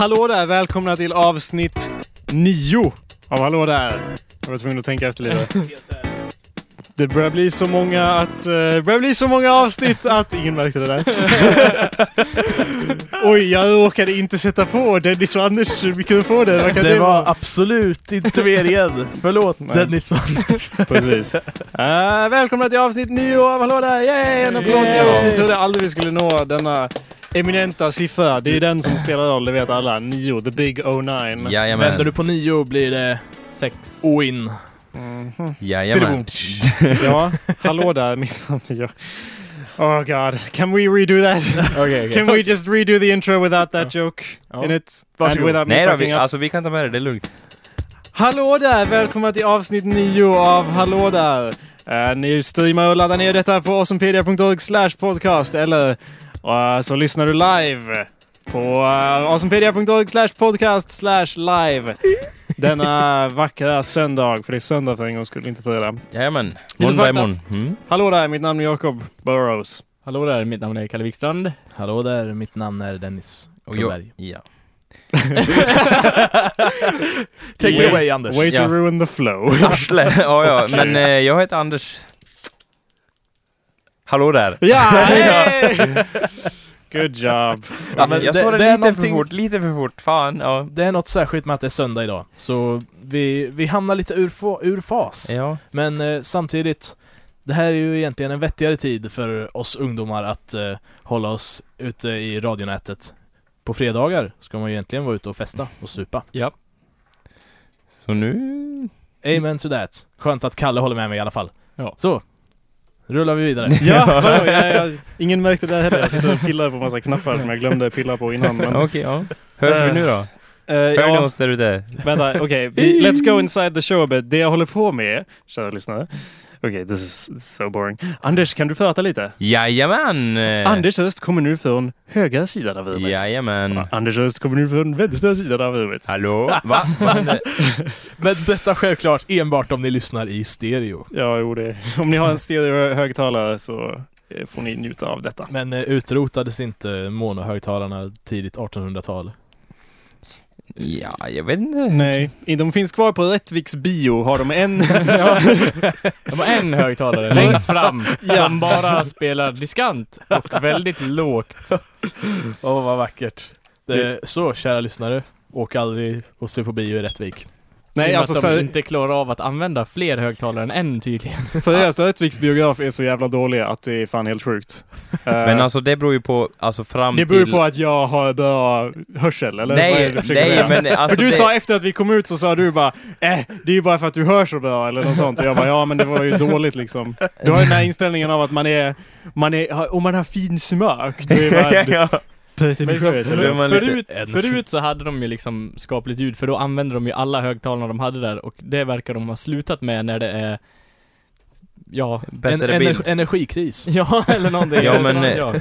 Hallå där! Välkomna till avsnitt nio av Hallå där! Jag var tvungen att tänka efter lite. Det börjar bli så många att... eh, Det börjar bli så många avsnitt att... Ingen märkte det där. Oj, jag råkade inte sätta på Dennis och Anders mikrofoner. Vad kan det, Det var absolut inte meningen. Förlåt Nej. Dennisson. Precis. Uh, välkomna till avsnitt nio av Hallå där! Yay! En applåd till oss. Vi trodde aldrig vi skulle nå denna eminenta siffra. Det är den som spelar roll, det vet alla. Nio, the big 09. Vänder Jajamän. du på nio blir det Sex. win. Mhm. Jajamän. Ja, hallå där, är jag. Oh god, can we redo that? Okej, Can we just redo the intro without that joke Ja. in it? Varsågod. And without me Nej då, vi, up? alltså vi kan ta med det, det är lugnt. Hallå där! Välkomna till avsnitt 9 av Hallå där! Uh, ni streamar och laddar ner detta på awesomepedia.org slash podcast eller uh, så lyssnar du live på awesomepedia.org slash podcast slash live denna vackra söndag, för det är söndag för en gångs skull, inte fredag. Jajamän. Måndag imorgon. Mm. Hallå där, mitt namn är Jakob Burrows. Hallå där, mitt namn är Kalle Wikstrand. Hallå där, mitt namn är Dennis Och jag, Kronberg. ja. Take it away Anders. Way to Ja. ruin the flow. Arsle. ja, ja. Men eh, jag heter Anders. Hallå där. ja! Hey! Good job. Ja, men jag det- sa det, det är lite för någonting- fort, lite för fort. Fan, ja. Det är något särskilt med att det är söndag idag. Så vi, vi hamnar lite ur, ur fas. Ja. Men eh, samtidigt, det här är ju egentligen en vettigare tid för oss ungdomar att eh, hålla oss ute i radionätet. På fredagar ska man ju egentligen vara ute och festa och supa. Så nu... Amen to that. Skönt att Kalle håller med mig i alla fall. Ja. Så, rullar vi vidare. Ja, vadå? jag, jag, ingen märkte det heller. Jag sitter och pillar på massa knappar som jag glömde pilla på innan. Men, Okej, ja. Hörs vi nu då? Eh, Hör ni oss där ute? vänta, okej. vi- Let's go inside the show a bit. Det jag håller på med, kära lyssnare. Okej, is this is so boring. Anders, kan du prata lite? Jajamän! Anders röst kommer nu från högra sidan av rummet. Jajamän. Ja, Anders röst kommer nu från vänstra sidan av rummet. Hallå? Va? Men detta självklart enbart om ni lyssnar i stereo. Ja, jo det. Om ni har en stereo-högtalare så eh, får ni njuta av detta. Men eh, utrotades inte monohögtalarna tidigt 1800-tal? Ja, jag vet inte. Nej, de finns kvar på Rättviks bio. Har de en... De har en högtalare längst fram som bara spelar diskant och väldigt lågt. Åh, vad vackert. Det, så, kära lyssnare. Åk aldrig och se på bio i Rättvik. Nej, alltså att de så, inte klarar av att använda fler högtalare än en tydligen. seriöst, Rättviks biograf är så jävla dålig att det är fan helt sjukt. Men alltså det beror ju på, alltså fram det beror till... på att jag har bra hörsel, eller? Vad Nej, du försöker nej säga? men alltså för du det... sa efter att vi kom ut så sa du bara eh, det är ju bara för att du hör så bra eller något sånt. Och jag bara ja men det var ju dåligt liksom. Du har ju den här inställningen av att man är, man är, om man har fin smak, då är man ja. Är lite- förut, så hade de ju liksom skapligt ljud för då använde de ju alla högtalarna de hade där och det verkar de ha slutat med när det är Ja, En Bättre ener- energikris. ja eller någonting. Ja men eh, ja.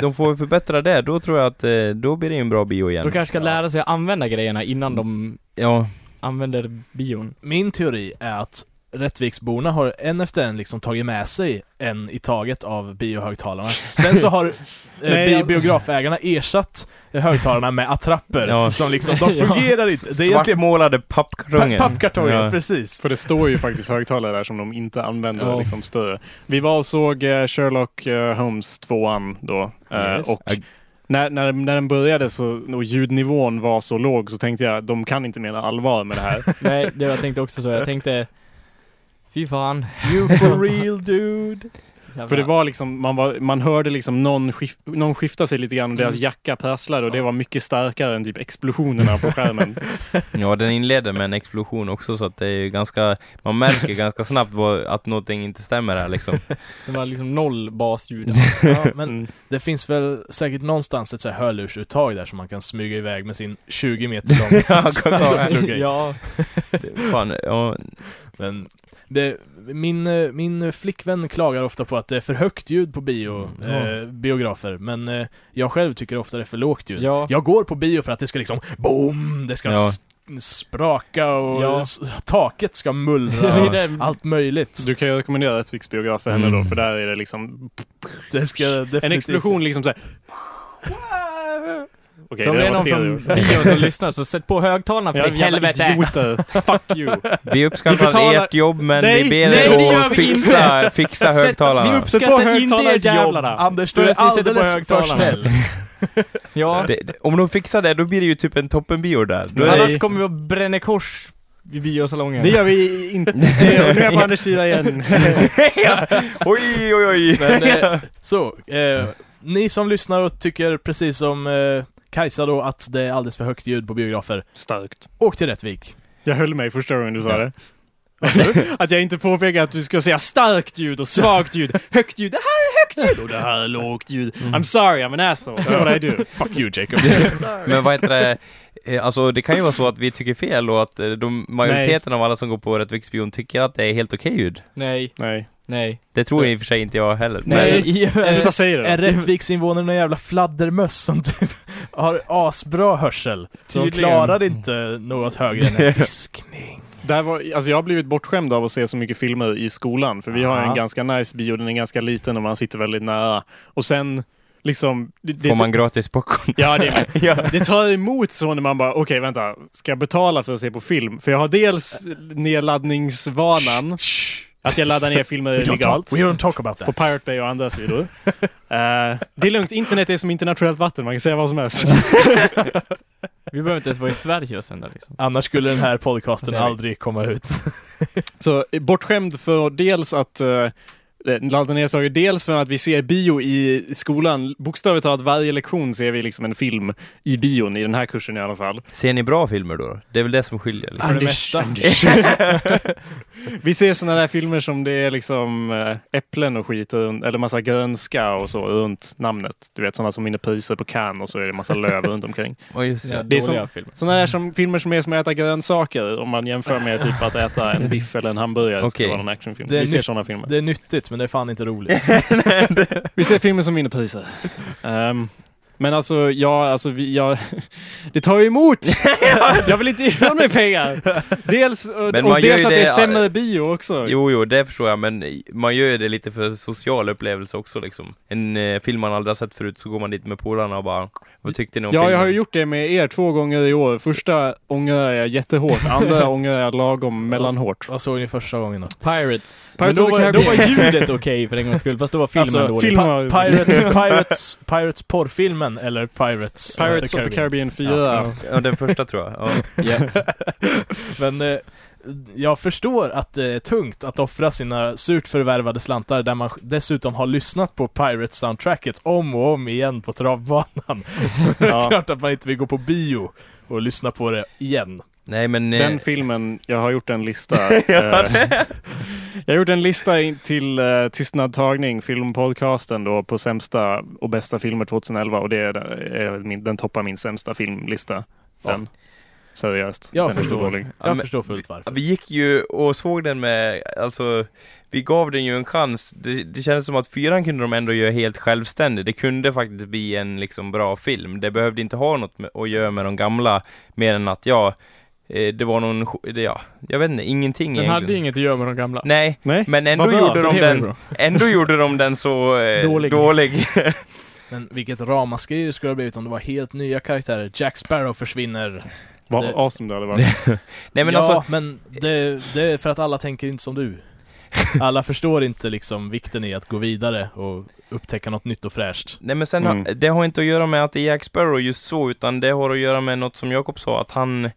de får förbättra det, då tror jag att eh, då blir det en bra bio De igen. kanske ska lära sig att använda grejerna innan de Ja, använder bion. Min teori är att Rättviksborna har en efter en liksom tagit med sig en i taget av biohögtalarna. Sen så har eh, Nej, bi- biografägarna ersatt högtalarna med attrapper. Ja. Som liksom, de Ja. fungerar inte. Det är svartmålade pappkartonger. pa- pappkartonger, Ja. precis. För det står ju faktiskt högtalare där som de inte använder Ja. liksom större. Vi var och såg eh, Sherlock eh, Holmes 2an då. eh, Yes. Och när, när, när den började så, och ljudnivån var så låg så tänkte jag de kan inte mena allvar med det här. Nej, det jag tänkte också så. Jag tänkte Fy fan. You for real dude. För det var liksom, man, var, man hörde liksom någon, skif, någon skifta sig lite grann och deras Mm. jacka prasslade och det var mycket starkare än typ explosionerna på skärmen. Ja, den inleder med en explosion också så att det är ju ganska, man märker ganska snabbt vad, att någonting inte stämmer här liksom. Det var liksom noll basljud. Ja, men Mm. det finns väl säkert någonstans ett så här hörlursuttag där som man kan smyga iväg med sin 20 meter långa Ja, ja, Fan, ja, Men det, min, min flickvän klagar ofta på att det är för högt ljud på bio, Mm. eh, biografer, men eh, jag själv tycker ofta det är för lågt ljud. Ja. Jag går på bio för att det ska liksom boom, det ska Ja. spraka och Ja. taket ska mullra, Det det. allt möjligt. Du kan ju rekommendera Rättviks biograf för henne Mm. då, för där är det liksom Det ska en explosion liksom såhär. Okej, så om det är någon stereo. från bion som lyssnar så sätt på högtalarna för i helvete! idioter. Fuck you. Vi Vi uppskattar betalar- ert jobb men Nej, vi ber er att vi fixa, fixa Sätt- Vi högtalarna. Sätt på uppskattar inte ert jävlarna! Anders, För du är alldeles för snäll. Ja, Det, det, om de fixar det, då blir det ju typ en toppenbio där. Då är Nej. det, annars kommer vi att bränna kors vid biosalongen. Det gör vi inte. Nu är jag på Anders sida igen. oj, oj, oj! Men, eh, så, eh, ni som lyssnar och tycker precis som eh, Kajsa då att det är alldeles för högt ljud på biografer, Starkt. åk till Rättvik. Jag höll mig första gången du sa det. Att jag inte påpekar att du ska säga starkt ljud och svagt ljud. Högt ljud, det här är högt ljud och det här är lågt ljud. I'm sorry, I'm an asshole. That's what I do. Fuck you Jacob. Men vad heter det? Eh, Alltså det kan ju vara så att vi tycker fel och att eh, de, majoriteten av alla som går på Rättviksbion tycker att det är helt okej ljud. Nej, Nej. nej. Det tror Så- i och för sig inte jag heller. Nej, Sluta säga Är det. Rättviks invånare någon jävla fladdermöss som typ har asbra hörsel? Så de klarar inte något högre än en viskning. Där var, alltså jag har blivit bortskämd av att se så mycket filmer i skolan. För vi har Aha. en ganska nice bio, den är ganska liten och man sitter väldigt nära. Och sen liksom... Det, det, Får man gratis popcorn? Ja, det, ja. det tar emot så när man bara, okej vänta, ska jag betala för att se på film? För jag har dels nedladdningsvanan, att jag laddar ner filmer We don't, legalt. talk, we don't talk about På that. Pirate Bay och andra sidor. Eh, det är lugnt, internet är som internationellt vatten, man kan säga vad som helst. Vi behöver inte ens vara i Sverige och sända liksom. Annars skulle den här podcasten aldrig komma ut. Så eh, bortskämd för dels att uh, ladda ner saker, dels för att vi ser bio i skolan. Bokstavligt talat varje lektion ser vi liksom en film i bion, i den här kursen i alla fall. Ser ni bra filmer då? Det är väl det som skiljer? Liksom. För det mesta. vi ser sådana där filmer som det är liksom eh, äpplen och skit, runt- eller massa grönska och så runt namnet. Du vet sådana som vinner priser på Cannes och så är det massa löv runt omkring. Oh, just Ja, det. Är dåliga filmer. Sådana där som, filmer som är som att äta grönsaker om man jämför med typ att äta en biff eller en hamburgare. Skulle Okej. vara en actionfilm. Det är Vi ser sådana filmer. Det är nyttigt, men det är fan inte roligt. Vi ser filmer som vinner priser. Ehm, men alltså, ja, alltså vi, jag, det tar ju emot! jag vill inte ge ifrån mig pengar! Dels, och, Men och dels att det är sämre bio också. Jo, jo, det förstår jag, men man gör ju det lite för social upplevelse också liksom. En eh, film man aldrig har sett förut, så går man dit med polarna och bara Vad tyckte ni om Ja, filmen? jag har ju gjort det med er två gånger i år. Första ångrar jag jättehårt, andra ångrar jag lagom mellanhårt. Vad såg ni första gången då? Pirates. Pirates Men då, var, då var ljudet okej för en gångs skull, fast då var filmen Alltså, dålig. film- Pa- Pirate, Pirates, Pirates porrfilmen eller Pirates, Pirates of the Caribbean 4. Ja, Ja, den första tror jag. Ja. Men eh, jag förstår att det är tungt att offra sina surt förvärvade slantar där man dessutom har lyssnat på Pirates-soundtracket om och om igen på travbanan. det är Ja. klart att man inte vill gå på bio och lyssna på det igen. Nej men... eh, Den filmen, jag har gjort en lista. eh, jag gjort en lista in till uh, Tystnadtagning, filmpodcasten då, på sämsta och bästa filmer 2011 och det är, är min, den toppar min sämsta filmlista. Den. Seriöst. Jag den förstår. Ja, Jag men- förstår fullt varför. Vi gick ju och såg den med, alltså, vi gav den ju en chans. Det, det kändes som att fyran kunde de ändå göra helt självständig. Det kunde faktiskt bli en liksom bra film. Det behövde inte ha något med, att göra med de gamla, mer än att ja, eh, det var någon, ja, jag vet inte, ingenting Den hade egentligen. inget att göra med de gamla. Nej, Nej? men ändå bra, gjorde de den, ändå gjorde de den så eh, Dålig. dålig. Men vilket ramaskri det skulle ha blivit om det var helt nya karaktärer. Jack Sparrow försvinner. Vad Det- awesome det hade varit. Nej men ja, alltså, men det, det är för att alla tänker inte som du. Alla förstår inte liksom vikten i att gå vidare och upptäcka något nytt och fräscht. Nej men sen, Mm. har, det har inte att göra med att det är Jack Sparrow just så, utan det har att göra med något som Jakob sa, att han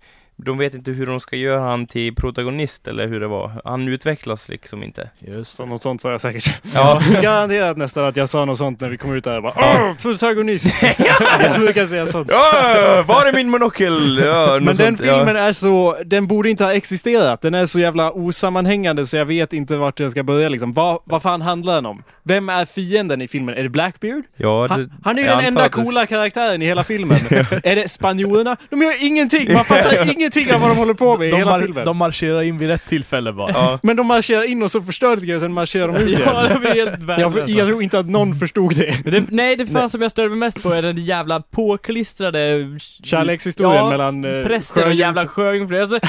de vet inte hur de ska göra han till protagonist eller hur det var. Han utvecklas liksom inte. Just Så något sånt sa jag säkert. Ja, Garanterat nästan att jag sa något sånt när vi kom ut där. Jag bara, Åh, protagonist! jag brukar säga sånt. ja var är min monokel? Ja, Men den sånt, ja. filmen är så, den borde inte ha existerat. Den är så jävla osammanhängande så jag vet inte vart jag ska börja liksom. Vad, vad fan handlar den om? Vem är fienden i filmen? Är det Blackbeard? Ja, det, Han, han är ju den enda att det- coola karaktären i hela filmen. är det spanjorerna? De gör ingenting! Man fattar ingenting av vad de håller på med i de, hela mar- filmen. de marscherar in vid rätt tillfälle bara. Ja. Men de marscherar in och så förstör det och sen marscherar de ut Ja, igen. det var helt Jag, jag tror inte att någon förstod det. Det, nej, det fan som jag störde mig mest på är den jävla påklistrade... Kärlekshistorien Ja, mellan eh, Prästen och jävla sjöjungfrun. Alltså,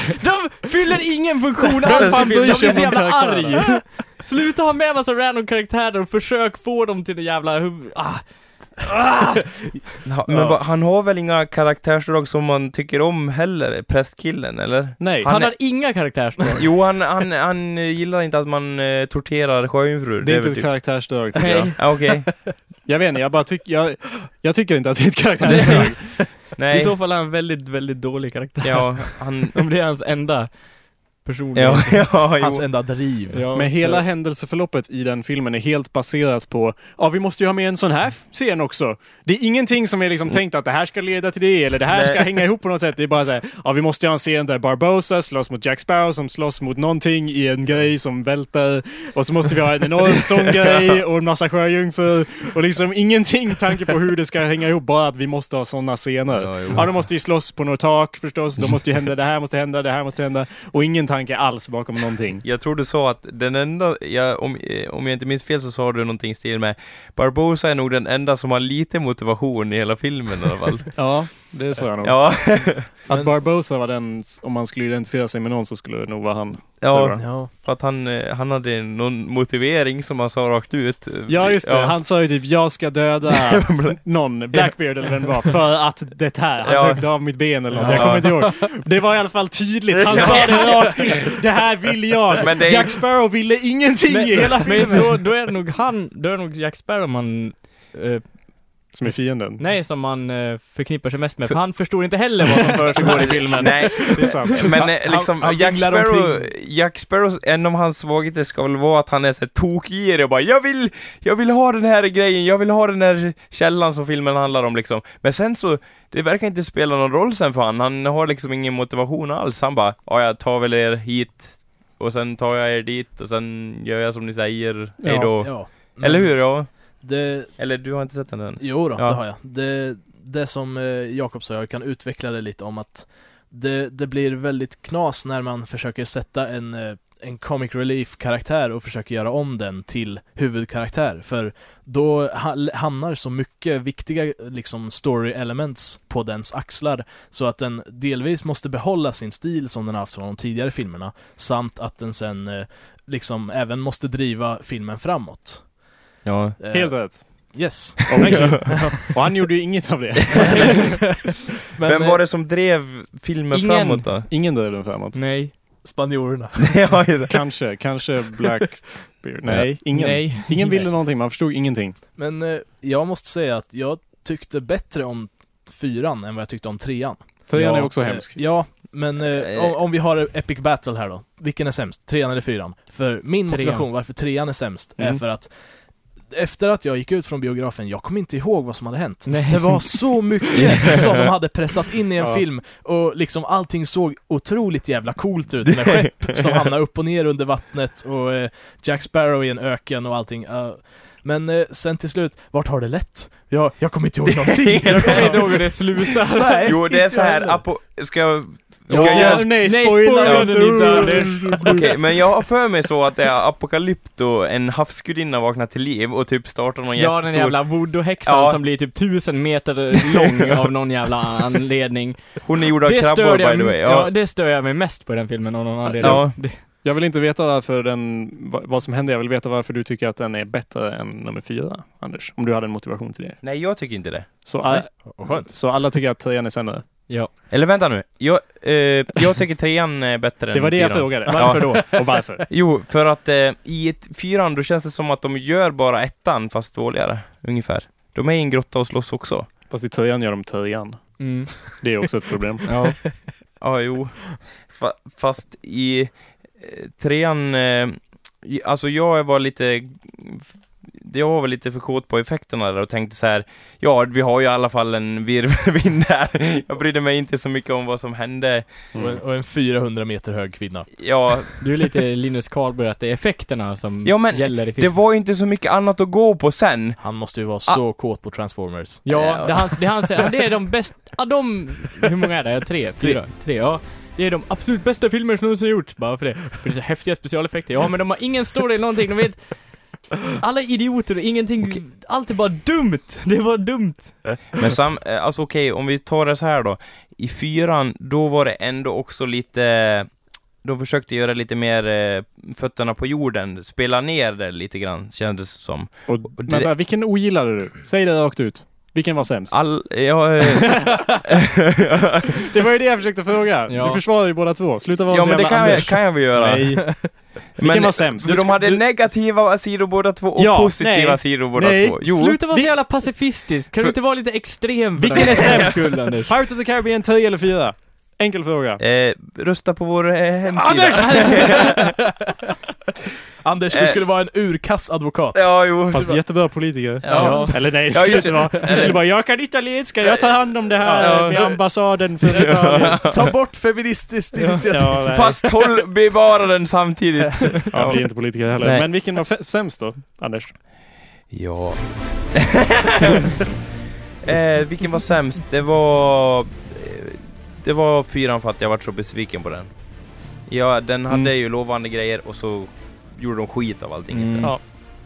de fyller ingen funktion alls! sig blir så de jävla arg! Sluta ha med massa random karaktärer och försök få dem till det jävla. Ah. Ha, men Ja. va, han har väl inga karaktärsdrag som man tycker om heller, prästkillen, eller? Nej. Han, Han är- har inga karaktärsdrag. Jo, han, han, han gillar inte att man eh, torterar sjöjungfrur. Det är inte ett typ- karaktärsdrag tycker jag. Nej. Ja, Okej. Jag vet inte, jag bara tycker, jag, jag tycker inte att det är ett karaktärsdrag. I Nej. så fall är han väldigt, väldigt dålig karaktär. Ja, han... Om det är hans enda person. Ja, ja, Hans jo. enda driv. Ja. Men hela händelseförloppet i den filmen är helt baserat på, ja vi måste ju ha med en sån här scen också. Det är ingenting som är liksom tänkt att det här ska leda till det, eller det här ska Nej. hänga ihop på något sätt. Det är bara såhär, ja vi måste ju ha en scen där Barbosa slåss mot Jack Sparrow som slåss mot någonting i en grej som välter. Och så måste vi ha en enorm sån grej och en massa sjöjungfrur. Och liksom ingenting tanke på hur det ska hänga ihop, bara att vi måste ha såna scener. Ja. Ja, de måste ju slåss på något tak förstås. De måste ju hända, det här måste hända, det här måste hända. Och ingen tanke alls bakom någonting. Jag tror du sa att den enda, ja, om, eh, om jag inte minns fel så sa du någonting i stil med Barbosa är nog den enda som har lite motivation i hela filmen i alla fall. Ja, det tror jag nog. ja, Att Barbosa var den, om man skulle identifiera sig med någon så skulle det nog vara han. Ja, Ja. för att han, eh, han hade någon motivering som han sa rakt ut. Ja, just det. Han sa ju typ jag ska döda någon, Blackbeard eller vem det var, för att det här. Han Ja. högg av mitt ben eller något. Jag Ja. kommer inte ihåg. Det var i alla fall tydligt. Han Ja. sa det rakt ut. Det här vill jag. Men det är- Jack Sparrow ville ingenting Men, i hela men filmen. så, då är det nog han, då är det nog Jack Sparrow man eh, Som är fienden. Nej, som man eh, förknippar sig mest med, för han förstår inte heller vad som försiggår i filmen. Nej, Det är sant. men Han- eh, liksom han Jack Sparrow, omkring. Jack Sparrows, en av hans svagheter ska väl vara att han är så tokgirig och bara jag vill, jag vill ha den här grejen, jag vill ha den här källan som filmen handlar om liksom. Men sen så, det verkar inte spela någon roll sen för han, han har liksom ingen motivation alls. Han bara, ja jag tar väl er hit och sen tar jag er dit och sen gör jag som ni säger, hej då. Ja. Men Eller hur? Ja. Det, Eller du har inte sett den än? jo då, Ja. det har jag. Det, det som eh, Jakob sa, jag kan utveckla det lite om att det, det blir väldigt knas när man försöker sätta en, eh, en comic relief-karaktär och försöker göra om den till huvudkaraktär. För då ha- hamnar så mycket viktiga liksom story elements på dens axlar så att den delvis måste behålla sin stil som den haft från de tidigare filmerna samt att den sen eh, liksom även måste driva filmen framåt. Ja. Eh, Helt rätt. Yes. You. Och han gjorde ju inget av det. Men, Vem eh, var det som drev filmen Ingen. framåt då? Ingen drev den framåt. Nej. Spanjorerna. Kanske, kanske Blackbeard. Nej, ingen. Nej. Ingen ville någonting, man förstod ingenting. Men eh, jag måste säga att jag tyckte bättre om fyran än vad jag tyckte om trean. Trean Ja, är också Eh, hemsk. Ja, men eh, om, om vi har Epic Battle här då. Vilken är sämst? Trean eller fyran? För min Trean. motivation varför trean är sämst är Mm. för att efter att jag gick ut från biografen, jag kommer inte ihåg vad som hade hänt. Nej. Det var så mycket som de hade pressat in i en Ja. film och liksom allting såg otroligt jävla coolt ut med skepp som hamnar upp och ner under vattnet och eh, Jack Sparrow i en öken och allting. eh, men eh, sen till slut, vart har det lett? Jag, jag kommer inte ihåg någonting. Jag kommer inte ihåg hur det slutar. Nej, Jo, det är så här, apo, ska jag... Ska Ja, jag göra... nej, Nej, spoila inte. den inte, Anders. Okej, men jag har för mig så att det är Apokalypto, en havsgudinna vaknar till liv och typ startar någon Ja, den jättestor... jävla voodoo-häxan Ja. som blir typ tusen meter lång av någon jävla anledning. Hon är gjord av krabbor by the way. ja. Ja. det stör jag mig mest på den filmen av någon anledning. Ja. Det, Jag vill inte veta varför den, vad vad som hände. Jag vill veta varför du tycker att den är bättre än nummer fyra, Anders. Om du hade en motivation till det. Nej, jag tycker inte det. Så, Vad skönt. så alla tycker att trean är sämre? Ja. Eller vänta nu. Jag, eh, jag tycker trean är bättre Det var än det jag fyran. frågade. Ja. Varför då? Och varför? Jo, för att eh, i ett, fyran då känns det som att de gör bara ettan fast dåligare, ungefär. De är i en grotta och slåss också. Fast i trean gör de trean. Mm. Det är också ett problem. ja. Ja, jo. Fa fast i eh, trean, eh, alltså jag var lite, jag var väl lite för kåt på effekterna där och tänkte så här, ja vi har ju i alla fall en virvelvind där. Jag brydde mig inte så mycket om vad som hände. Och, en, och en 400 meter hög kvinna. Ja, Du är lite Linus Karlberg, att det är effekterna som Ja, men gäller i det filmen. var ju inte så mycket annat att gå på sen. Han måste ju vara så kåt på Transformers. Ja, det, är hans, det, är hans, ja, det är de bästa, ja, de, hur många är det? Tre? Fyra? Tre, ja. Det är de absolut bästa filmer som någonsin gjorts, bara för det. För det är så häftiga specialeffekter. Ja, men de har ingen story eller någonting, de vet alla idioter och ingenting, allt är bara dumt. Det var dumt. Men sam, eh, alltså okej, om vi tar det så här då. I fyran, då var det ändå också lite de försökte göra lite mer eh, fötterna på jorden, spela ner det lite grann, kändes det som. Och, det- men, vilken ogillade du? Säg det rakt ut. Vilken var sämst? All, ja, eh, Det var ju det jag försökte fråga. Ja. Du försvarar ju båda två. Sluta vara ja så men det jävla kan jag, Anders. kan jag väl göra. Nej. Vilken Men- var sämst? För de hade negativa sidor båda två och Ja, positiva nej, sidor båda nej. två. Jo, Sluta vara så jävla pacifistisk. Kan du inte vara lite extrem Vilken är sämst? Anders? Pirates of the Caribbean 10 eller 4? Enkel fråga. eh, rösta på vår eh, hemsida. Anders, du Eh. skulle vara en urkass advokat. ja, jo. Fast jättebra politiker. Ja. Eller nej, det Ja, skulle just inte vara. Du skulle bara, jag kan italienska, jag tar hand om det här Ja. med ambassaden för Italien. Ta bort feministiskt initiativ. Ja. Fast håll, bevara den samtidigt. Jag blir inte politiker heller. Nej. Men vilken var sämst då, Anders? Ja. eh, vilken var sämst? Det var... Det var fyran för att jag var så besviken på den. Ja, den hade Mm. ju lovande grejer och så gjorde de skit av allting Mm. istället. Ja.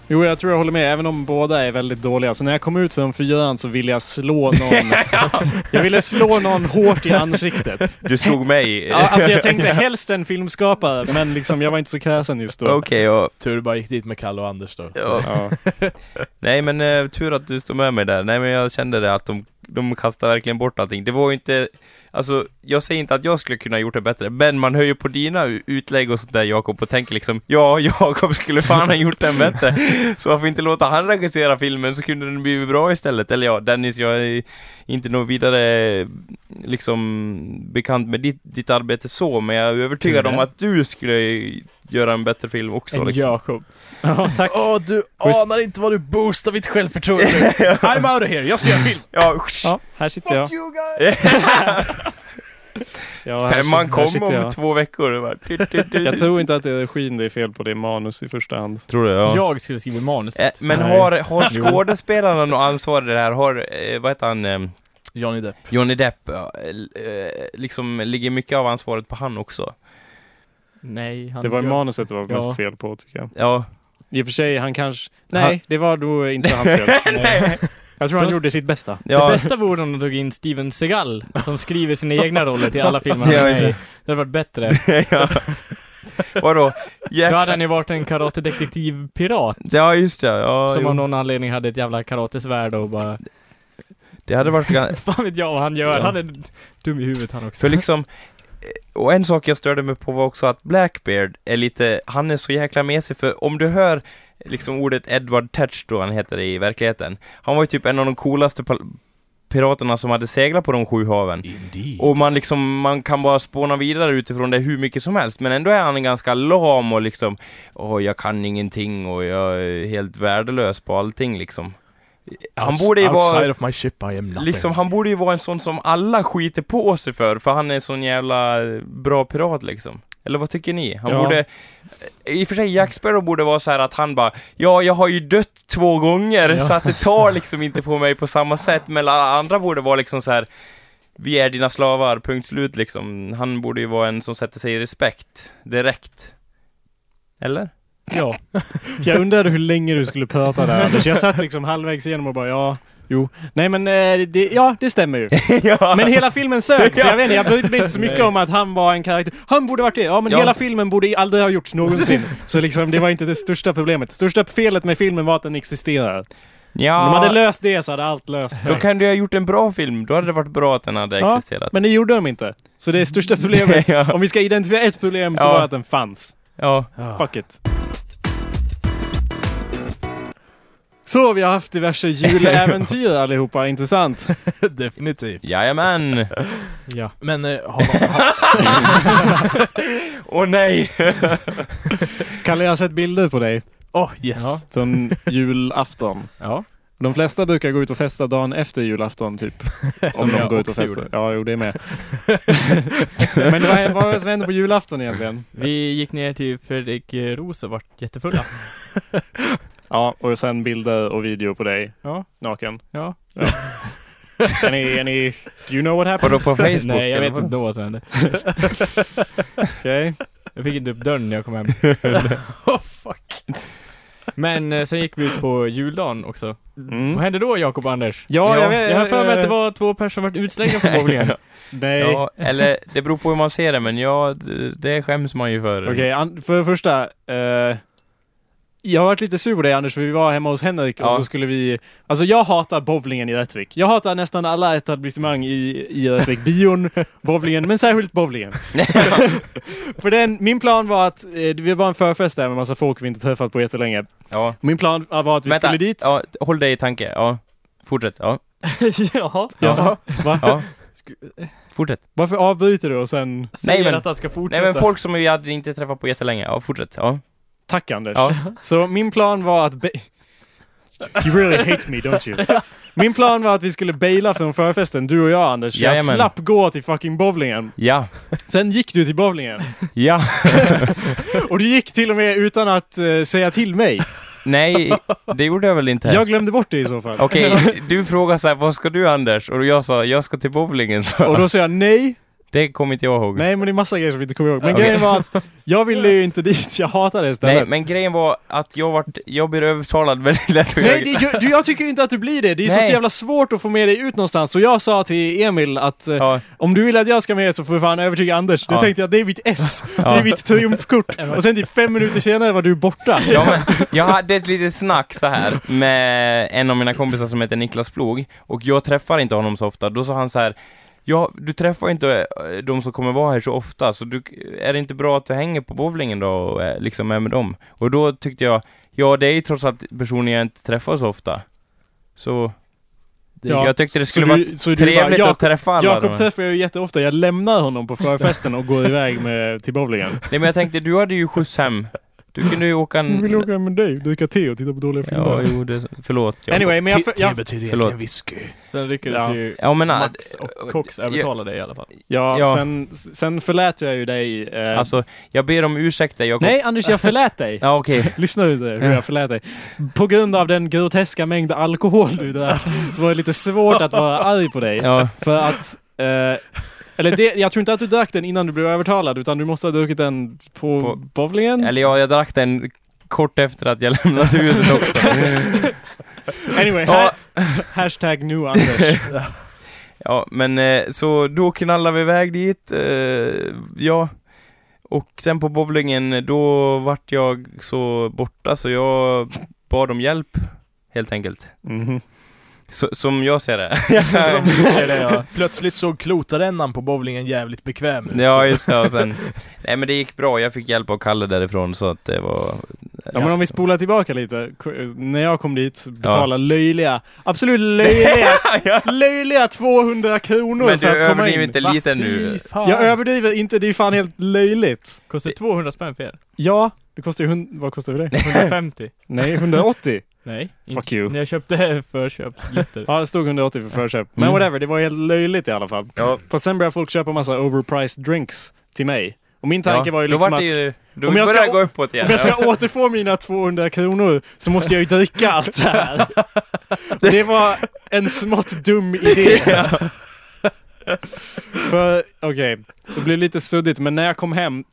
Jo, jag tror jag håller med, även om båda är väldigt dåliga. Så när jag kom ut från fyran så ville jag slå någon. jag ville slå någon hårt i ansiktet. Du slog mig. Ja, alltså jag tänkte helst en filmskapare, men liksom jag var inte så kräsen just då. Okej, ja. Tur du bara gick dit med Kalle och Anders då. ja. Ja. Nej men eh, tur att du stod med mig där. Nej men jag kände det att de, de kastade verkligen bort allting. Det var ju inte... Alltså, jag säger inte att jag skulle kunna ha gjort det bättre, men man hör ju på dina utlägg och sånt där Jakob och tänker liksom Ja, Jakob skulle fan ha gjort den bättre. Så varför inte låta han regissera filmen så kunde den bli bra istället. Eller ja, Dennis, jag är inte något vidare liksom bekant med ditt, ditt arbete så, men jag är övertygad om att du skulle göra en bättre film också. En Liksom. Jakob. ja, tack. Åh, du Schysst. anar inte vad du boostar mitt självförtroende. I'm out of here, jag ska göra film. Ja, Ja, här sitter jag. you guys! Ja, Femman kom om jag. två veckor. Jag tror inte att det är regin det är fel på, det är manus i första hand. Tror du? Ja. Jag skulle skriva manuset. Eh, men Nej. har, har skådespelarna något ansvar i det här? Har, eh, vad heter han, eh, Johnny Depp. Johnny Depp, ja, eh, liksom ligger mycket av ansvaret på han också? Nej, han Det var gör- manuset det var Ja. mest fel på tycker jag. Ja. I och för sig, han kanske... Han- Nej, det var då inte hans fel. Nej. Jag tror han Då- gjorde sitt bästa. Det Ja, bästa vore om de tog in Steven Seagal, som skriver sina egna roller till alla filmer Ja, han det. Det hade varit bättre. ja. Vadå? Då Jax... hade han ju varit en karatedetektiv-pirat. Ja, just det. Ja, Som jo. av någon anledning hade ett jävla karatesvärd och bara... Det hade varit Fan vet jag vad han gör, Ja. han är dum i huvudet han också. För liksom, och en sak jag störde mig på var också att Blackbeard är lite, han är så jäkla mesig för om du hör liksom ordet Edward Tetch då han heter i verkligheten, han var ju typ en av de coolaste piraterna som hade seglat på de sju haven. Indeed. Och man liksom, man kan bara spåna vidare utifrån det hur mycket som helst, men ändå är han ganska lam och liksom, åh jag kan ingenting och jag är helt värdelös på allting liksom. Han borde ju vara of my ship I am nothing. Liksom, han borde ju vara en sån som alla skiter på sig för, för han är en sån jävla bra pirat liksom. Eller vad tycker ni? Han Ja. borde... I och för sig, Jack Sparrow borde vara så här att han bara Ja, jag har ju dött två gånger, Ja. så att det tar liksom inte på mig på samma sätt, men alla andra borde vara liksom så här Vi är dina slavar, punkt slut liksom. Han borde ju vara en som sätter sig i respekt, direkt. Eller? Ja. Jag undrade hur länge du skulle prata där Anders. Jag satt liksom halvvägs igenom och bara ja, jo. Nej men eh, det, ja, det stämmer ju. ja. Men hela filmen sög, så jag vet inte, jag brydde mig inte så mycket Nej. om att han var en karaktär. Han borde varit det. Ja men Ja. hela filmen borde aldrig ha gjorts någonsin. Så liksom, det var inte det största problemet. Det största felet med filmen var att den existerar. ja. Om de hade löst det så hade allt löst sig. Då kan du ha gjort en bra film, då hade det varit bra att den hade Ja, existerat. Men det gjorde de inte. Så det är största problemet. Ja. Om vi ska identifiera ett problem så Ja. var det att den fanns. Ja. Ja. Fuck it. Så vi har haft diverse juläventyr allihopa, intressant. Definitivt. Jajamän! Ja. Men eh, har man... Åh nej! Kalle, jag har sett bilder på dig Åh, yes. ja. från julafton. Ja. De flesta brukar gå ut och festa dagen efter julafton typ. Om de jag går ut och också festar. gjorde. Ja, jo det är med. Men vad, vad var det som hände på julafton egentligen? Vi gick ner till Fredrik eh, Roos och vart jättefulla. Ja, och sen bilder och video på dig. Ja. Naken. Ja. Är ni, är ni, do you know what happened? Vadå på Facebook? Nej, jag vet inte vad som hände. Okej. Jag fick inte upp dörren när jag kom hem. oh, fuck. Men eh, sen gick vi ut på juldagen också. Mm. Vad hände då Jakob och Anders? Ja, jag vet- Jag har för mig att det var två personer som varit utslängda från bowlingen. Nej. Ja, eller det beror på hur man ser det, men ja, det skäms man ju för. Okej, an- för det första. eh, jag har varit lite sur på dig Anders, för vi var hemma hos Henrik och Ja. så skulle vi... Alltså jag hatar bowlingen i Rättvik. Jag hatar nästan alla etablissemang i, i Rättvik. Bion, bowlingen, men särskilt bowlingen. för den, min plan var att, eh, det var en förfest där med massa folk vi inte träffat på jättelänge. Ja. Min plan var att vi Vänta, skulle dit. ja, håll dig i tanke. Ja. Fortsätt. Ja. Jaha. Jaha. Va? ja. Fortsätt. Varför avbryter du och sen... Säger men- att han ska fortsätta. Nej men folk som vi hade inte träffat på jättelänge. Ja, fortsätt. Ja. Tack Anders. Ja. Så min plan var att... You really hate me, don't you? Min plan var att vi skulle baila från förfesten, du och jag Anders. Jag Jajamän. slapp gå till fucking bowlingen. Ja. Sen gick du till bowlingen. Ja. Och du gick till och med utan att eh, säga till mig. Nej, det gjorde jag väl inte. Jag glömde bort det i så fall. Okej, du frågade så här, vad ska du Anders? Och jag sa, jag ska till bowlingen. Så. Och då sa jag nej. Det kommer inte jag ihåg. Nej, men det är massa grejer som vi inte kommer ihåg. Men Okej. grejen var att jag ville ju inte dit. Jag hatade det stället. Nej, men grejen var att jag vart, jag blir övertalad väldigt lätt. Nej, jag, det, du, jag tycker inte att du blir det. Det är så Nej. jävla svårt att få med dig ut någonstans. Så jag sa till Emil att eh, ja, om du vill att jag ska med så får du fan övertyga Anders. Det Ja. tänkte jag, det är mitt S. Det Ja. är mitt triumfkort. Och sen typ fem minuter senare var du borta. ja, men jag hade ett litet snack så här med en av mina kompisar som heter Niklas Plog och jag träffar inte honom så ofta. Då sa han så här Ja, du träffar inte eh, de som kommer vara här så ofta, så du, är det inte bra att du hänger på bowlingen då och liksom är med dem? Och då tyckte jag, ja det är ju trots allt personer jag inte träffar så ofta. Så Ja, jag tyckte det skulle vara bara, trevligt "Jakob- att träffa alla. Jakob träffar jag ju jätteofta. Jag lämnar honom på förfesten och går iväg med, till bowlingen. Nej men jag tänkte, du hade ju skjuts hem. Du kunde ju åka en... Jag vill åka med dig, dricka te och titta på dåliga filmer. Ja, jo, det... Förlåt. Jag... Anyway, men jag... Te- jag Te betyder egentligen whisky. Sen lyckades Ja. ju Ja men... Max och äh, Cox övertala dig i alla fall. ja, Ja. Sen, sen förlät jag ju dig. Eh, Alltså, jag ber om ursäkt kom... nej, Anders, jag förlät dig. Ja okej. Lyssna du hur jag förlät dig. På grund av den groteska mängd alkohol du drack så var det lite svårt att vara arg på dig. Ja. För att... Eh, eller det, jag tror inte att du drack den innan du blev övertalad utan du måste ha druckit den på, På- bowlingen. Eller ja, jag drack den kort efter att jag lämnat huset också. Anyway, Ja. ha, hashtag nu Anders. ja, men eh, så då knallade vi iväg dit, eh, ja. Och sen på bowlingen, då vart jag så borta så jag bad om hjälp, helt enkelt. Mhm. Så, som jag ser det. Som du ser det, ja. Plötsligt såg klotarännan på bowlingen jävligt bekväm ut. Ja, just det. Och sen, nej men det gick bra. Jag fick hjälp av Kalle därifrån så att det var... Ja, men om vi spolar tillbaka lite. När jag kom dit, betala löjliga, absolut löjliga, ja. löjliga 200 kronor Men för du att komma överdriver in. inte Va, lite fy nu. fan. Jag överdriver inte, det är fan helt löjligt. Kostar 200 spänn för er? Ja, det kostar ju hund... Vad kostar det? 150? Nej, 180. Nej. Fuck inte. you. När jag köpte förköpsglitter. Ja, det stod 180 för förköp. Men Mm. whatever, det var helt löjligt i alla fall. Ja. För sen började folk köpa massa overpriced drinks till mig. Och min tanke var ju liksom att ju, då om jag ska gå uppåt igen. om jag ska återfå mina 200 kronor så måste jag ju dricka allt det här. Det var en smått dum idé. För, okej, det blev lite suddigt, men när jag kom hem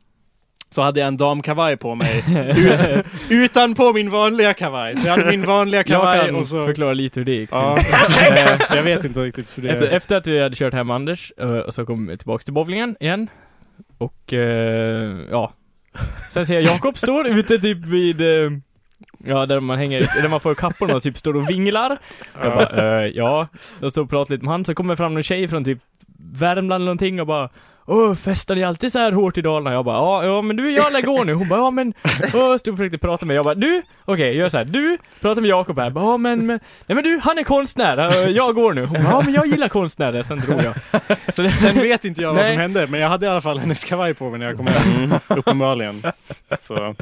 så hade jag en damkavaj på mig. Utan på min vanliga kavaj. Så jag hade min vanliga Jag kavaj kan och så... förklara lite hur det gick. Ja, eh, jag vet inte riktigt hur det Efter, efter att vi hade kört hem Anders, eh, och så kom vi tillbaks till bowlingen igen. Och, eh, ja. Sen ser jag Jakob står ute typ vid, ja där man hänger, där man får kapporna och typ står och vinglar. Jag bara, eh, ja. Jag står och pratar lite med han, så kommer fram en tjej från typ Värmland eller någonting och bara Åh, festar ni alltid så här hårt i Dalarna? Jag bara, ja, ja men du, jag lär gå nu. Hon bara, ja men, åh, stod och försökte prata med mig. Jag bara, du, okej, gör så här. du, pratar med Jakob här. Jag bara, ja men, men, nej men du, han är konstnär, jag går nu. Hon bara, ja men jag gillar konstnärer, sen drog jag. Så det, Sen vet inte jag vad Nej. som hände, men jag hade i alla fall hennes kavaj på mig när jag kom hem. Uppenbarligen. Så.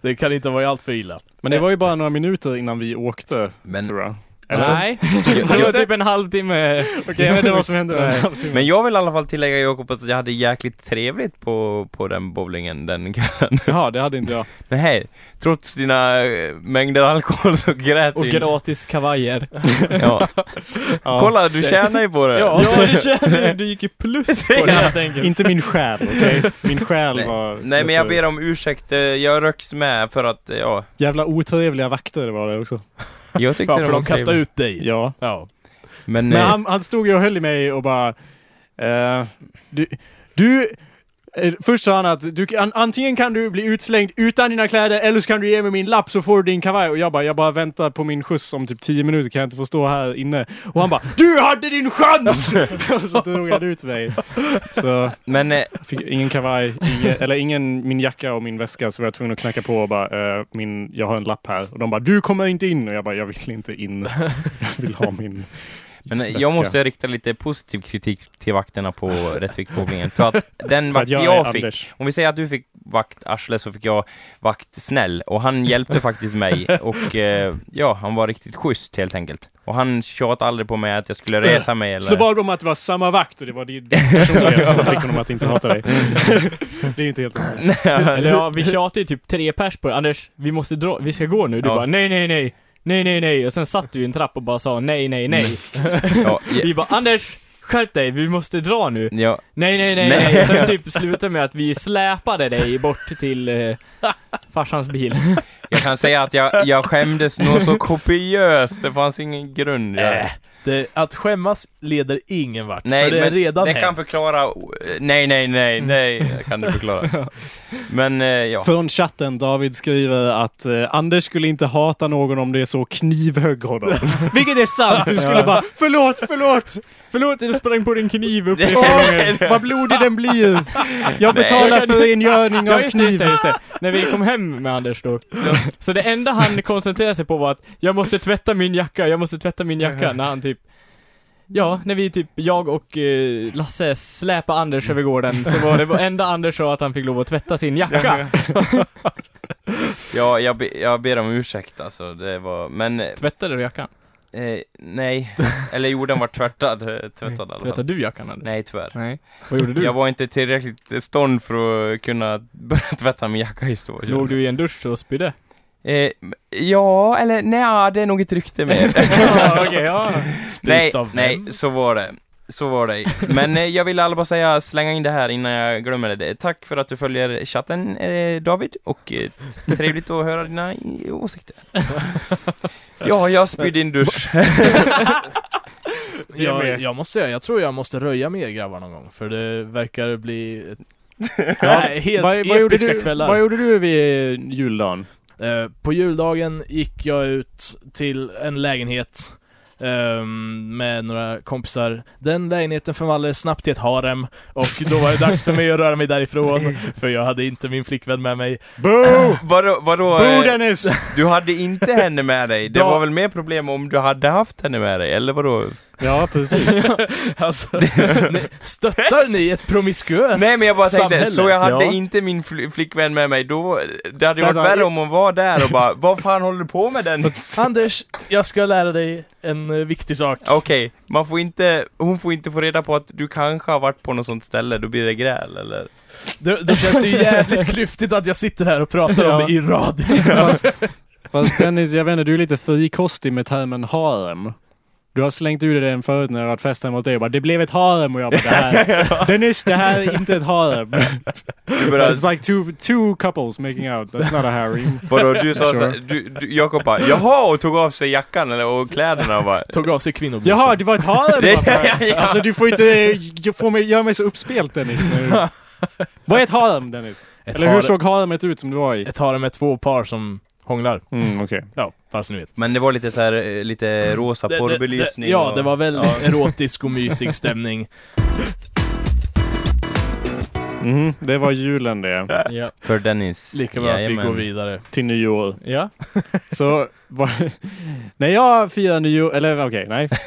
Det kan inte ha varit allt för illa. Men det var ju bara några minuter innan vi åkte, Men tror jag. Eller? Nej, det var typ en halvtimme. Okej, jag vet inte vad som hände. Nej. Halvtimme. Men jag vill i alla fall tillägga Jakob att jag hade jäkligt trevligt på, på den bowlingen den kvällen. Jaha, det hade inte jag. Nej, trots dina eh, mängder alkohol så grät Och du. gratis kavajer. Ja. Ja. Kolla, du tjänar ju på det. Ja. Ja, det känner du gick ju plus på det helt enkelt. Inte min själ, okej? Min själ Nej. var... Nej men jag ber om ursäkt, eh, jag röks med för att, eh, ja, Jävla otrevliga vakter var det också. Jag tyckte Ja, för var de kastade ut dig. Ja. Ja. Men, Men eh, han, han stod ju och höll i mig och bara... eh, du... du Först sa han att du, kan- antingen kan du bli utslängd utan dina kläder eller så kan du ge mig min lapp så får du din kavaj. Och jag bara, jag bara väntar på min skjuts om typ 10 minuter kan jag inte få stå här inne. Och han bara, DU HADDE DIN CHANS! och så drog han ut mig. Så men eh, fick ingen kavaj, ingen, eller ingen min jacka och min väska så var jag tvungen att knacka på och bara, eh, min, jag har en lapp här. Och de bara, du kommer inte in. Och jag bara, jag vill inte in. Jag vill ha min Men eh, väska. jag måste rikta lite positiv kritik till vakterna på Rättviksbowlingen. För att den vakt att jag, jag, fick, Anders. om vi säger att du fick vakt Arsle så fick jag vakt Snäll. Och han hjälpte faktiskt mig och eh, ja, han var riktigt schysst helt enkelt. Och han tjatade aldrig på mig att jag skulle resa mig Så det eller... var om att det var samma vakt och det var din personlighet som fick honom att inte hata dig. det är ju inte helt omöjligt. Eller ja, vi tjatade ju typ tre pers på det. Anders, vi måste dra, vi ska gå nu. Du Ja. bara nej, nej, nej. Nej, nej, nej. Och sen satt du i en trapp och bara sa nej, nej, nej. ja, Vi bara Anders, skärp dig, vi måste dra nu. ja, Nej, nej, nej, Nej. Sen typ slutade med att vi släpade dig bort till eh, farsans bil. jag kan säga att jag, jag skämdes nog så kopiöst. Det fanns ingen grund. Jag, Äh, det, att skämmas leder ingen vart. Nej, för det är men redan det hänt. kan förklara... Nej, nej, nej, nej, kan du förklara. Men, eh, ja. Från chatten, David skriver att eh, Anders skulle inte hata någon om det är så knivhögg honom. Vilket är sant! Du skulle bara förlåt, förlåt! Förlåt, jag sprang på din kniv upp i Åh, vad blodig den blir! Jag betalar Nej. för rengöring av just det, just kniv. det, just det. När vi kom hem med Anders då. Så det enda han koncentrerade sig på var att jag måste tvätta min jacka, jag måste tvätta min jacka när han typ Ja, när vi typ, jag och eh, Lasse släpade Anders över gården så var det enda Anders sa att han fick lov att tvätta sin jacka. Ja, jag, be, jag ber om ursäkt alltså, det var, men, eh, Tvättade du jackan? nej. Eller jo, den var tvättad, eh, tvättad alla fall. Tvättade du jackan Anders? Nej, tyvärr. Nej. Vad gjorde du? Jag var inte tillräckligt stånd för att kunna börja tvätta min jacka i stå. Låg du i en dusch och spydde? Eh, ja, eller nej, det är nog ett rykte mer. ja, okej, ja. Nej, av nej, så var det. Så var det. Men eh, jag vill alla bara säga, slänga in det här innan jag glömmer det. Tack för att du följer chatten, eh, David, och eh, trevligt att höra dina i- åsikter. ja, jag spydde i en dusch. Jag, med. jag måste säga, jag tror jag måste röja mer grabbar någon gång, för det verkar bli ett, Nej, helt vad, vad, gjorde du, kvällar. vad gjorde du vid juldagen? Eh, på juldagen gick jag ut till en lägenhet ehm, med några kompisar. Den lägenheten förvandlades snabbt till ett harem och då var det dags för mig att röra mig därifrån för jag hade inte min flickvän med mig. Boo! Vadå, vadå? Boo eh, Dennis! Du hade inte henne med dig? Det var väl mer problem om du hade haft henne med dig, eller vadå? Ja, precis. Alltså, ni, stöttar ni ett promiskuöst Nej men jag bara tänkte, samhälle? så jag hade Ja. inte min fl- flickvän med mig, då, det hade ju varit värre om hon var där och bara, vad fan håller du på med den? Anders, jag ska lära dig en eh, viktig sak. Okej, man får inte, hon får inte få reda på att du kanske har varit på något sånt ställe, då blir det gräl eller? Då, då känns det ju jävligt klyftigt att jag sitter här och pratar om Ja. det i radio. Fast, fast Dennis, jag vet inte, du är lite frikostig med termen harem. Du har slängt ur dig den förut när jag har varit fest hemma hos dig och bara det blev ett harem och jag bara det här, Dennis det här är inte ett harem. Du It's like two, two couples making out, that's not a harem. vadå, du sa Sure. så, du, du, Jakob bara, jaha och tog av sig jackan eller, och kläderna och bara, Tog av sig kvinnoblusen. Jaha, det var ett harem Ja, alltså. du får inte jag får mig, göra mig så uppspelt Dennis nu. Vad är ett harem Dennis? Ett Eller hur såg haremet ut som du var i? Ett harem med två par som hånglar. Mm, okej. Ja, fast ni vet. men det var lite så här, eh, lite rosa Det- det- porrbelysning Ja, och, det var väldigt Ja. erotisk och mysig stämning. Mhm, det var julen det. Ja. För Dennis. Lika bra att vi Jajamän. går vidare. Till nyår. Ja. Så, vad- när jag firar nyår, eller okej, nej.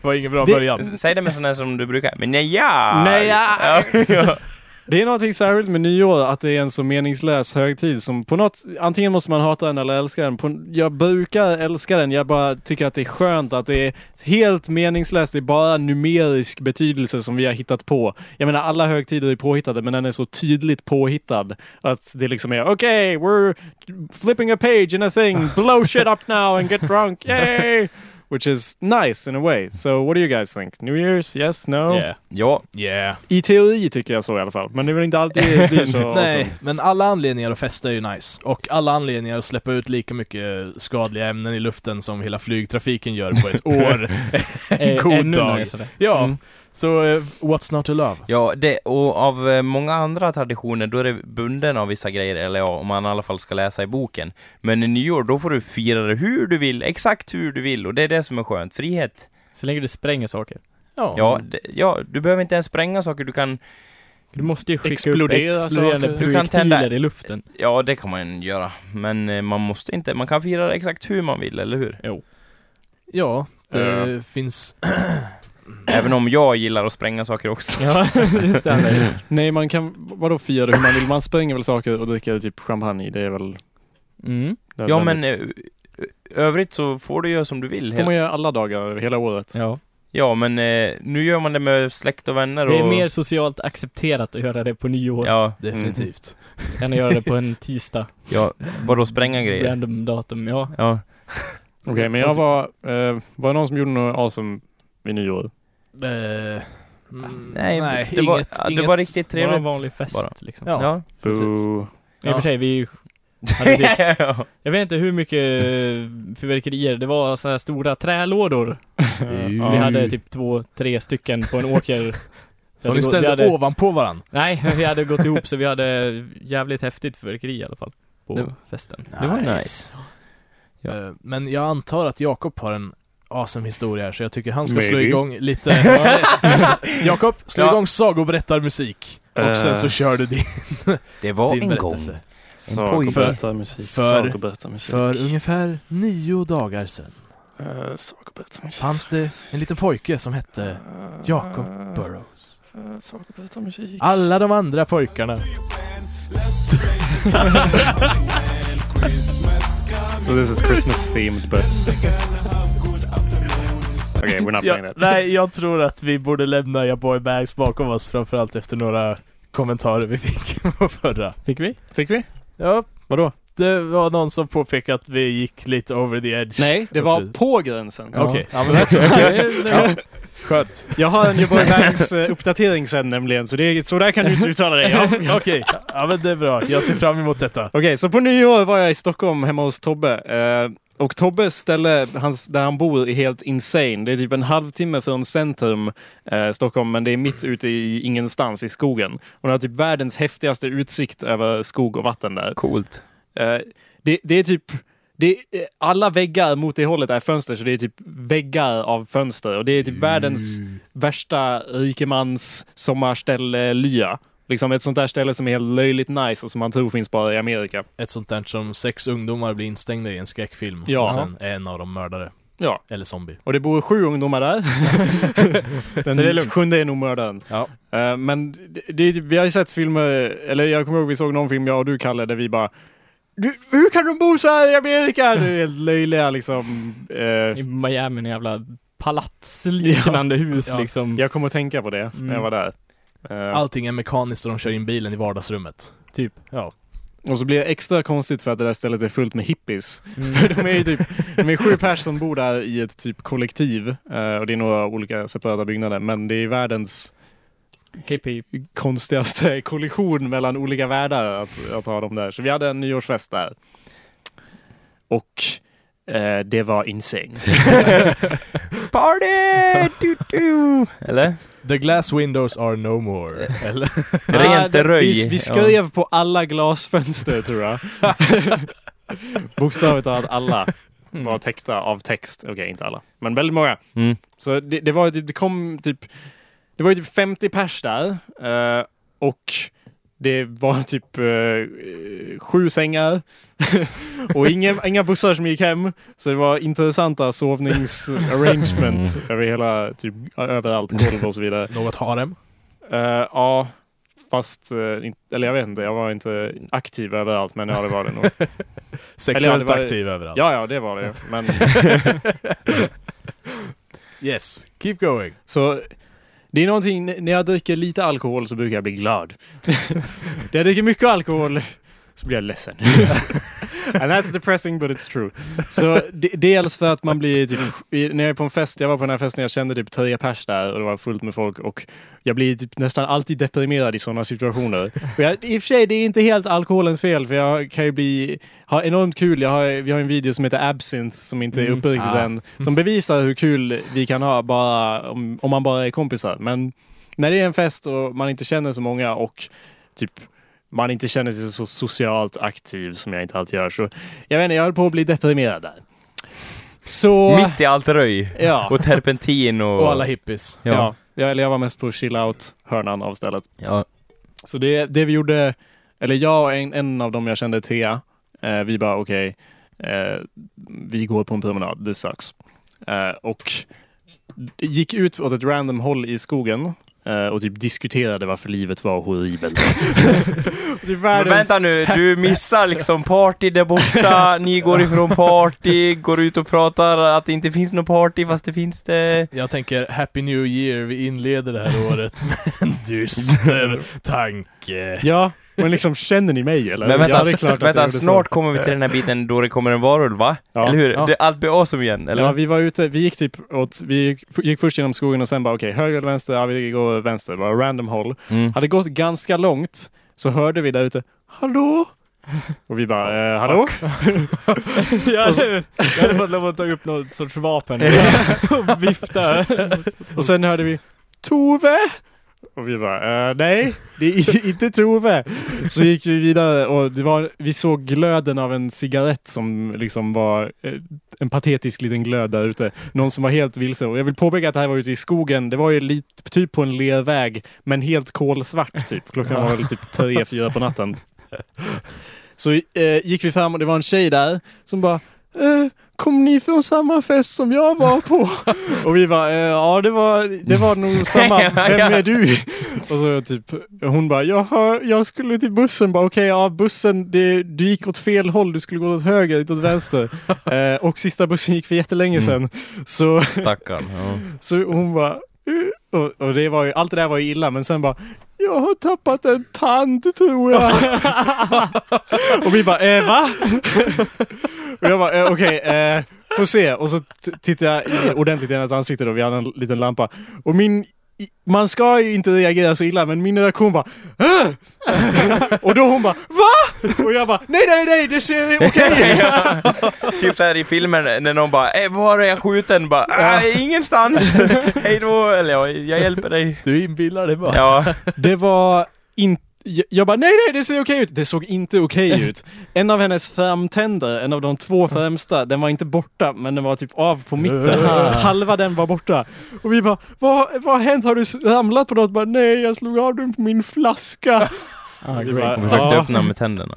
Det var ingen bra Det- början. Säg det med sån här som du brukar, men nej ja! Nej, ja. ja. Det är någonting särskilt med nyår, att det är en så meningslös högtid som på något, antingen måste man hata den eller älska den. På, jag brukar älska den, jag bara tycker att det är skönt att det är helt meningslöst, det är bara numerisk betydelse som vi har hittat på. Jag menar alla högtider är påhittade, men den är så tydligt påhittad att det liksom är okej, okay, we're flipping a page in a thing, blow shit up now and get drunk, yay! Which is nice in a way. So what do you guys think? New Year's? Yes? No? Yeah. Ja, Yeah. I teori tycker jag så i alla fall. Men det är väl inte alltid det blir så. Nej, awesome. men alla anledningar att festa är ju nice. Och alla anledningar att släppa ut lika mycket skadliga ämnen i luften som hela flygtrafiken gör på ett år. Eh, god ännu dag. Ja, Mm. Så eh, what's not to love? ja det, och av eh, många andra traditioner då är det bunden av vissa grejer, eller ja, om man i alla fall ska läsa i boken. Men i nyår, då får du fira det hur du vill, exakt hur du vill, och det är det som är skönt. Frihet. Så länge du spränger saker. Ja. Ja, det, ja, du behöver inte ens spränga saker, du kan, Du måste ju skicka Explodera upp exploderande saker. Du kan projektiler i luften. ja det kan man göra. Men eh, man måste inte, man kan fira det exakt hur man vill, eller hur? Jo. Ja, det Ja. finns... Även om jag gillar att spränga saker också. Ja, det stämmer. Nej, man kan, vadå fira hur man vill? Man spränger väl saker och dricker typ champagne. Det är väl Mm. Ja men eh, övrigt så får du göra som du vill. får man göra alla dagar hela året. Ja. Ja men eh, nu gör man det med släkt och vänner och... Det är mer socialt accepterat att göra det på nyår Ja, Definitivt. än att göra det på en tisdag. ja, vadå spränga grejer? Random datum, ja. Ja. Okej, men jag var, eh, var det någon som gjorde något awesome vid nyår? Eh, mm, Nej, nej, det, var, inget, ja, det inget. var riktigt Det var en trevligt. vanlig fest bara. liksom. Ja. Ja. Precis. Boo. I och för sig, vi hade ja. jag vet inte hur mycket fyrverkerier, det var sådana här stora trälådor. Ja. Vi hade typ två, tre stycken på en åker. Så ni Vi ställde hade- ovanpå varandra? Nej, vi hade gått ihop så vi hade jävligt häftigt fyrverkeri i alla fall. På Det- festen. Det var nice. Ja. Eh, Men jag antar att Jakob har en awesome historia här, så jag tycker han ska slå Maybe. igång lite... Jakob, slå Ja. igång sagoberättarmusik. Och sen så Eh. kör du din, Det var din en gång. berättelse. Sagoberättarmusik. För- Sagoberättarmusik. För ungefär nio dagar sedan Uh, Sagoberättarmusik. fanns det en liten pojke som hete Jacob Burrows. Uh, Sagoberättarmusik. Alla de andra pojkarna So this is Christmas themed but... Okay, we're not Ja, playing that. nej, jag tror att vi borde lämna Ya Boy Bags bakom oss, framförallt efter några kommentarer vi fick på förra. Fick vi? Fick vi? Ja, Vadå? Det var någon som påpekade att vi gick lite over the edge. Nej, det var på gränsen. Ja. Okej, okay. ja, skönt. Jag har en Joboy Banks eh, uppdatering sen nämligen, så, det är, så där kan du inte uttala dig. Ja. Okej, Okej, ja men det är bra. Jag ser fram emot detta. så på nyår var jag i Stockholm hemma hos Tobbe. Eh, och Tobbes ställe hans, där han bor är helt insane. Det är typ en halvtimme från centrum eh, Stockholm, men det är mitt ute i ingenstans i skogen. Och det har typ världens häftigaste utsikt över skog och vatten där. Coolt. Eh, det, det är typ det eh, alla väggar mot det hållet är fönster, så det är typ väggar av fönster. Och det är typ världens värsta rikemans sommarställe-lya. Liksom ett sånt där ställe som är helt löjligt nice och som man tror finns bara i Amerika. Ett sånt där som sex ungdomar blir instängda i en skräckfilm Ja. och sen är en av dem mördare. Ja. Eller zombie. Och det bor sju ungdomar där. Den Så det är lugnt. sjunde är nog mördaren. Ja. Eh, men det, det vi har ju sett filmer, eller jag kommer ihåg vi såg någon film, jag och du Kalle, där vi bara du, hur kan de bo så här i Amerika? Det är helt löjliga liksom. eh, I Miami, en jävla palatsliknande hus Ja. liksom. jag kommer att tänka på det när jag var där. Eh, Allting är mekaniskt och de kör in bilen i vardagsrummet. Typ. Ja. och så blir det extra konstigt för att det där stället är fullt med hippies. Mm. För de är ju typ, de är sju personer som bor där i ett typ kollektiv. eh, och det är några olika separata byggnader. Men det är världens Hipp hipp. konstigaste kollision mellan olika världar att, att ha dem där. Så vi hade en nyårsfest där. Och eh, det var insane. Party! Du, du. Eller? The glass windows are no more. Eller? Rent röj. Vi, vi skrev på alla glasfönster tror jag. Bokstavligt talat alla var täckta av text. Okej, inte alla, men väldigt många. Mm. Så det, det var typ, det kom typ, det var ju typ 50 pers där. eh, och det var typ eh, sju sängar. och inga, inga bussar som gick hem. Så det var intressanta sovningsarrangement över hela, typ överallt, golv och så vidare. Något harem? Uh, ja, Fast, eh, eller jag vet inte, jag var inte aktiv överallt men ja det var det nog. Sexuellt Eller var- aktiv överallt. Ja, ja det var det. Men Yes, keep going. så det är någonting, när jag dricker lite alkohol så brukar jag bli glad. när jag dricker mycket alkohol så blir jag ledsen. And that's depressing but it's true. Så de, dels för att man blir typ, när jag är på en fest, jag var på den här festen, jag kände typ tre pers där och det var fullt med folk och jag blir typ nästan alltid deprimerad i sådana situationer. Jag, I och för sig, det är inte helt alkoholens fel för jag kan ju bli, ha enormt kul. Jag har, vi har en video som heter Absinthe som inte är Mm. uppe riktigt Ah. än. Som bevisar hur kul vi kan ha bara om, om man bara är kompisar. Men när det är en fest och man inte känner så många och typ man inte känner sig så socialt aktiv som jag inte alltid gör. Så jag vet inte, jag höll på att bli deprimerad där. Så... Mitt i allt röj. Ja. Och terpentin och... Och alla hippies. Ja. ja. Jag, eller jag var mest på chill out-hörnan av stället. Ja. Så det, det vi gjorde, eller jag och en, en av dem jag kände, Thea, eh, vi bara okej, eh, vi går på en promenad, this sucks. Eh, och gick ut åt ett random håll i skogen och typ diskuterade varför livet var horribelt. typ Men vänta nu, du missar liksom party där borta, ni går ifrån party, går ut och pratar att det inte finns någon party fast det finns det. Jag tänker Happy New Year, vi inleder det här året med en dyster tanke. Ja, men liksom känner ni mig eller? Men vänta, ja, klart vänta gjorde så. snart kommer vi till den här biten då det kommer en varulv va? Ja. Eller hur? Ja. Det, allt blir awesome igen, eller? Ja, vi var ute, vi gick typ åt, vi gick, gick först genom skogen och sen bara okej, höger eller vänster? Ja, vi går vänster. Var random håll. Mm. Hade gått ganska långt så hörde vi där ute, hallå? Och vi bara, eh, hallå? jag, hade, jag hade fått lov att ta upp något sorts vapen och vifta. Och sen hörde vi, Tove? Och vi bara, äh, nej, det är inte Tove. Så gick vi vidare och det var, vi såg glöden av en cigarett som liksom var eh, en patetisk liten glöd där ute. Någon som var helt vilse. Och jag vill påpeka att det här var ute i skogen. Det var ju lite, typ på en lerväg, men helt kolsvart typ. Klockan var väl typ tre, fyra på natten. Så eh, gick vi fram och det var en tjej där som bara eh, Kom ni från samma fest som jag var på? och vi bara, eh, ja det var, det var nog samma, vem är du? och så typ, hon bara, jag, hör, jag skulle till bussen, bara okej, ja bussen, det, du gick åt fel håll, du skulle gå åt höger, inte åt vänster. eh, och sista bussen gick för jättelänge sedan. Så, Stackarn. Ja. så hon bara, "Eh." och, och det var ju, allt det där var ju illa, men sen bara, jag har tappat en tand tror jag. och vi bara, eh va? Och jag bara, eh, okej, eh, får se. Och så t- tittar jag i- ordentligt i hennes ansikte då, vi hade en liten lampa. Och min, man ska ju inte reagera så illa, men min reaktion var "Åh!" Och då hon bara VA? Och jag bara nej, nej, nej, det ser okej ut. typ såhär i filmen när någon bara eh, var är jag skjuten? Bara äh, ingenstans! Hej då! Eller ja, jag hjälper dig. Du inbillar dig bara. Ja. Det var inte... Jag bara nej, nej, det ser okej ut. Det såg inte okej ut. En av hennes framtänder, en av de två främsta, den var inte borta, men den var typ av på mitten. Halva den var borta. Och vi bara, vad, vad har hänt? Har du ramlat på något? Bara, nej, jag slog av den på min flaska. Ah, bara, Hon försökte öppna med tänderna.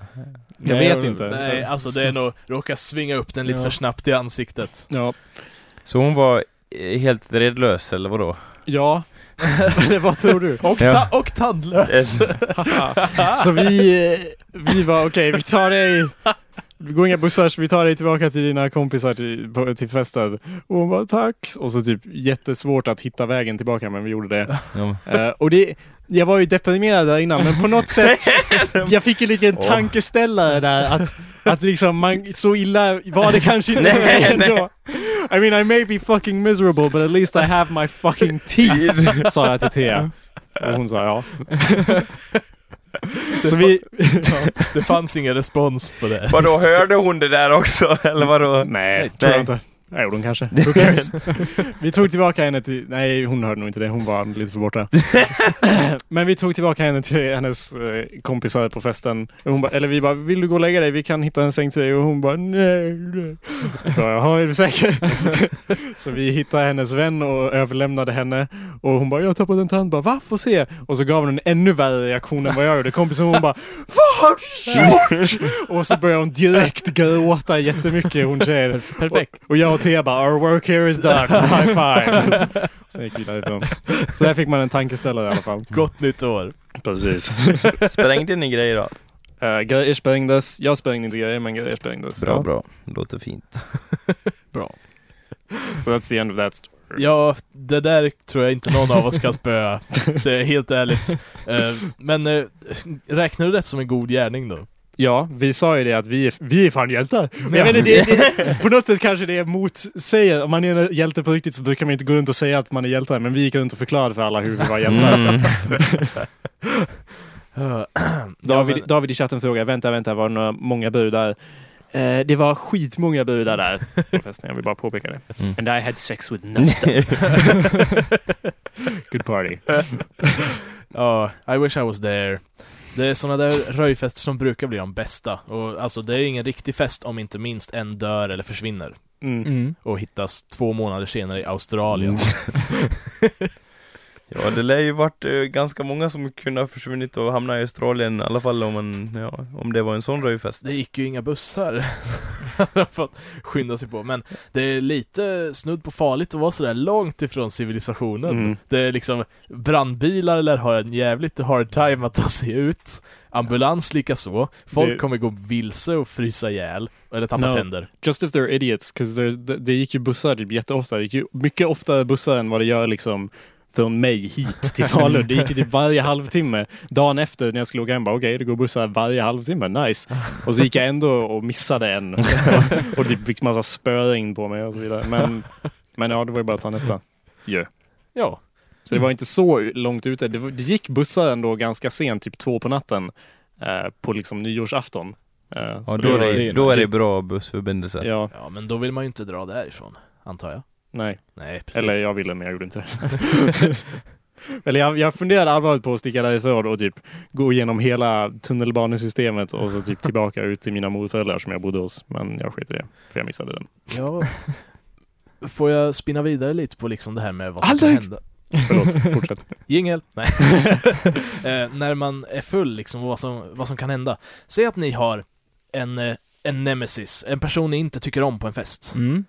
Jag Nej, vet inte. Nej, alltså det är nog råka svinga upp den lite Ja. för snabbt i ansiktet. Ja. Så hon var eh, helt redlös, eller vadå? Ja. Eller vad tror du? Och, Ja. ta- och tandlös. Så vi, eh, vi var okej, vi tar dig. Vi går inga bussar så vi tar dig tillbaka till dina kompisar till, på, till festen. Och hon bara tack. Och så typ jättesvårt att hitta vägen tillbaka men vi gjorde det. Eh, och det, jag var ju deprimerad där innan men på något sätt, jag fick en liten Åh. tankeställare där att, att liksom man, så illa var det kanske inte Nej, ändå. I mean I may be fucking miserable but at least I have my fucking teeth, sa jag till Thea. Och hon sa ja. Så vi... Det fanns ingen respons på det. Vadå, hörde hon det där också? Eller vadå? Nej, tror jag inte. Nej, gjorde hon kanske. Vi tog tillbaka henne till... Nej, hon hörde nog inte det. Hon var lite för borta. Men vi tog tillbaka henne till hennes eh, kompisar på festen. Hon bara, eller vi bara, vill du gå och lägga dig? Vi kan hitta en säng till dig. Och hon bara, nej. nej. Jag bara, Jaha, är du säker? så vi hittade hennes vän och överlämnade henne. Och hon bara, jag har tappat en tand. Bara, Va? Får se. Och så gav hon en ännu värre reaktion än vad jag gjorde. Kompisen hon bara, vad har du gjort? och så började hon direkt gråta jättemycket, hon tjejen. Perfekt. Och, och jag och bara “Our work here is done, high five”. Sen gick vi därifrån. Så där fick man en tankeställare i alla fall. Gott nytt år. Precis. Sprängde ni grejer då? Uh, grejer sprängdes. Jag sprängde inte grejer, men grejer sprängdes. Bra, Ja. bra. Låter fint. So that's the end of that story. Ja, det där tror jag inte någon av oss kan spöa. Det är helt ärligt. Eh, Men eh, räknar du det som en god gärning då? Ja, vi sa ju det att vi är, vi är fan hjältar. Men jag vet inte, det, det, på något sätt kanske det motsäger, om man är en hjälte på riktigt så brukar man inte gå runt och säga att man är hjältar, men vi gick runt och förklarade för alla hur vi var hjältar. Mm. David, David i chatten frågar, vänta, vänta, var det några många brudar? Eh, det var skitmånga brudar där på festen, jag vill bara påpeka det. Mm. And I had sex with nothing. Good party. Ja, I wish I was there. Det är såna där röjfester som brukar bli de bästa. Och alltså det är ingen riktig fest om inte minst en dör eller försvinner. Mm. Mm. Och hittas två månader senare i Australien. Ja, det lär ju varit eh, ganska många som kunde ha försvunnit och hamnat i Australien, i alla fall om, man, ja, om det var en sån röjfest. Det gick ju inga bussar. Har fått skynda sig på. Men det är lite snudd på farligt att vara sådär långt ifrån civilisationen. Mm. Det är liksom, brandbilar lär ha en jävligt hard time att ta sig ut. Ambulans likaså. Folk Det- kommer gå vilse och frysa ihjäl. Eller tappa No. tänder. Just if they're idiots, 'cause det gick ju bussar typ jätteofta. Det gick ju mycket oftare bussar än vad det gör liksom från mig hit till Falun. Det gick typ varje halvtimme. Dagen efter när jag skulle åka hem bara okej, det går bussar varje halvtimme, nice. Och så gick jag ändå och missade en. och typ fick massa spöregn på mig och så vidare. Men, men ja, det var ju bara att ta nästa. Ja. Ja. Så det var inte så långt ute. Det, var, det gick bussar ändå ganska sent, typ två på natten, eh, på liksom nyårsafton. Eh, Ja, så då, det är det, då är det bra bussförbindelse. Ja, Ja, men då vill man ju inte dra därifrån. Antar jag. Nej. Nej, precis. Eller jag ville men jag gjorde inte det. Eller jag, jag funderade allvarligt på att sticka därifrån och typ gå igenom hela tunnelbanesystemet och så typ tillbaka ut till mina morföräldrar som jag bodde hos. Men jag sket i det, för jag missade den. Ja. Får jag spinna vidare lite på liksom det här med vad som Aldrig! kan hända? Förlåt, fortsätt. Jingel! Nej. eh, när man är full liksom, vad som, vad som kan hända. Säg att ni har en, eh, en nemesis, en person ni inte tycker om på en fest. Mm.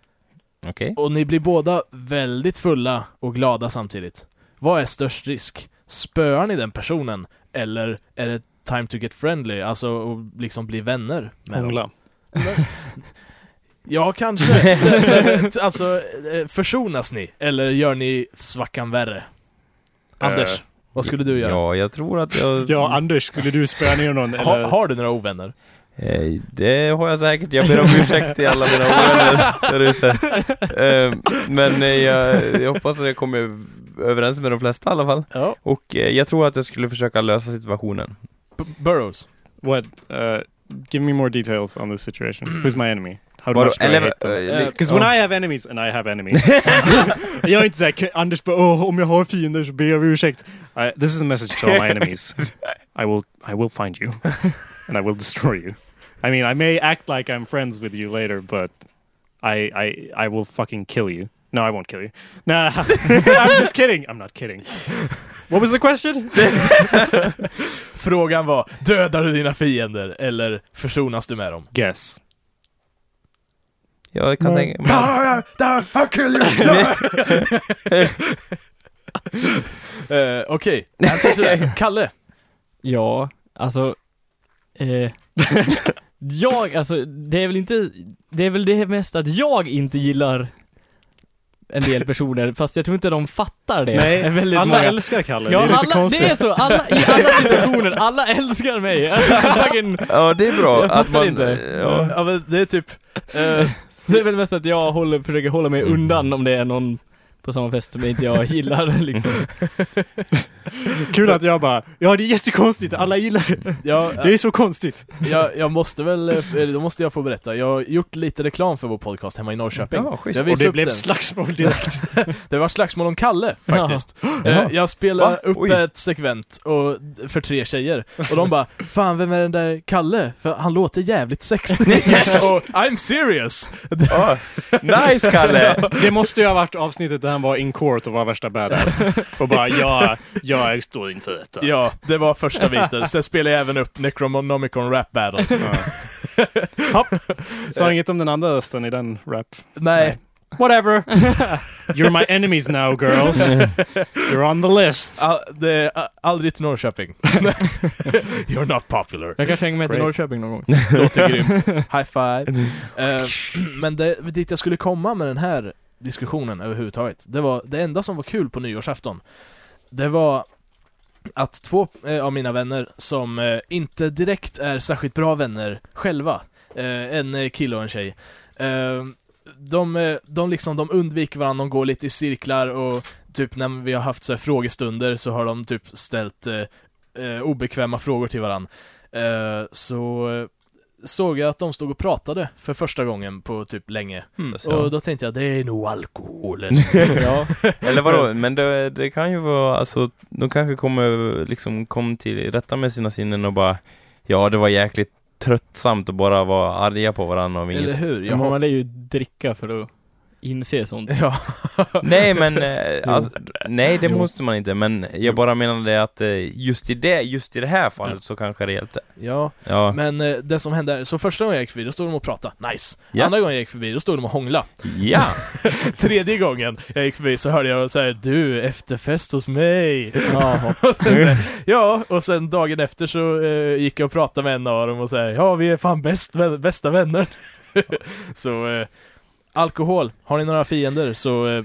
Okej. Och ni blir båda väldigt fulla och glada samtidigt. Vad är störst risk? Spöar ni den personen? Eller är det time to get friendly? Alltså, och liksom bli vänner med dem? Hångla. Ja, kanske. Alltså, eh, försonas ni? Eller gör ni svackan värre? Anders, Eh, vad skulle du göra? Ja, jag tror att jag... Ja, Anders, skulle du spöa ner någon? Ha, Eller? har du några ovänner? Eh, Det har jag säkert, jag ber om ursäkt till alla mina ovänner där ute. Eh, Men eh, jag, jag hoppas att jag kommer överens med de flesta i alla fall. Ja. Och jag tror att jag skulle försöka lösa situationen. B- Burrows. What? Uh, give me more details on this situation. Who's my enemy? How much do I hate them? Because ja. when I have enemies, and I have enemies. jag är inte såhär, Anders bara åh, om jag har fiender så ber jag om ursäkt. I, this is a message to all my enemies. I will, I will find you. And I will destroy you. I mean, I may act like I'm friends with you later, but I, I, I will fucking kill you. No, I won't kill you. Nah, I'm just kidding. I'm not kidding. What was the question? Frågan var, dödar du dina fiender eller försonas du med dem? Guess. Jag kan tänka mig... I'll kill you! uh, Okej, answer to that. Kalle. Ja, alltså... Eh, jag, alltså, det är väl inte... Det är väl det mest att jag inte gillar en del personer, fast jag tror inte de fattar det. Nej, alla många. älskar Kalle. Ja, det är lite alla, konstigt. det är så. Alla, I alla situationer, alla älskar mig. Fucking- Ja, det är bra. Jag att fattar man, inte. Ja, Ja men det är typ, Så det är väl mest att jag håller, försöker hålla mig undan om det är någon på samma fest som inte jag gillar liksom. Kul att jag bara, ja det är jättekonstigt, alla gillar det. ja, Det är så konstigt. jag, jag måste väl, eh, eller då måste jag få berätta. Jag har gjort lite reklam för vår podcast hemma i Norrköping. ja schysst. Och det blev den. slagsmål direkt. Det var slagsmål om Kalle, faktiskt. Eh, Jaha. jag spelade Va? upp Oj. ett segment och, för tre tjejer, och de bara 'Fan, vem är den där Kalle? För han låter jävligt sexig' och 'I'm serious' Ja, nice Kalle! Det måste ju ha varit avsnittet där han var in court och var värsta badass. Och bara, ja, jag står inför detta. Ja, det var första biten. Sen spelade jag även upp Necronomicon Rap Battle. Ja. Sa inget om den andra rösten i den rap. Nej, Whatever. You're my enemies now, girls. You're on the list. Ah, det ah, aldrig till Norrköping. You're not popular. Jag kanske hänger med till Great. Norrköping någon gång. Låter grymt. High five. Eh, men det, dit jag skulle komma med den här diskussionen överhuvudtaget, det var det enda som var kul på nyårsafton. Det var att två eh, av mina vänner som eh, inte direkt är särskilt bra vänner själva, eh, en kille och en tjej, de, de liksom, de undviker varandra, de går lite i cirklar och typ när vi har haft så här frågestunder så har de typ ställt eh, obekväma frågor till varandra. Eh, så såg jag att de stod och pratade för första gången på typ länge. Så. Och då tänkte jag, det är nog alkoholen. ja. Eller vadå, men det, det kan ju vara, alltså, de kanske kommer liksom kom till rätta med sina sinnen och bara Ja, det var jäkligt tröttsamt att bara vara arga på varandra och Eller hur? Har... man lär ju dricka för att inse sånt. Ja. Nej men, eh, alltså, nej det Jo. måste man inte, men jag bara menade att eh, just i det, just i det här fallet så kanske det hjälpte. ja, Ja. men eh, det som hände, så första gången jag gick förbi, då stod de och pratade, nice. Ja. Andra gången jag gick förbi, då stod de och hångla. Ja! Tredje gången jag gick förbi så hörde jag så här, du, efterfest hos mig. Jaha. Och här, ja, och sen dagen efter så eh, gick jag och pratade med en av dem och så här, ja vi är fan bäst, bästa vänner. så, eh, alkohol, har ni några fiender så eh,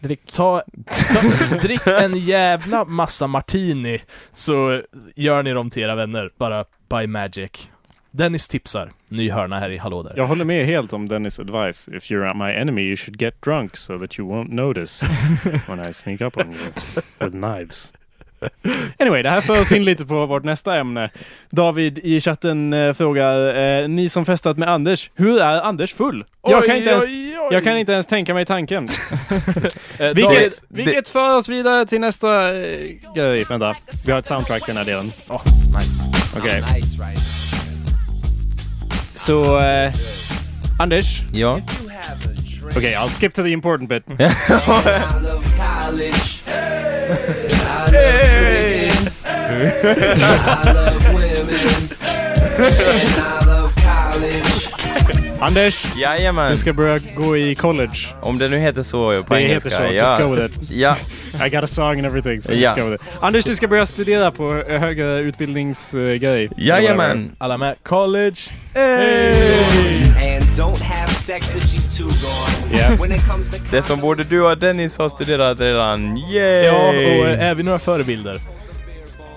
Drick. Ta, ta, drick en jävla massa martini så gör ni dem till era vänner, bara by magic. Dennis tipsar, ny hörna här i Hallå där. Jag håller med helt om Dennis advice. If you're my enemy you should get drunk so that you won't notice when I sneak up on you with knives. Anyway, det här för oss in lite på vårt nästa ämne. David i chatten eh, frågar, eh, ni som festat med Anders, hur är Anders full? Jag kan inte ens, oj, oj. jag kan inte ens tänka mig tanken. Eh, Vilket, vilket för oss vidare till nästa eh, grej. Vänta, vi har ett soundtrack till den här delen. oh, nice. Okej. Så, eh, Anders. Ja. Okej, I'll skip to the important bit. drinking. I love women. And I love college. Anders, du Jajamän! ska börja gå i college. Om det nu heter så på Det engelska. heter så, ja. just go with it. Ja, I got a song and everything, so Ja. just go with it. Anders, du ska börja studera på eh, högre utbildningsgrej. jajamän! Alla med college. Hey! And don't have sex if she's too gone. Yeah. When it comes to Det som både du och Dennis har studerat redan. Yay! Ja, och eh, är vi några förebilder?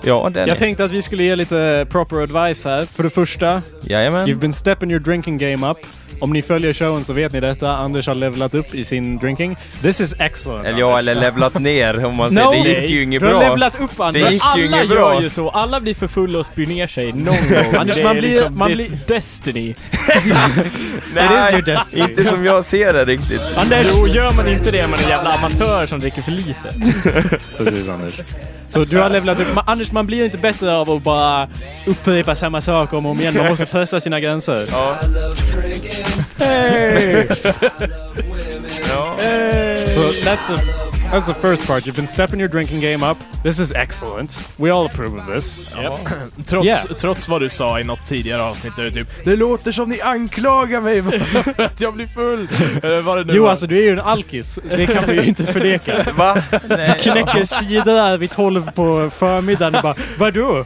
Ja, Dennis. Jag tänkte att vi skulle ge lite proper advice här. För det första, Jajamän. you've been stepping your drinking game up. Om ni följer showen så vet ni detta. Anders har levlat upp i sin drinking. This is excellent. Eller ja, eller levlat ner om man säger. No, det gick nej. ju inget Du har bra. levlat upp Anders. Det gick ju Alla inget bra. gör ju så. Alla blir för fulla och spyr ner sig någon gång. Anders, man blir- liksom, man det är blir- Destiny. It is your destiny. inte som jag ser det riktigt. Anders! Jo, gör man inte det man är en jävla amatör som dricker för lite. Precis Anders. Så du har levlat upp. Ma- Anders, man blir inte bättre av att bara upprepa samma sak om och om igen. Man måste pressa sina gränser. Ja. Hey! Ja. So that's the that's the first part. You've been stepping your drinking game up. This is excellent. We all approve of this. Trots, Yeah. trots vad du sa i något tidigare avsnitt där du typ Det låter som ni anklagar mig för att jag blir full! Eller vad det nu Jo, var. alltså du är ju en alkis. Det kan vi ju inte förneka. Va? Nej. Knäcker sidor där vid 12 på förmiddagen och bara Vadå?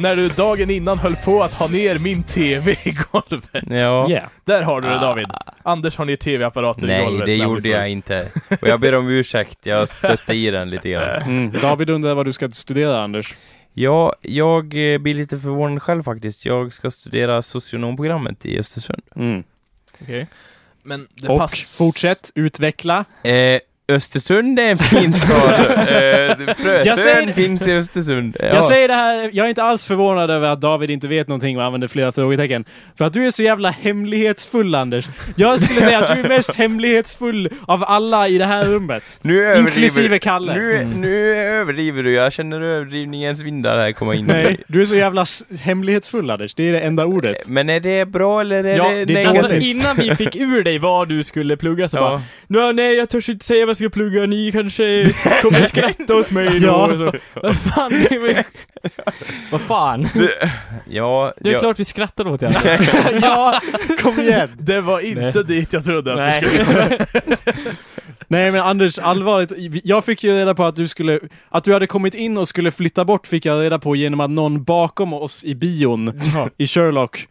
När du dagen innan höll på att ha ner min TV i golvet. Ja. Yeah. Där har du det David. Anders har ner TV-apparater i Nej, golvet. det när han gjorde jag inte. Och jag ber om ursäkt, jag stötte i den lite grann. Mm. David undrar vad du ska studera, Anders. Ja, jag eh, blir lite förvånad själv faktiskt. Jag ska studera socionomprogrammet i Östersund. Mm. Okej. Men det Och pass... fortsätt utveckla. Eh, Östersund är en fin stad. eh, Frösön Jag säger- finns i Östersund. Ja. Jag säger det här, jag är inte alls förvånad över att David inte vet någonting och använder flera frågetecken. För att du är så jävla hemlighetsfull, Anders. Jag skulle säga att du är mest hemlighetsfull av alla i det här rummet. nu överdriver, Inklusive Kalle. Nu, nu överdriver du. Jag känner överdrivningens vindar här komma in. Nej, du är så jävla hemlighetsfull, Anders. Det är det enda ordet. Men är det bra eller är Ja, det, det negativt? Alltså innan vi fick ur dig vad du skulle plugga så bara ja. "Nå, Nej, jag törs inte säga vad ska plugga, ni kanske kommer skratta åt mig då Ja. och så. Vad fan, det är. Vad fan? Ja, Det är ja. klart vi skrattar åt er. ja, kom igen! Det var inte Nej. dit jag trodde att vi Nej. skulle Nej men Anders, allvarligt. Jag fick ju reda på att du skulle, att du hade kommit in och skulle flytta bort fick jag reda på genom att någon bakom oss i bion, i Sherlock,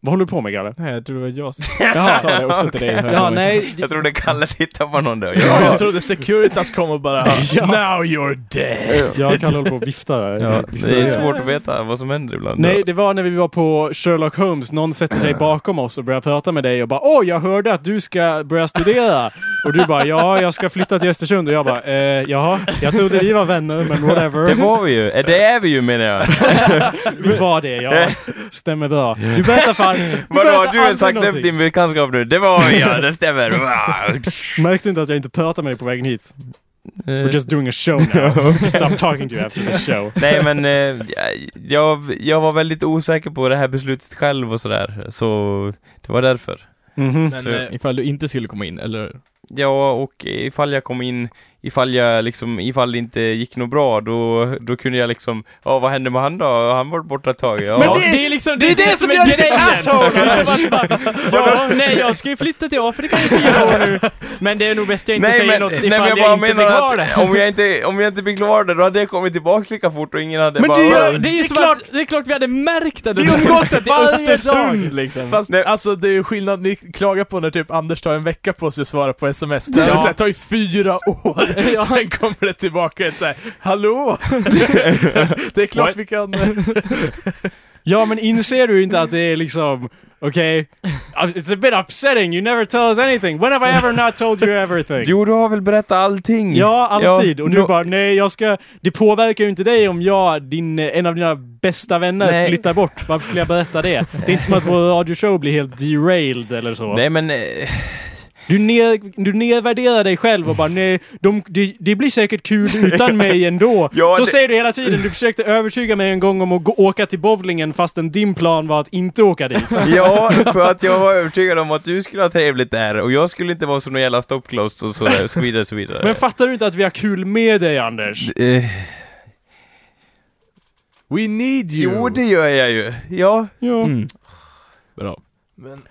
vad håller du på med Galle? Nej, jag tror det var jag som Jaha. sa det också till dig. Ja, nej. Jag trodde Kalle tittade på någon där. Ja, Ja. jag trodde Securitas kom och bara Ja. Now you're dead! Jag kan hålla på och vifta där. Ja, det är svårt att veta vad som händer ibland. Nej, det var när vi var på Sherlock Holmes. Någon sätter sig bakom oss och börjar prata med dig och bara Åh, jag hörde att du ska börja studera. Och du bara Ja, jag ska flytta till Östersund. Och jag bara eh, Jaha, jag trodde vi var vänner, men whatever. Det var vi ju. Eh, Det är vi ju menar jag. Vi var det, ja. Stämmer bra. Du berättar fan... du Vadå, du har sagt upp din bekantskap nu? Det var vi ja, det stämmer. Märkte du inte att jag inte pratar med dig på vägen hit? We're just doing a show now. Stop talking to you after the show. Nej men, eh, jag, jag var väldigt osäker på det här beslutet själv och sådär. Så det var därför. Mhm. Men Så- eh, Ifall du inte skulle komma in, eller? Ja, och ifall jag kom in, ifall jag liksom, ifall det inte gick något bra, då, då kunde jag liksom, ja vad hände med han då? Han var borta ett tag. Ja. Men Ja, det- är liksom, det är det som gör dig till asshole, Liksom att bara, ja, nej jag ska ju flytta till Afrika i fyra år nu. Men det är nog bäst jag inte nej säger men, något nej ifall men jag jag, bara inte blir kvar att där. om jag, inte, om jag inte blir kvar där, då hade jag kommit tillbaks lika fort och ingen hade Men bara... gör- Det är Det ju är som klart- att, det är klart vi hade märkt att du Vi umgås varje Östersund liksom. Fast Nej. alltså det är ju skillnad, ni klagar på när typ Anders tar en vecka på sig att svara på sms. Det ja. tar ju fyra år, Ja. sen kommer det tillbaka ett såhär Hallå! det är klart What? vi kan... Ja, men inser du inte att det är liksom, okej, it's a bit upsetting, you never tell us anything. When have I ever not told you everything? Jo, du har väl berättat allting? Ja, alltid. Ja, och du nå- bara, nej jag ska... Det påverkar ju inte dig om jag, din, eh, en av dina bästa vänner, Nej. flyttar bort. Varför skulle jag berätta det? Det är inte som att vår radioshow blir helt derailed eller så. Nej men, eh, Du, ner, du nedvärderar dig själv och bara, nej, de, det, det blir säkert kul utan mig ändå. Ja, så det- säger du hela tiden. Du försökte övertyga mig en gång om att gå, åka till bowlingen fastän din plan var att inte åka dit. ja, för att jag var övertygad om att du skulle ha trevligt där och jag skulle inte vara som någon jävla stopclose och så, och så vidare, så vidare. Men fattar du inte att vi har kul med dig, Anders? Eh, We need you! jo, det gör jag ju. Ja. Ja. Mm. Bra. Men,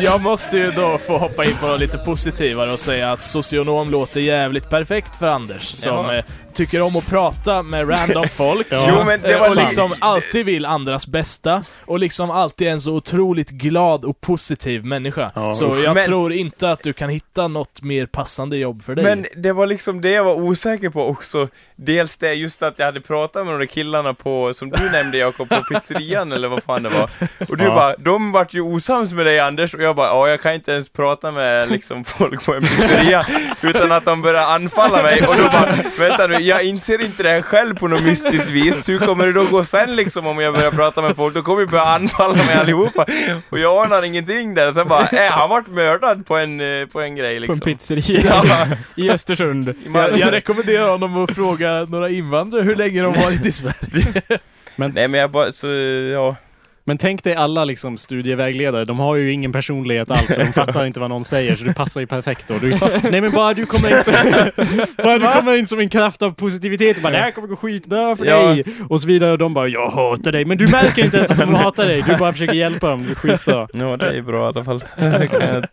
jag måste ju då få hoppa in på något lite positivare och säga att socionom låter jävligt perfekt för Anders som Ja. eh, tycker om att prata med random folk. Ja. Jo, men det var och liksom sant. alltid vill andras bästa och liksom alltid är en så otroligt glad och positiv människa. Ja. Så jag Men- tror inte att du kan hitta något mer passande jobb för dig. Men det var liksom det jag var osäker på också. Dels det just att jag hade pratat med de där killarna på, som du nämnde Jakob, på pizzerian eller vad fan det var. Och du Ja. bara, de vart ju osams med dig Anders och jag bara, ja jag kan inte ens prata med liksom folk på en pizzeria utan att de börjar anfalla mig och då bara, vänta nu, jag inser inte det här själv på något mystiskt vis. Hur kommer det då gå sen liksom om jag börjar prata med folk? Då kommer vi börja anfalla mig allihopa. Och jag anar ingenting där. Sen bara, äh, han vart mördad på en, eh, på en grej På liksom. en pizzeria Ja. i Östersund. Jag, jag rekommenderar honom att fråga några invandrare hur länge de varit i Sverige. Men, Nej men jag bara, så, ja. men tänk dig alla liksom studievägledare, de har ju ingen personlighet alls, så de fattar inte vad någon säger, så du passar ju perfekt då. Du, nej men bara du kommer in som, bara du kommer in som en kraft av positivitet och bara det här kommer gå skitbra för Ja. dig, och så vidare, och de bara jag hatar dig, men du märker inte ens att de hatar dig, du bara försöker hjälpa dem, det är skitbra. Ja, det är bra i alla fall.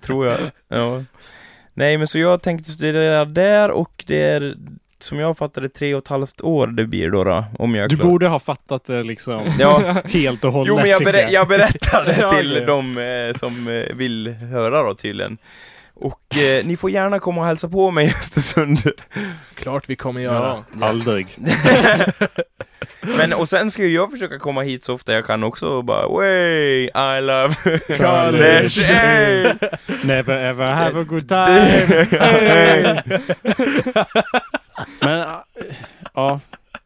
Tror jag. Ja. Nej, men så jag tänkte studera där och det är, som jag fattade, tre och ett halvt år det blir då, då om jag Du klar. borde ha fattat det liksom Ja, helt och hållet. jo men jag, berä, jag berättar det till de eh, som eh, vill höra då tydligen. Och eh, ni får gärna komma och hälsa på mig i Östersund. Klart vi kommer göra. Ja, aldrig. Men och sen ska ju jag försöka komma hit så ofta jag kan också och bara Way, I love College. college! Hey! Never ever have a good time. Men, äh, ja.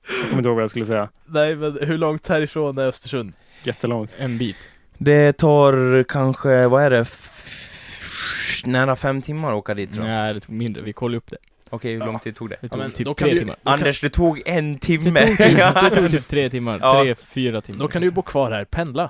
Jag kommer inte ihåg vad jag skulle säga. Nej men hur långt härifrån är Östersund? Jättelångt. En bit. Det tar kanske, vad är det? F- nära fem timmar att åka dit tror jag. Nej, det tog mindre. Vi kollade upp det. Okej, hur lång tid tog det? Det tog men typ kan tre du- timmar. Anders, det tog en Det timme! tog, typ, det tog typ tre timmar. Ja. Tre, fyra timmar. Då kan du ju bo kvar här, pendla.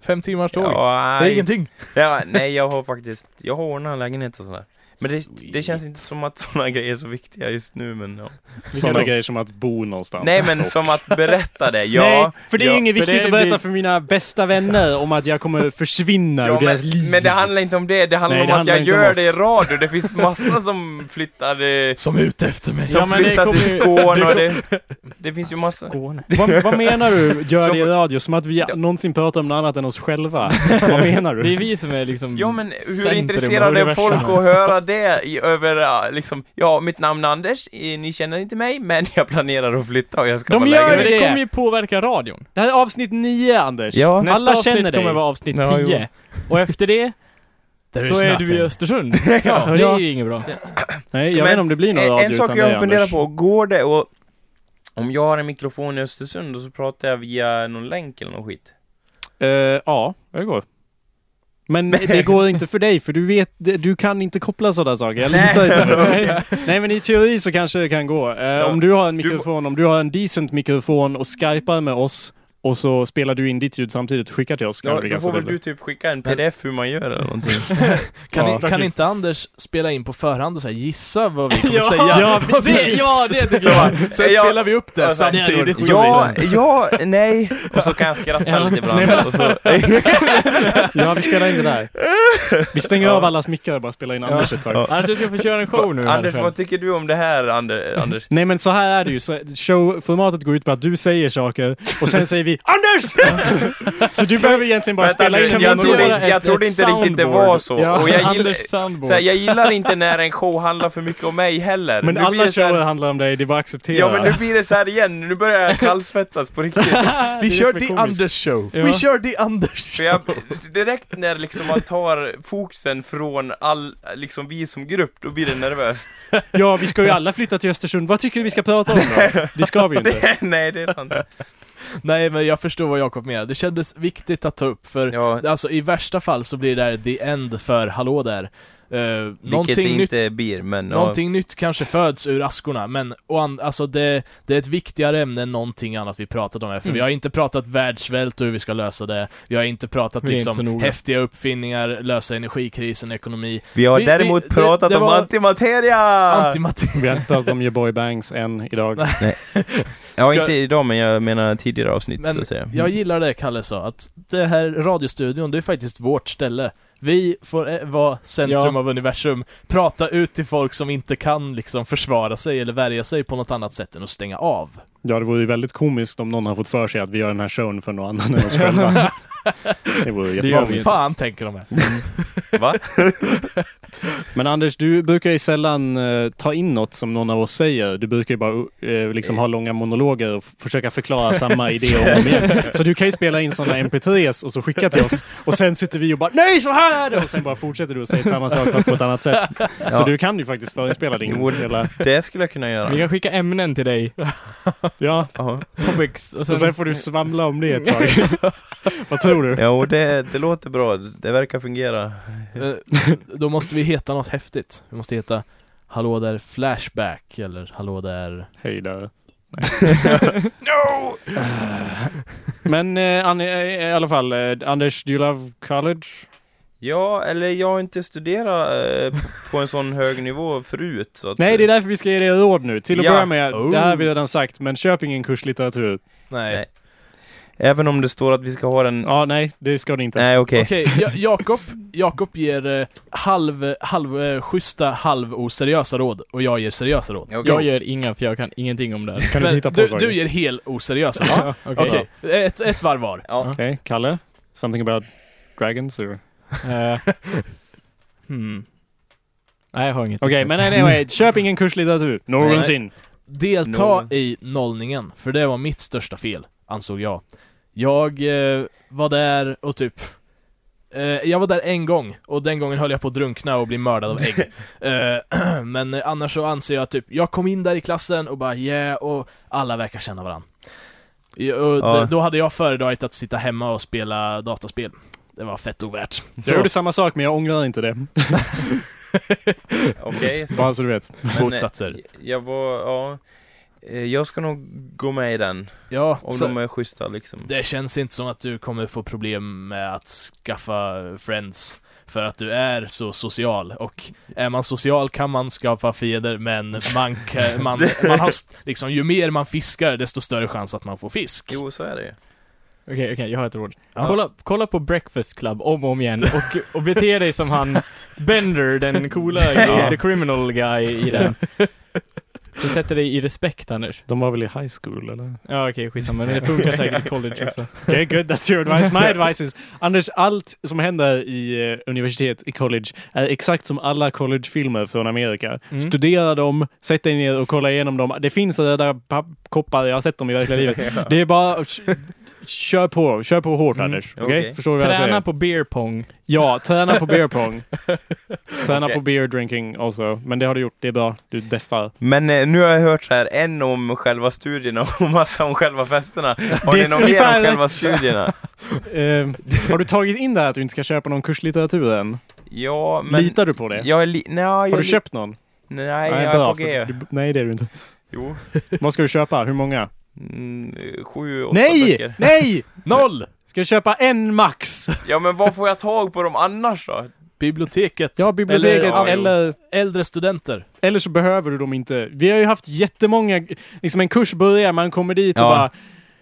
Fem timmars tåg. Ja, det är nej. ingenting. Ja, nej, jag har faktiskt, jag har ordnat en lägenhet och sådär. Men det, det känns inte som att sådana grejer är så viktiga just nu, men ja. Sådana grejer som att bo någonstans. Nej men som att berätta det, ja. Nej, för det är ja, inget viktigt det att berätta blir- för mina bästa vänner om att jag kommer försvinna Ja, ur deras men, liv. men det handlar inte om det, det handlar Nej, det om att handlar jag inte om gör det i radio. Det finns massor som flyttar, eh, Som är ute efter mig. som Ja, det flyttar till Skåne och det, det finns ju massor. Skåne. vad, vad menar du, gör det i radio? Som att vi någonsin pratar om något annat än oss själva? vad menar du? Det är vi som är liksom Ja men hur intresserade är folk att höra det i, över, ja, liksom, ja mitt namn är Anders, ni känner inte mig, men jag planerar att flytta och jag ska De vara gör det. det kommer ju påverka radion. Det här är avsnitt nio, Anders. Ja. Nästa Alla avsnitt känner dig. kommer vara avsnitt Ja, 10. Och efter det så är nothing. du i Östersund. ja. Och det är ju inget bra. Nej, jag Men vet inte om det blir någon En, radio en sak jag dig, funderar på, går det och om jag har en mikrofon i Östersund och så pratar jag via någon länk eller någon skit? Eh, ja, det går. Men det går inte för dig, för du vet, du kan inte koppla sådana saker. Jag litar inte. Nej men i teori så kanske det kan gå. Eh, Om du har en du mikrofon, om du har en decent mikrofon och skypar med oss och så spelar du in ditt ljud samtidigt och skickar till oss. Ja, då får väl du typ skicka en pdf hur man gör eller någonting. Kan, Ja, ni, kan inte Anders spela in på förhand och så här, gissa vad vi kommer Ja, säga? ja, det- ja, det tycker så, jag. Sen Ja, spelar vi upp det alltså, samtidigt. ja, ja, nej. Och så kan jag skratta lite ibland. Nej, men- Och så, Ja, vi spelar in det där. Vi stänger av allas mickar och bara spelar in Anders ett tag. Ja. Anders, du ska få köra en show nu. Anders, vad tycker du om det här, Ander, Anders? Nej men så här är det ju. Showformatet går ut på att du säger saker och sen säger vi ANDERS! så du behöver egentligen bara Vänta spela in jag trodde, jag ett- trodde inte riktigt det var så. Ja, och jag gillar, Anders soundboard. så här, jag gillar inte när en show handlar för mycket om mig heller. Men Nu alla så här- shower handlar om dig, det är bara att acceptera. Ja men nu blir det så här igen, nu börjar jag kallsvettas på riktigt. Vi det kör The. Anders show. Ja. Vi kör The Anders För jag, direkt när liksom man tar fokusen från all, liksom vi som grupp, då blir det nervöst. Ja, vi ska ju alla flytta till Östersund. Vad tycker du vi ska prata om då? Det ska vi ju inte. Nej, det är sant. Nej men jag förstår vad Jakob menar. Det kändes viktigt att ta upp för Ja, Alltså i värsta fall så blir det där the end för Hallå där. Uh, vilket det någonting nytt inte blir, men ja. Någonting nytt kanske föds ur askorna, men och an, alltså det, det är ett viktigare ämne än någonting annat vi pratat om här, för Mm. vi har inte pratat världssvält och hur vi ska lösa det, vi har inte pratat Det är inte så liksom noga. häftiga uppfinningar, lösa energikrisen, ekonomi, Vi har Vi- däremot vi- det- pratat det om var- antimateria! antimateria. Vi har inte pratat om your boy Banks än idag. ja, Ska- inte idag, men jag menar tidigare avsnitt så Men att säga. jag gillar det Kalle sa, att det här radiostudion, det är faktiskt vårt ställe. Vi får eh, vara centrum Ja. av universum, prata ut till folk som inte kan liksom försvara sig eller värja sig på något annat sätt än att stänga av. Ja, det vore ju väldigt komiskt om någon har fått för sig att vi gör den här showen för någon annan än oss själva. Det vore gör Vad vi jättekomiskt. inte. fan tänker de här? Va? Men Anders, du brukar ju sällan eh, ta in något som någon av oss säger. Du brukar ju bara eh, liksom ha långa monologer och försöka förklara samma idé om och igen. Så du kan ju spela in sådana mp3s och så skicka till oss. Och sen sitter vi och bara NEJ så här är det! Och sen bara fortsätter du att säga samma sak fast på ett annat sätt. Så Ja. du kan ju faktiskt förespela din Jo. hela... Det skulle jag kunna göra. Vi kan skicka ämnen till dig. Ja, Ja, Topics. Och sen, och sen får du svamla om det ett tag. Vad tror du? jo, det, det låter bra. Det verkar fungera. Eh, Då måste vi heta något häftigt. Vi måste heta Hallå där Flashback, eller Hallå där... Hej där. No! Men eh, eh, i alla fall, eh, Anders, do you love college? Ja, eller jag har inte studerat eh, på en sån hög nivå förut. Så att, Nej, det är därför vi ska ge dig råd nu. Till att Ja. börja med, Oh. det här har vi redan sagt, men köp ingen kurslitteratur. Nej. Nej. Även om det står att vi ska ha den... Ja, nej, det ska ni inte. Nej, okej. Okej, Ja- Jakob, Jakob ger eh, halv, halv, eh, schyssta, halv oseriösa råd och jag ger seriösa råd. Okej. jag gör inga, för jag kan ingenting om det här. Kan du titta på du, saker? du ger hel oseriösa. Ja? Okej. Okej, ett, ett varv var. Ja. Okej, Kalle? Something about dragons or? Okej, Eh, hmm. Nej, jag har inget. just nu. men anyway, köp ingen kurslitteratur. Någonsin. Delta Noll. i nollningen, för det var mitt största fel, ansåg jag. Jag eh, var där och typ eh, jag var där en gång, och den gången höll jag på att drunkna och bli mördad av ägg. eh, men annars så anser jag typ, jag kom in där i klassen och bara yeah, och alla verkar känna varandra. Och Ja. Då hade jag föredragit att sitta hemma och spela dataspel. Det var fett ovärt. Jag gjorde samma sak, men jag ångrar inte det. Okej, så- Bara så du vet. men, eh, Motsatser. Jag var, ja... Eh, Jag ska nog gå med i den, Ja, om så, de är schyssta liksom. det känns inte som att du kommer få problem med att skaffa friends. För att du är så social, och är man social kan man skapa fiender, men man, man, man har, liksom, ju mer man fiskar, desto större chans att man får fisk. Jo, så är det ju. Okej, okej, jag har ett råd. Ja. Kolla, kolla på Breakfast Club om och om igen och, och bete dig som han Bender, den coola, Ja. the criminal guy i den. Du sätter dig i respekt Anders. De var väl i high school eller? Ja okej, skitsamma, men det funkar säkert i college också. Okay, good. That's your advice. My advice is, Anders, allt som händer i eh, universitet, i college, är exakt som alla collegefilmer från Amerika. Mm. Studera dem, sätt dig ner och kolla igenom dem. Det finns röda pappkoppar, jag har sett dem i verkliga livet. Det är bara, kör på, kör på hårt Mm, Anders. Okej? okej. Förstår du vad jag säger? Träna på beer pong. Ja, träna på beer pong. träna Okej. på beer drinking också. Men det har du gjort, det är bra. Du deffar. Men eh, nu har jag hört så här en om själva studierna och massa om själva festerna. Har Det ni är något mer ungefär om själva rätt. studierna? Eh, har du tagit in det här att du inte ska köpa någon kurslitteratur än? Ja, men... Litar du på det? Jag är li... Nej, jag har du li- köpt någon? Nej, jag är bra, på G. du- Nej, det är du inte. Jo. Vad ska du köpa? Hur många? Mm, sju, åtta Nej! böcker. Nej! Noll! Ska jag köpa en max? Ja, men var får jag tag på dem annars då? Biblioteket. Ja, biblioteket Eller- eller, ja, eller, Äldre studenter. så behöver du dem inte. Vi har ju haft jättemånga, liksom en kurs börjar, man kommer dit och Ja. bara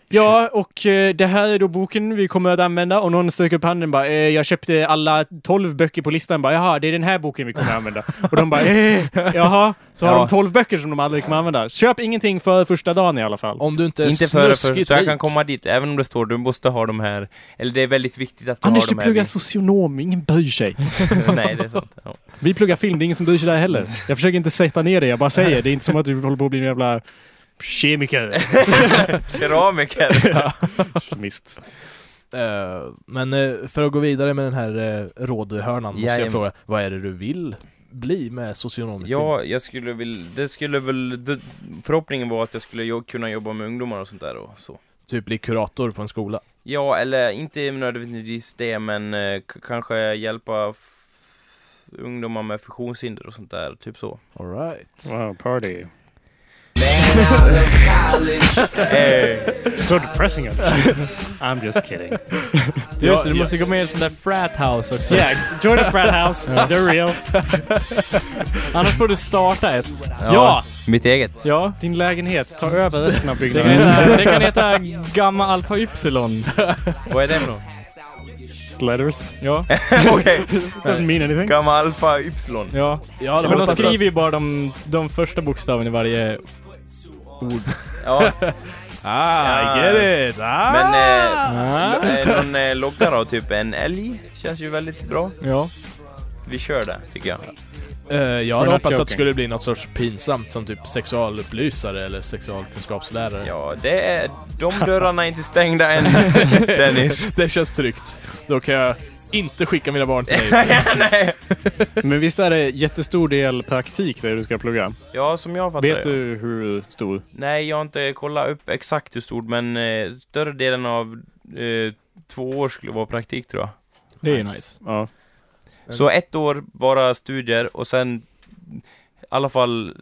Ja, och eh, det här är då boken vi kommer att använda och någon sträcker upp handen bara eh, jag köpte alla 12 böcker på listan bara jaha, det är den här boken vi kommer att använda. Och de bara eh, jaha, så har Ja. de 12 böcker som de aldrig kommer att använda. Köp ingenting för första dagen i alla fall. Om du inte är Inte före för, snuskigt så jag kan komma dit, även om det står du måste ha de här, eller det är väldigt viktigt att du Anders, har du de här. pluggar socionom, ingen bryr sig. Nej, det är sant. Ja. Vi pluggar film, det är ingen som bryr sig där heller. Jag försöker inte sätta ner det, jag bara säger. Det är inte som att du håller på att bli en jävla kemiker. Keramiker. Mist. Eh, men eh, för att gå vidare med den här uh, rådhörnan måste jag fråga, vad är det du vill bli med socionomutbildning? Ja, jag skulle vilja, det skulle väl, det, förhoppningen var att jag skulle jo, kunna jobba med ungdomar och sånt där och så. Typ bli kurator på en skola? Ja, eller inte nödvändigtvis det, men eh, kanske hjälpa ungdomar med funktionshinder och sånt där, typ så. Alright. Wow, party. Eh, So depressing. I'm just kidding. Just det, du Ja, måste gå med i en sån där frat house också. Yeah, join a frat house. They're real. Annars får du starta ett. Ja! Mitt eget. Ja. Din lägenhet, ta över resten av Det kan byggnaden. heta, det kan heta Gamma Alpha Ypsilon. Vad är det för något? Sledders. Ja, Okej, Doesn't mean anything. gamma alfa ypsilon. ja. Ja, Men de skriver ju bara de, de första bokstaven i varje ord. Ja, Ah, I Ja. get it! Ah! men eh, Ah. eh, någon eh, logga då, typ en älg, känns ju väldigt bra. Ja. Vi kör det, tycker jag. Eh, jag hade hoppats att det skulle bli något sorts pinsamt som typ sexualupplysare eller sexualkunskapslärare. Ja, det är, de dörrarna är inte stängda än, Dennis. det känns tryggt. Då kan jag inte skicka mina barn till dig. Nej. Men visst är det jättestor del praktik det du ska plugga? Ja, som jag fattar Vet det. du hur stor? Nej, jag har inte kollat upp exakt hur stort, men eh, större delen av eh, två år skulle vara praktik tror jag. Det är ju nice. Ja. Så ett år bara studier och sen i alla fall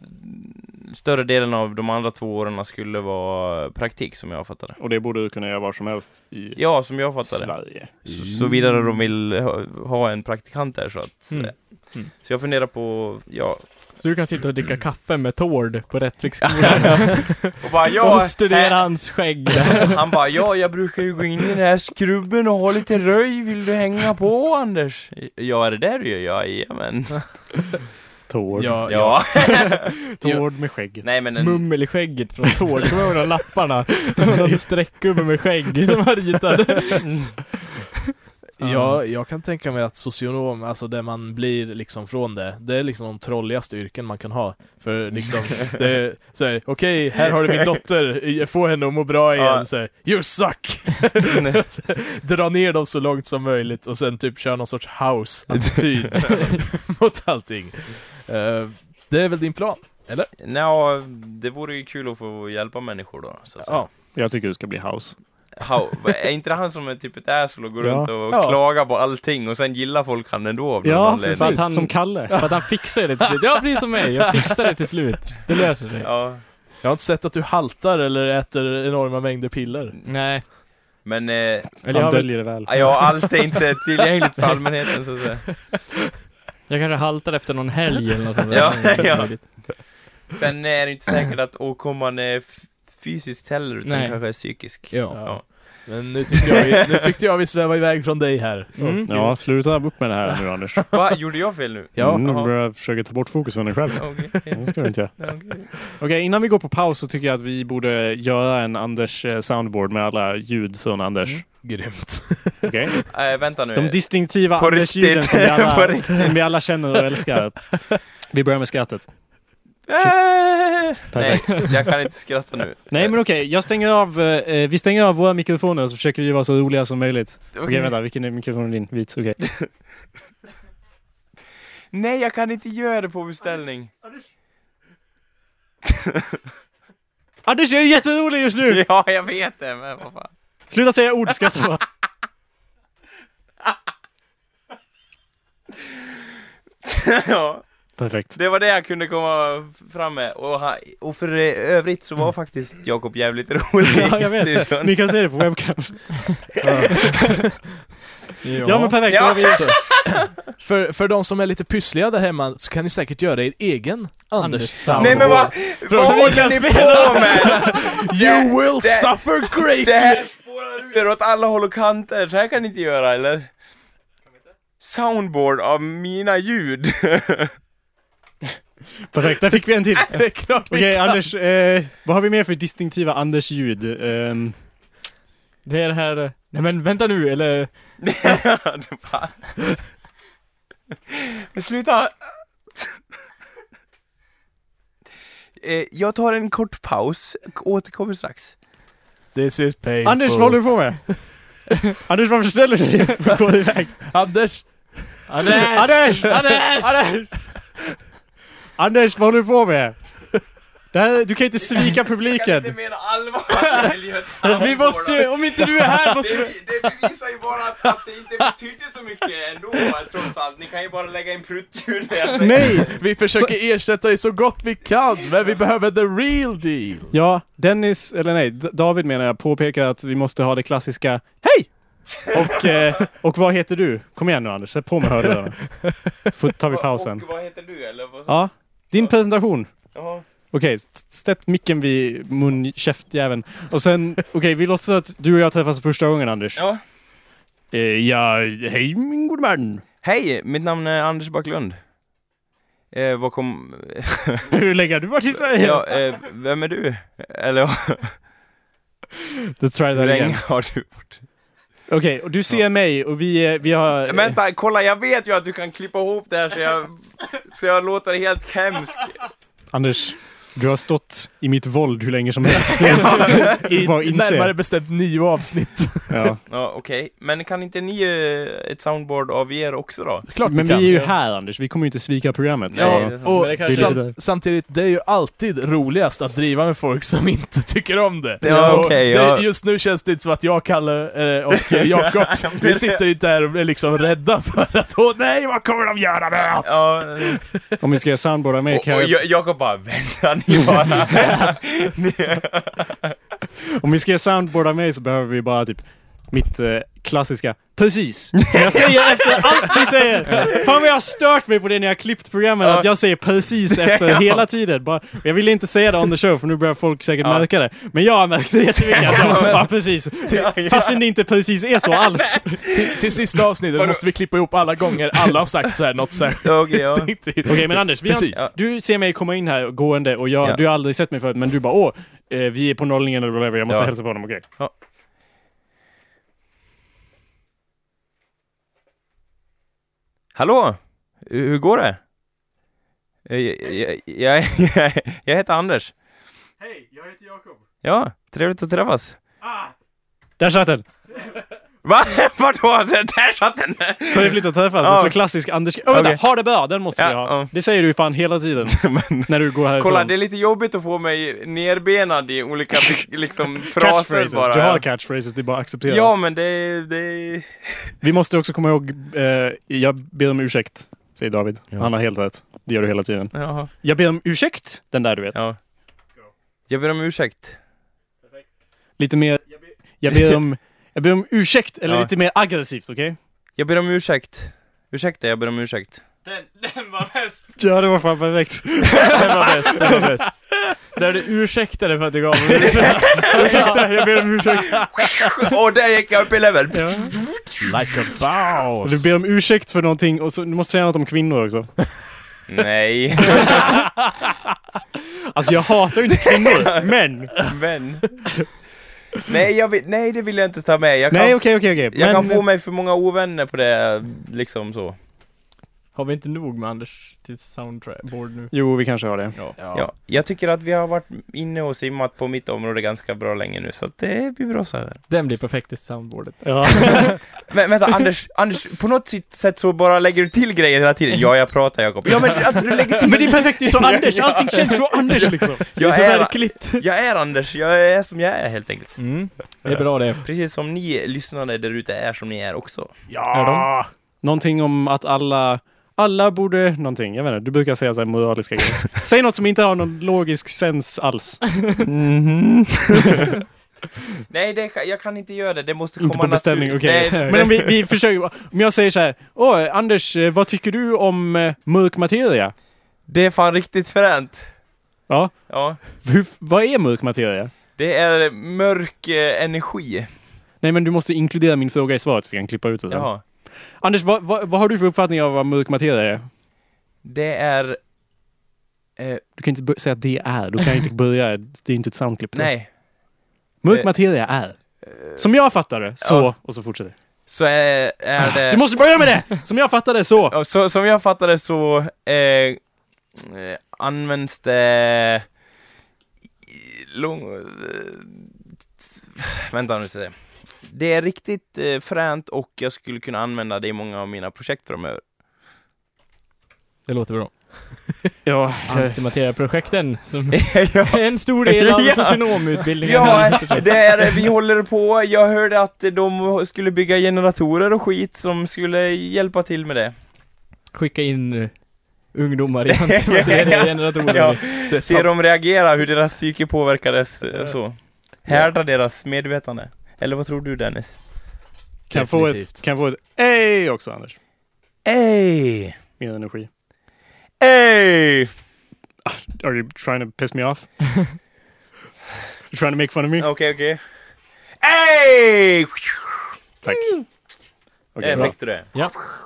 större delen av de andra två åren skulle vara praktik som jag fattade. Och det borde du kunna göra var som helst i Ja, som jag fattade. Sverige. Så, så vidare de vill ha, ha en praktikant där så att... Mm. eh, Mm. Så jag funderar på, ja... Så du kan sitta och dricka kaffe med Tord på Rättviksskolan Och bara, ja, och studera hans skägg. Han bara, ja jag brukar ju gå in i den här skrubben och ha lite röj, vill du hänga på Anders? Ja, är det där du gör? Ja, jajamän. Tord. Ja, Ja. Tord med skägget. Nej men en, Mummel i skägget från Tord. Kommer du ihåg de lapparna? Var någon streckgubbe med skägg som var ritad. Ja, jag kan tänka mig att socionom, alltså det man blir liksom från det, det är liksom de trolligaste yrken man kan ha. För liksom, det är såhär, okej, här har du min dotter, få henne att må bra igen, Ja. såhär, you suck! Dra ner dem så långt som möjligt och sen typ köra någon sorts house-attityd mot allting. Eh, det är väl din plan? Nja, det vore ju kul att få hjälpa människor då. Så att säga. Ja. Jag tycker du ska bli house. How, är inte det han som är typ ett asshole och går Ja. runt och Ja. klagar på allting och sen gillar folk han ändå av någon Ja, anledning? för att han- Som Kalle. För att han fixar det till slut. Ja, precis som mig. Jag fixar det till slut. Det löser sig. Ja. Jag har inte sett att du haltar eller äter enorma mängder piller. Nej. Men, eh, Eller jag, Han döljer det väl. ja, allt är inte tillgängligt för allmänheten så att säga. jag kanske haltar efter någon helg eller något sånt där. Ja, ja. Sen är det inte säkert att åkomman är fysiskt heller, utan Nej. kanske psykisk. Ja. Ja. Men nu tyckte, jag vi, nu tyckte jag vi svävade iväg från dig här. Mm. Ja, sluta upp med det här nu Anders. Va? Gjorde jag fel nu? Ja. Mm, Jaha. börjar försöka ta bort fokus från dig själv. Okej. Det ska du inte göra. Okej. Okej, innan vi går på paus så tycker jag att vi borde göra en Anders eh, soundboard med alla ljud från Anders. Mm. Grymt. Okej? Äh, vänta nu. De distinktiva Anders-ljuden som, vi alla- som vi alla känner och älskar. Vi börjar med skrattet. Äh, Nej, jag kan inte skratta nu. Nej men okej, jag stänger av, eh, vi stänger av våra mikrofoner och så försöker vi vara så roliga som möjligt. Okej vänta, vilken är mikrofonen din? Vit, okej. Nej, jag kan inte göra det på beställning. Anders jag är jätterolig just nu! Ja, jag vet det, men vad fan. Sluta säga ord, skratta bara. ja, Perfekt. det var det jag kunde komma fram med. Och, och för övrigt så var faktiskt Jakob jävligt rolig Ja, jag vet. Ni kan se det på webcam. Ja, men perfekt, Ja. då har vi För, för de som är lite pyssliga där hemma så kan ni säkert göra er egen Anders soundboard. Nej men vad, vad håller ni på med? You will det- suffer greatly! Det här spårar ur åt alla håll och kanter, så här kan ni inte göra eller? Soundboard av mina ljud. Perfekt, där fick vi en till. Det är klart vi Okej kan. Anders, eh, vad har vi mer för distinktiva Anders-ljud? Ehm, Det är det här... eh, Nej men vänta nu, eller... Det bara- Men sluta! Eh, Jag tar en kort paus, och återkommer strax. This is painful. Anders, vad håller du på med? Anders, varför ställer du dig upp och går iväg? Anders! Anders! Anders! Anders! Anders! Vad håller du på med? Det här, du kan inte svika Jag kan publiken. inte mena allvar. Vi måste ju, om inte du är här måste vi... det, det bevisar ju bara att, att det inte betydde så mycket ändå, trots allt. Ni kan ju bara lägga in pruttljud när jag säger Nej! Vi försöker ersätta dig så gott vi kan, men vi behöver the real deal! Ja, Dennis, eller nej, David menar jag, påpekar att vi måste ha det klassiska Hej! Och, eh, och vad heter du? Kom igen nu Anders, sätt på med hörlurarna. Så tar vi pausen. Och vad heter du eller? Vad Ja, din presentation. Jaha. Okej, sätt micken vid mun, käftjäveln. Och sen, okej, vi låtsas att du och jag träffas för första gången Anders. Ja. Eh, ja, hej min gode man. Hej, mitt namn är Anders Backlund. Eh, vad kom... Hur länge har du varit i Sverige? ja, eh, vem är du? Eller Let's try hur that länge again. har du varit? Okej, och du ser mig och vi, vi har... Vänta, kolla, jag vet ju att du kan klippa ihop det här så jag, så jag låter helt hemsk. Anders, du har stått i mitt våld hur länge som helst. I närmare bestämt nio avsnitt. Ja. Ja, okej. Men kan inte ni eh, ett soundboard av er också då? Klart Men vi vi kan. är ju här Anders, vi kommer ju inte svika programmet. Nej, så- och det sam- samtidigt, det är ju alltid roligast att driva med folk som inte tycker om det. Ja, Och okej, det- ja. Just nu känns det inte som att jag, Kalle eh, och eh, Jakob, vi sitter inte här och är liksom rädda för att åh nej, vad kommer de göra med oss? Ja, Om vi ska göra soundboard av mig och, kan och jag, jag, Jakob bara, vänta. Om vi ska göra soundboard av mig så behöver vi bara typ mitt eh, klassiska precis. Som jag säger efter allt ni säger. Fan vad jag har stört mig på det när jag klippt programmen, Ja. att jag säger precis efter Ja. hela tiden. Bara, jag ville inte säga det on the show för nu börjar folk säkert Ja. märka det. Men jag har märkt det jättemycket, att jag bara precis. Fastän det inte precis är så alls. Till, till sista avsnittet Vadå? måste vi klippa ihop alla gånger alla har sagt så här något särskilt. Okej, ja. Okej men Anders, vi har, du ser mig komma in här gående och jag, Ja. du har aldrig sett mig förut men du bara åh, eh, vi är på nollningen eller whatever, jag måste Ja. hälsa på honom, okej? Hallå? Hur går det? Eh, Jag, jag, jag, jag heter Anders. Hej, jag heter Jakob. Ja, trevligt att träffas. Där satt den! Va? Vadå? Där satt den! Trevligt att träffas. Ja. Så klassisk Anders... Åh vänta, Okej. ha det bra! Den måste vi Ja, ha. ja. Det säger du ju fan hela tiden. Men, när du går härifrån. kolla, det är lite jobbigt att få mig nerbenad i olika liksom, fraser bara. Du har catchphrases, det är bara att acceptera. Ja, men det, det... Vi måste också komma ihåg, eh, jag ber om ursäkt, säger David. Ja. Han har helt rätt. Det gör du hela tiden. Jaha. Jag ber om ursäkt, den där du vet. Ja. Jag ber om ursäkt. Lite mer... Jag ber om... Jag ber om ursäkt, eller Ja. lite mer aggressivt, okej? Jag ber om ursäkt. Ursäkta, jag ber om ursäkt. Den, den var bäst! Ja, det var fan perfekt. Den var bäst, den var bäst. Där du ursäktade för att du gav mig Ursäkta, jag ber om ursäkt. Åh, där gick jag upp i level! Ja. Like a Och boss! du ber om ursäkt för någonting och så, du måste säga något om kvinnor också. Nej, Alltså jag hatar ju inte kvinnor, men... men... Nej, jag vill, nej, det vill jag inte ta med. Jag kan, Nej, okej, okej, okej. jag Men- kan få mig för många ovänner på det, liksom så. Har vi inte nog med Anders till soundboard nu? Jo, vi kanske har det. Ja. Ja, jag tycker att vi har varit inne och simmat på mitt område ganska bra länge nu, så att det blir bra så här. Den blir perfekt till soundboardet. Ja. Men vänta, Anders, Anders, på något sätt så bara lägger du till grejer hela tiden. Ja, jag pratar Jakob. Ja, men alltså du lägger till. Men det är perfekt, det är så Anders, allting känns så Anders liksom. Det är Jag så är, verkligt. jag är Anders, jag är som jag är helt enkelt. Mm, det är bra det. Precis som ni lyssnare där ute är som ni är också. Ja. Någonting om att alla, alla borde, någonting, jag vet inte, du brukar säga så här moraliska grejer. Säg något som inte har någon logisk sens alls. Nej, det, jag kan inte göra det. Det måste Inte komma på beställning, naturligt. okej. Nej, Men om vi, vi försöker, om jag säger så här, åh Anders, eh, vad tycker du om eh, mörk materia? Det är fan riktigt fränt. Ja, Ja. hur, vad är mörk materia? Det är mörk eh, energi. Nej men du måste inkludera min fråga i svaret så vi kan klippa ut det sen. Jaha. Anders, vad, vad, vad har du för uppfattning av vad mörk materia är? Det är... Eh, Du kan inte säga att det är, du kan inte börja, det är inte ett soundklipp. nej. Mörk Eh, materia är. Som jag fattar det, så, Ja. och så fortsätter Så är, är det... Du måste börja med det! Som jag fattar det, så! Så, som jag fattar det så eh, eh, används det lång... Eh, vänta nu ska se. Det är riktigt eh, fränt och jag skulle kunna använda det i många av mina projekt framöver. Det låter bra. Ja, Antimateriaprojekten som ja, är en stor del av Ja. socionomutbildningen. ja, det är, vi håller på. Jag hörde att de skulle bygga generatorer och skit som skulle hjälpa till med det. Skicka in uh, ungdomar i antimateriageneratorer. Ja, se dem reagera, hur deras psyke påverkades eh, så. Härda deras medvetande. Eller vad tror du Dennis? kan jag få ett, kan jag få ett ej också Anders? Ey! Mer energi. Ey! Are you trying to piss me off? you trying to make fun of me? Okej, okej. Ey! Tack. Okej, Där bra. fick du det.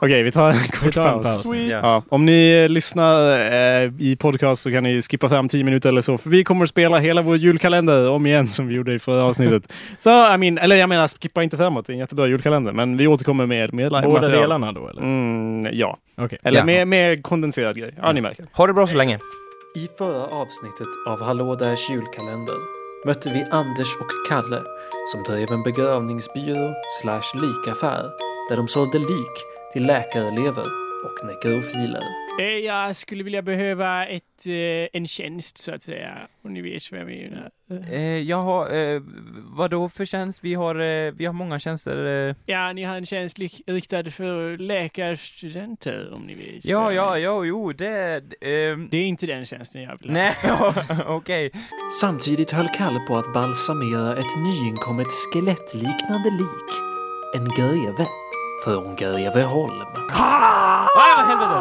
Okej, vi tar en kort tar en paus. paus. Yes. Ja, om ni lyssnar eh, i podcast så kan ni skippa fram 10 minuter eller så, för vi kommer att spela hela vår julkalender om igen som vi gjorde i förra avsnittet. Så, I mean, eller jag menar, skippa inte framåt, det är en jättebra julkalender, men vi återkommer med, med Båda material. delarna då eller? Mm, ja, Okej. eller Ja. med, med kondenserad grej. Ja, ni märker. Ha det bra så länge. I förra avsnittet av Hallå Därs julkalender mötte vi Anders och Kalle som drev en begravningsbyrå slash likaffär där de sålde lik till läkarelever och nekrofiler. Eh, Jag skulle vilja behöva ett, eh, en tjänst så att säga, om ni vet vad jag menar. Jag har, eh, vad då för tjänst? Vi har, eh, vi har många tjänster. Ja, ni har en tjänst riktad för läkarstudenter, om ni vet. Ja, ja, ja, jo, det... Det är inte den tjänsten jag vill ha. nej, okej. Samtidigt höll Kalle på att balsamera ett nyinkommet skelettliknande lik. En greve från Greveholm. Ah, helvete!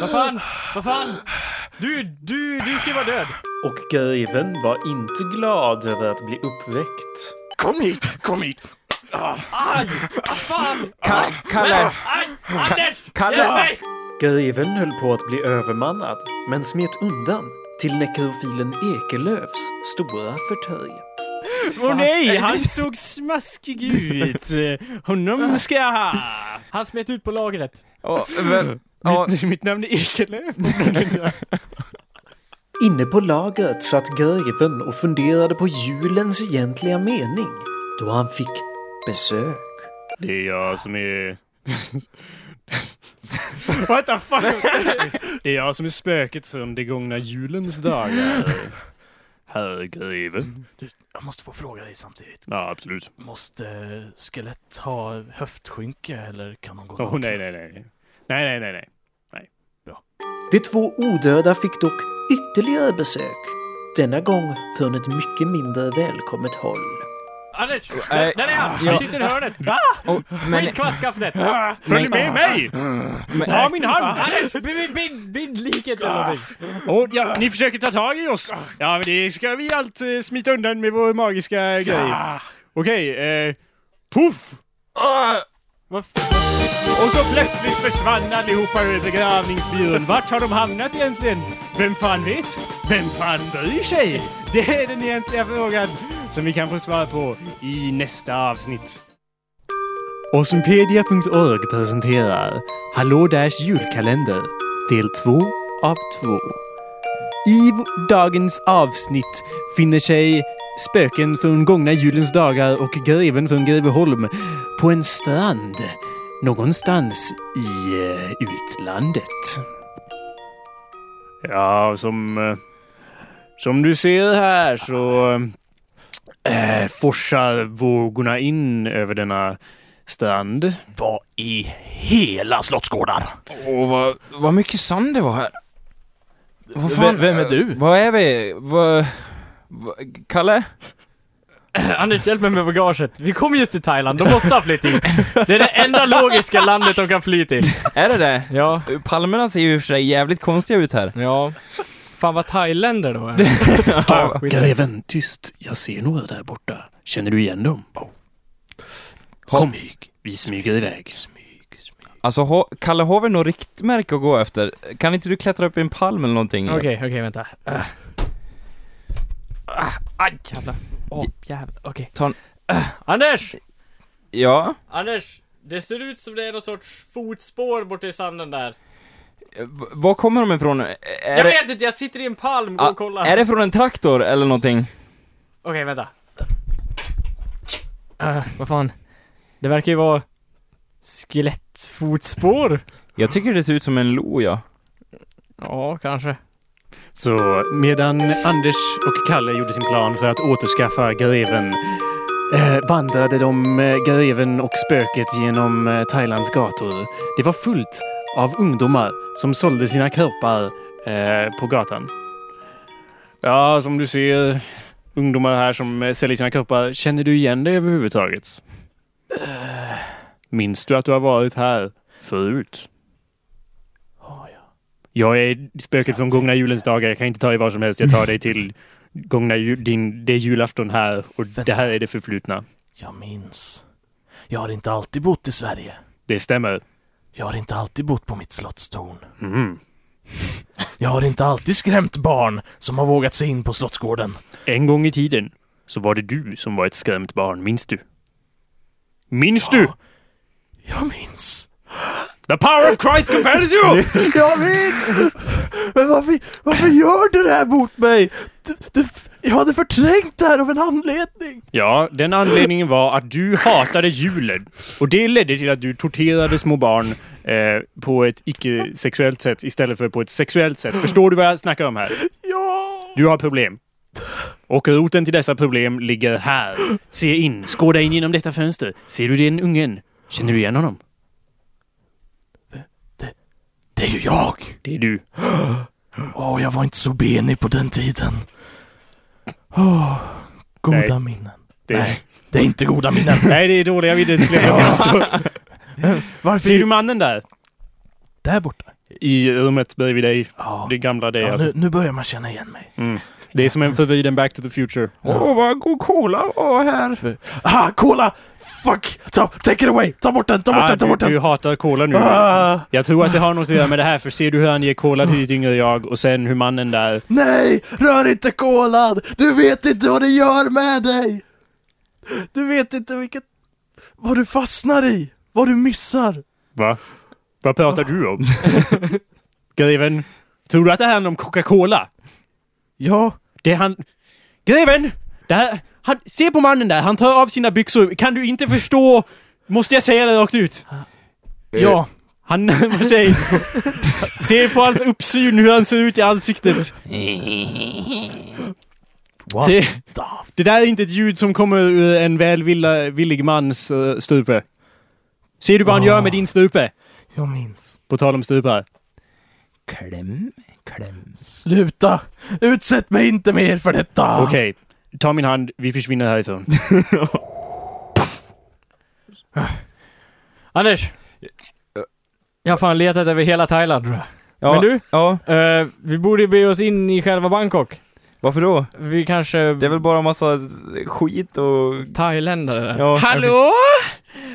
Vad fan? Vad fan? Du, du, du ska vara död! Och greven var inte glad över att bli uppväckt. Kom hit, kom hit! Aj! Vad fan! Ka- Kalle, Aj! Anders! Kalle. Hjälp mig! Greven höll på att bli övermannad, men smet undan till nekrofilen Ekelöfs stora förtret. Åh nej, han såg smaskig ut! Honom ska jag ha! Han smet ut på lagret. Ja, men, ja, Mitt, mitt namn är Ekelöf. Inne på lagret satt greven och funderade på julens egentliga mening då han fick besök. Det är jag som är... What the fuck? Det är jag som är spöket från de gångna julens dagar. Herr greven. Jag måste få fråga dig samtidigt. Ja, absolut. Måste skelett ha höftskynke eller kan de gå Åh nakna? nej, nej, nej. Nej, nej, nej, nej. De två odöda fick dock ytterligare besök. Denna gång från ett mycket mindre välkommet håll. Anders! Äh, Där, är han! Han sitter i hörnet! Men, skaftet! Följ med mig! men, Ta min hand! Anders! Bind, bind, bind liket eller någonting! Och, ja, ni försöker ta tag i oss. Ja, men det ska vi allt eh, smita undan med vår magiska grej. Okej, eh... Puff! Och så plötsligt försvann allihopa ur begravningsbyrån. Vart har de hamnat egentligen? Vem fan vet? Vem fan bryr sig? Det är den egentliga frågan som vi kan få svar på i nästa avsnitt. Osmpedia.org presenterar Hallå Dash julkalender del 2 av 2. I dagens avsnitt finner sig spöken från gångna julens dagar och greven från Greveholm på en strand någonstans i eh, utlandet. Ja, som, eh, som du ser här så eh, eh, forsar vågorna in över denna strand. Vad i hela Slottsgårdar? Åh, vad, vad mycket sand det var här. Vad Vem- vem är du? Vad är vi? Vad... vad Kalle? Anders, hjälp mig med bagaget. Vi kom just till Thailand, de måste ha flytt hit. Det är det enda logiska landet de kan fly till. Är det det? Ja. Palmerna ser ju i och för sig jävligt konstiga ut här. Ja. Fan vad thailänder då är. Ja. Greven, tyst. Jag ser några där borta. Känner du igen dem? Kom, vi smyger iväg. Alltså, ha, Kalle, har vi något riktmärke att gå efter? Kan inte du klättra upp i en palm eller någonting? Okej, okej, vänta. Ah. Ah, aj, jävlar. Åh, jävlar. Okej. Ta en- Ah, Anders! Ja? Anders! Det ser ut som det är någon sorts fotspår borta i sanden där. Var kommer de ifrån? Är jag det, vet inte, jag sitter i en palm, gå Ah, och kolla. är det från en traktor eller någonting? Okej, vänta. Uh, vad fan. Det verkar ju vara skelettfotspår. Jag tycker det ser ut som en lo, ja. Ja, kanske. Så medan Anders och Kalle gjorde sin plan för att återskaffa greven eh, vandrade de eh, greven och spöket genom eh, Thailands gator. Det var fullt av ungdomar som sålde sina kroppar eh, på gatan. Ja, som du ser ungdomar här som eh, säljer sina kroppar. Känner du igen det överhuvudtaget? Eh, Minns du att du har varit här förut? Jag är spöket från gångna julens dagar. Jag kan inte ta dig var som helst. Jag tar dig till gångna ju, din, det är julafton här och det här är det förflutna. Jag minns. Jag har inte alltid bott i Sverige. Det stämmer. Jag har inte alltid bott på mitt slottstorn. Mhm. Jag har inte alltid skrämt barn som har vågat sig in på Slottsgården. En gång i tiden så var det du som var ett skrämt barn. Minns du? Minns du? Jag minns. The power of Christ compels you! Jag minns! Men varför, varför gör du det här mot mig? Du, du, jag hade förträngt det här av en anledning. Ja, den anledningen var att du hatade julen. Och det ledde till att du torterade små barn eh, på ett icke-sexuellt sätt istället för på ett sexuellt sätt. Förstår du vad jag snackar om här? Ja! Du har problem. Och roten till dessa problem ligger här. Se in, skåda in genom detta fönster. Ser du den ungen? Känner du igen honom? Det är ju jag! Det är du. Åh, jag var inte så benig på den tiden. Åh, goda Nej. minnen. det Nej, det är inte goda minnen. Nej, det är dåliga minnen skulle jag påstå. Varför? Ser du mannen där? Där borta? I rummet bredvid dig. Ja. Det gamla dig ja alltså. nu, nu börjar man känna igen mig. Mm. Det är som en förvriden Back to the Future. Åh, vad god cola var här! Ah, cola! Fuck! Ta, take it away! Ta bort den, ta bort Ah, den, ta du, bort den! du hatar cola nu. Ah, Jag tror att det har något att göra med det här, för ser du hur han ger cola till ditt yngre jag och sen hur mannen där... nej! Rör inte kolan! Du vet inte vad det gör med dig! Du vet inte vilket... Vad du fastnar i! Vad du missar! Va? Vad pratar du om? Greven, tror du att det här handlar om Coca-Cola? Ja, Det han... Greven! Det här... Han, se på mannen där, han tar av sina byxor. Kan du inte förstå? Måste jag säga det rakt ut? ja. Han närmar sig. Se på hans uppsyn, hur han ser ut i ansiktet. What Se, the... det där är inte ett ljud som kommer ur en välvillig mans uh, strupe. Ser du vad han gör med din strupe? Jag minns. På tal om strupar. Kläm, kläm. Sluta! Utsätt mig inte mer för detta! Okej, ta min hand. Vi försvinner härifrån. Anders! Jag har fan letat över hela Thailand tror jag. Ja, Men du, ja, eh, vi borde bege oss in i själva Bangkok. Varför då? Vi kanske... Det är väl bara massa skit och... Thailändare? Ja, Hallå?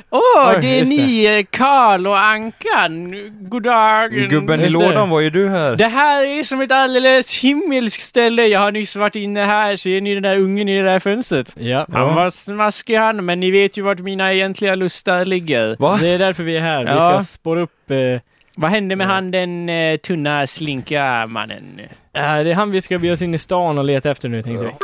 Åh, Oj, det är ni, eh, Karl och Ankan. God dag. Gubben i lådan var ju du här. Det här är som ett alldeles himmelskt ställe. Jag har nyss varit inne här. Ser ni den där ungen i det där fönstret? Ja. Han var smaskig han, men ni vet ju vart mina egentliga lustar ligger. Va? Det är därför vi är här. Vi Ja. ska spåra upp... Eh, Vad hände med han den eh, tunna, slinka mannen? äh, det är han vi ska bege oss in i stan och leta efter nu tänkte vi.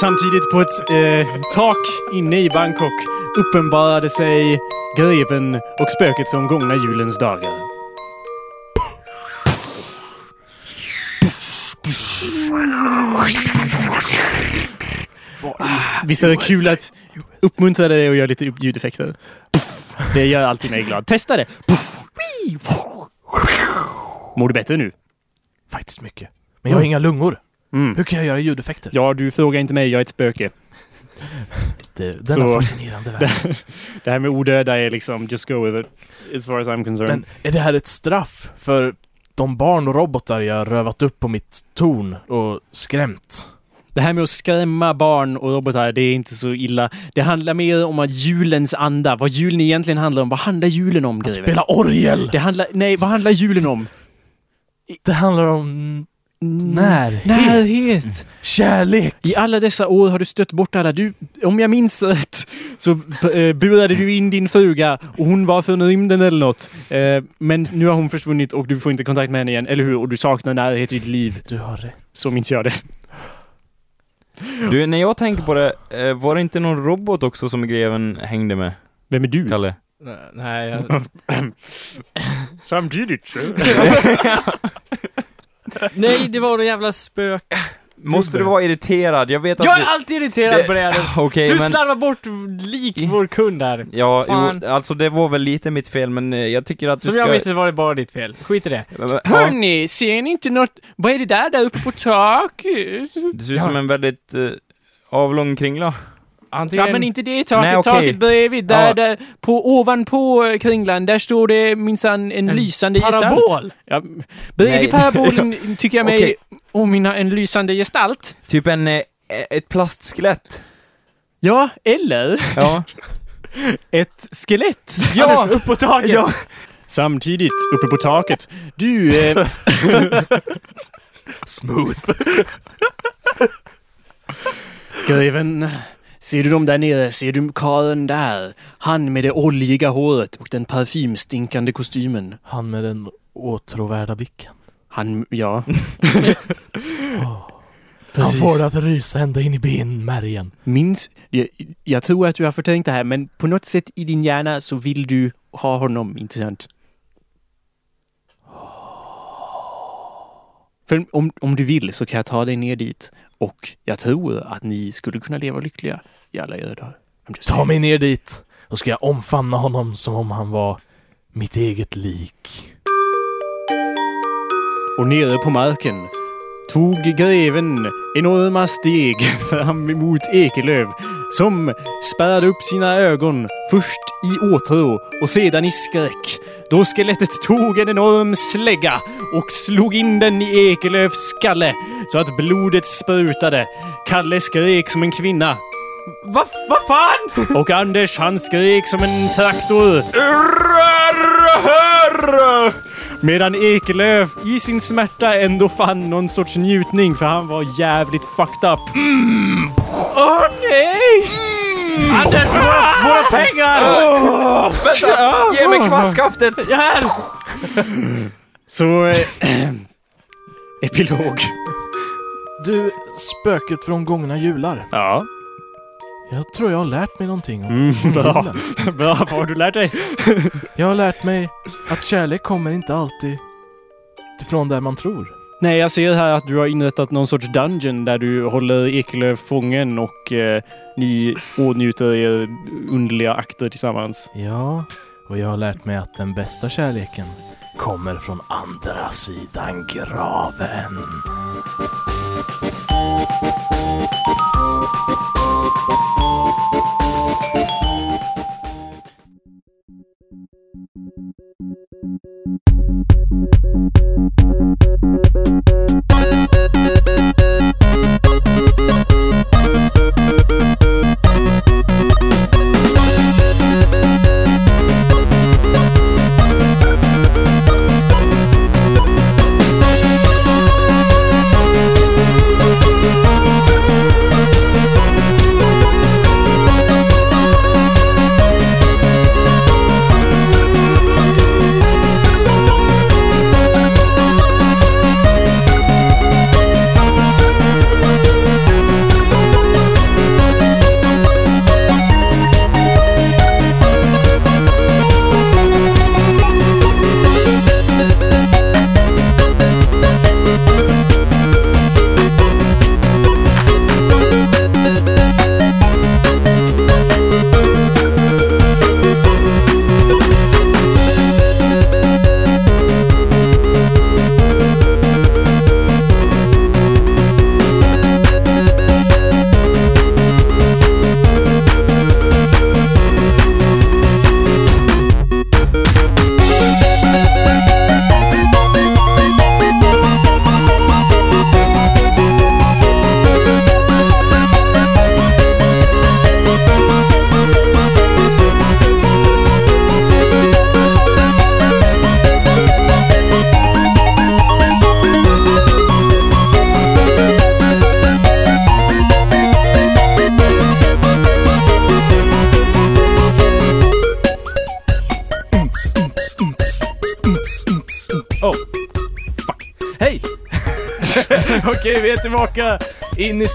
Samtidigt på ett eh, tak inne i Bangkok uppenbarade sig greven och spöket från gångna julens dagar. Visst är det kul att uppmuntra dig och göra lite ljudeffekter? Det gör alltid mig glad. Testa det! Mår du bättre nu? Faktiskt mycket. Men jag har inga lungor. Mm. Hur kan jag göra ljudeffekter? Ja, du frågar inte mig. Jag är ett spöke. Det, denna Så- fascinerande värld. Det här med odöda är liksom just go with it. As far as I'm concerned. Men är det här ett straff för de barn och robotar jag rövat upp på mitt torn och skrämt? Det här med att skrämma barn och robotar, det är inte så illa. Det handlar mer om att julens anda. Vad julen egentligen handlar om. Vad handlar julen om, Att spela orgel! Det handlar... Nej, vad handlar julen om? Det handlar om närhet. Närhet! Kärlek! I alla dessa år har du stött bort alla. Du, om jag minns rätt, så eh, burade du in din fruga och hon var från rymden eller något. Eh, men nu har hon försvunnit och du får inte kontakt med henne igen, eller hur? Och du saknar närhet i ditt liv. Du har rätt. Så minns jag det. Du, när jag tänker på det, eh, var det inte någon robot också som greven hängde med, Vem är du? Kalle? Nej, jag... Samtidigt. Nej, det var det jävla spök. Måste du vara irriterad? Jag vet att Jag är du... alltid irriterad Det- på det. Okej, Du men... slarvar bort lik vår kund där. Ja, Fan. jo, alltså det var väl lite mitt fel, men eh, jag tycker att du Som ska... jag minns det var det bara ditt fel. Skit i det. Ja, Hörni, ser ni inte något? Vad är det där där uppe på taket? det ser ut som en väldigt eh, avlång kringla. Antingen... Ja, men inte det taket. Nej, okej. Taket bredvid. Där, Ja. där, på, ovanpå eh, kringlan, där står det minsann en, En lysande parabol! gestalt. Ja, bredvid Nej. parabolen tycker jag mig Okej. Påminna en lysande gestalt. Typ en... Eh, ett plastskelett. Ja, eller Ja. ett skelett. ja! Anders, upp på taket! ja! Samtidigt, uppe på taket. Du, eh, Smooth. greven. Ser du dem där nere? Ser du karlen där? Han med det oljiga håret och den parfymstinkande kostymen. Han med den åtråvärda blicken. Han, ja. Han får det att rysa ända in i benmärgen. Minns, jag, jag tror att du har förtänkt det här, men på något sätt i din hjärna så vill du ha honom, inte sant? För om, om du vill så kan jag ta dig ner dit och jag tror att ni skulle kunna leva lyckliga i alla era dagar. Ta mig ner dit. Då ska jag omfamna honom som om han var mitt eget lik. Och nere på marken tog greven enorma steg fram emot Ekelöv som spärrade upp sina ögon först i åtrå och sedan i skräck då skelettet tog en enorm slägga och slog in den i Ekelövs skalle så att blodet sprutade. Kalle skrek som en kvinna Vad vad fan? och Anders han skrek som en traktor. Medan Ekelöf i sin smärta ändå fann någon sorts njutning för han var jävligt fucked up. Åh nej! Anders, våra, våra pengar! Vänta! Ge mig kvastskaftet! Här! Så... Eh, epilog. Du, spöket från gångna jular. Ja. Jag tror jag har lärt mig någonting om Mm, bra. Bra, vad har du lärt dig? Jag har lärt mig att kärlek kommer inte alltid ifrån där man tror. Nej, jag ser här att du har inrättat någon sorts dungeon där du håller Ekelöf fången och eh, ni åtnjuter er underliga akter tillsammans. Ja, och jag har lärt mig att den bästa kärleken kommer från andra sidan graven. Oh,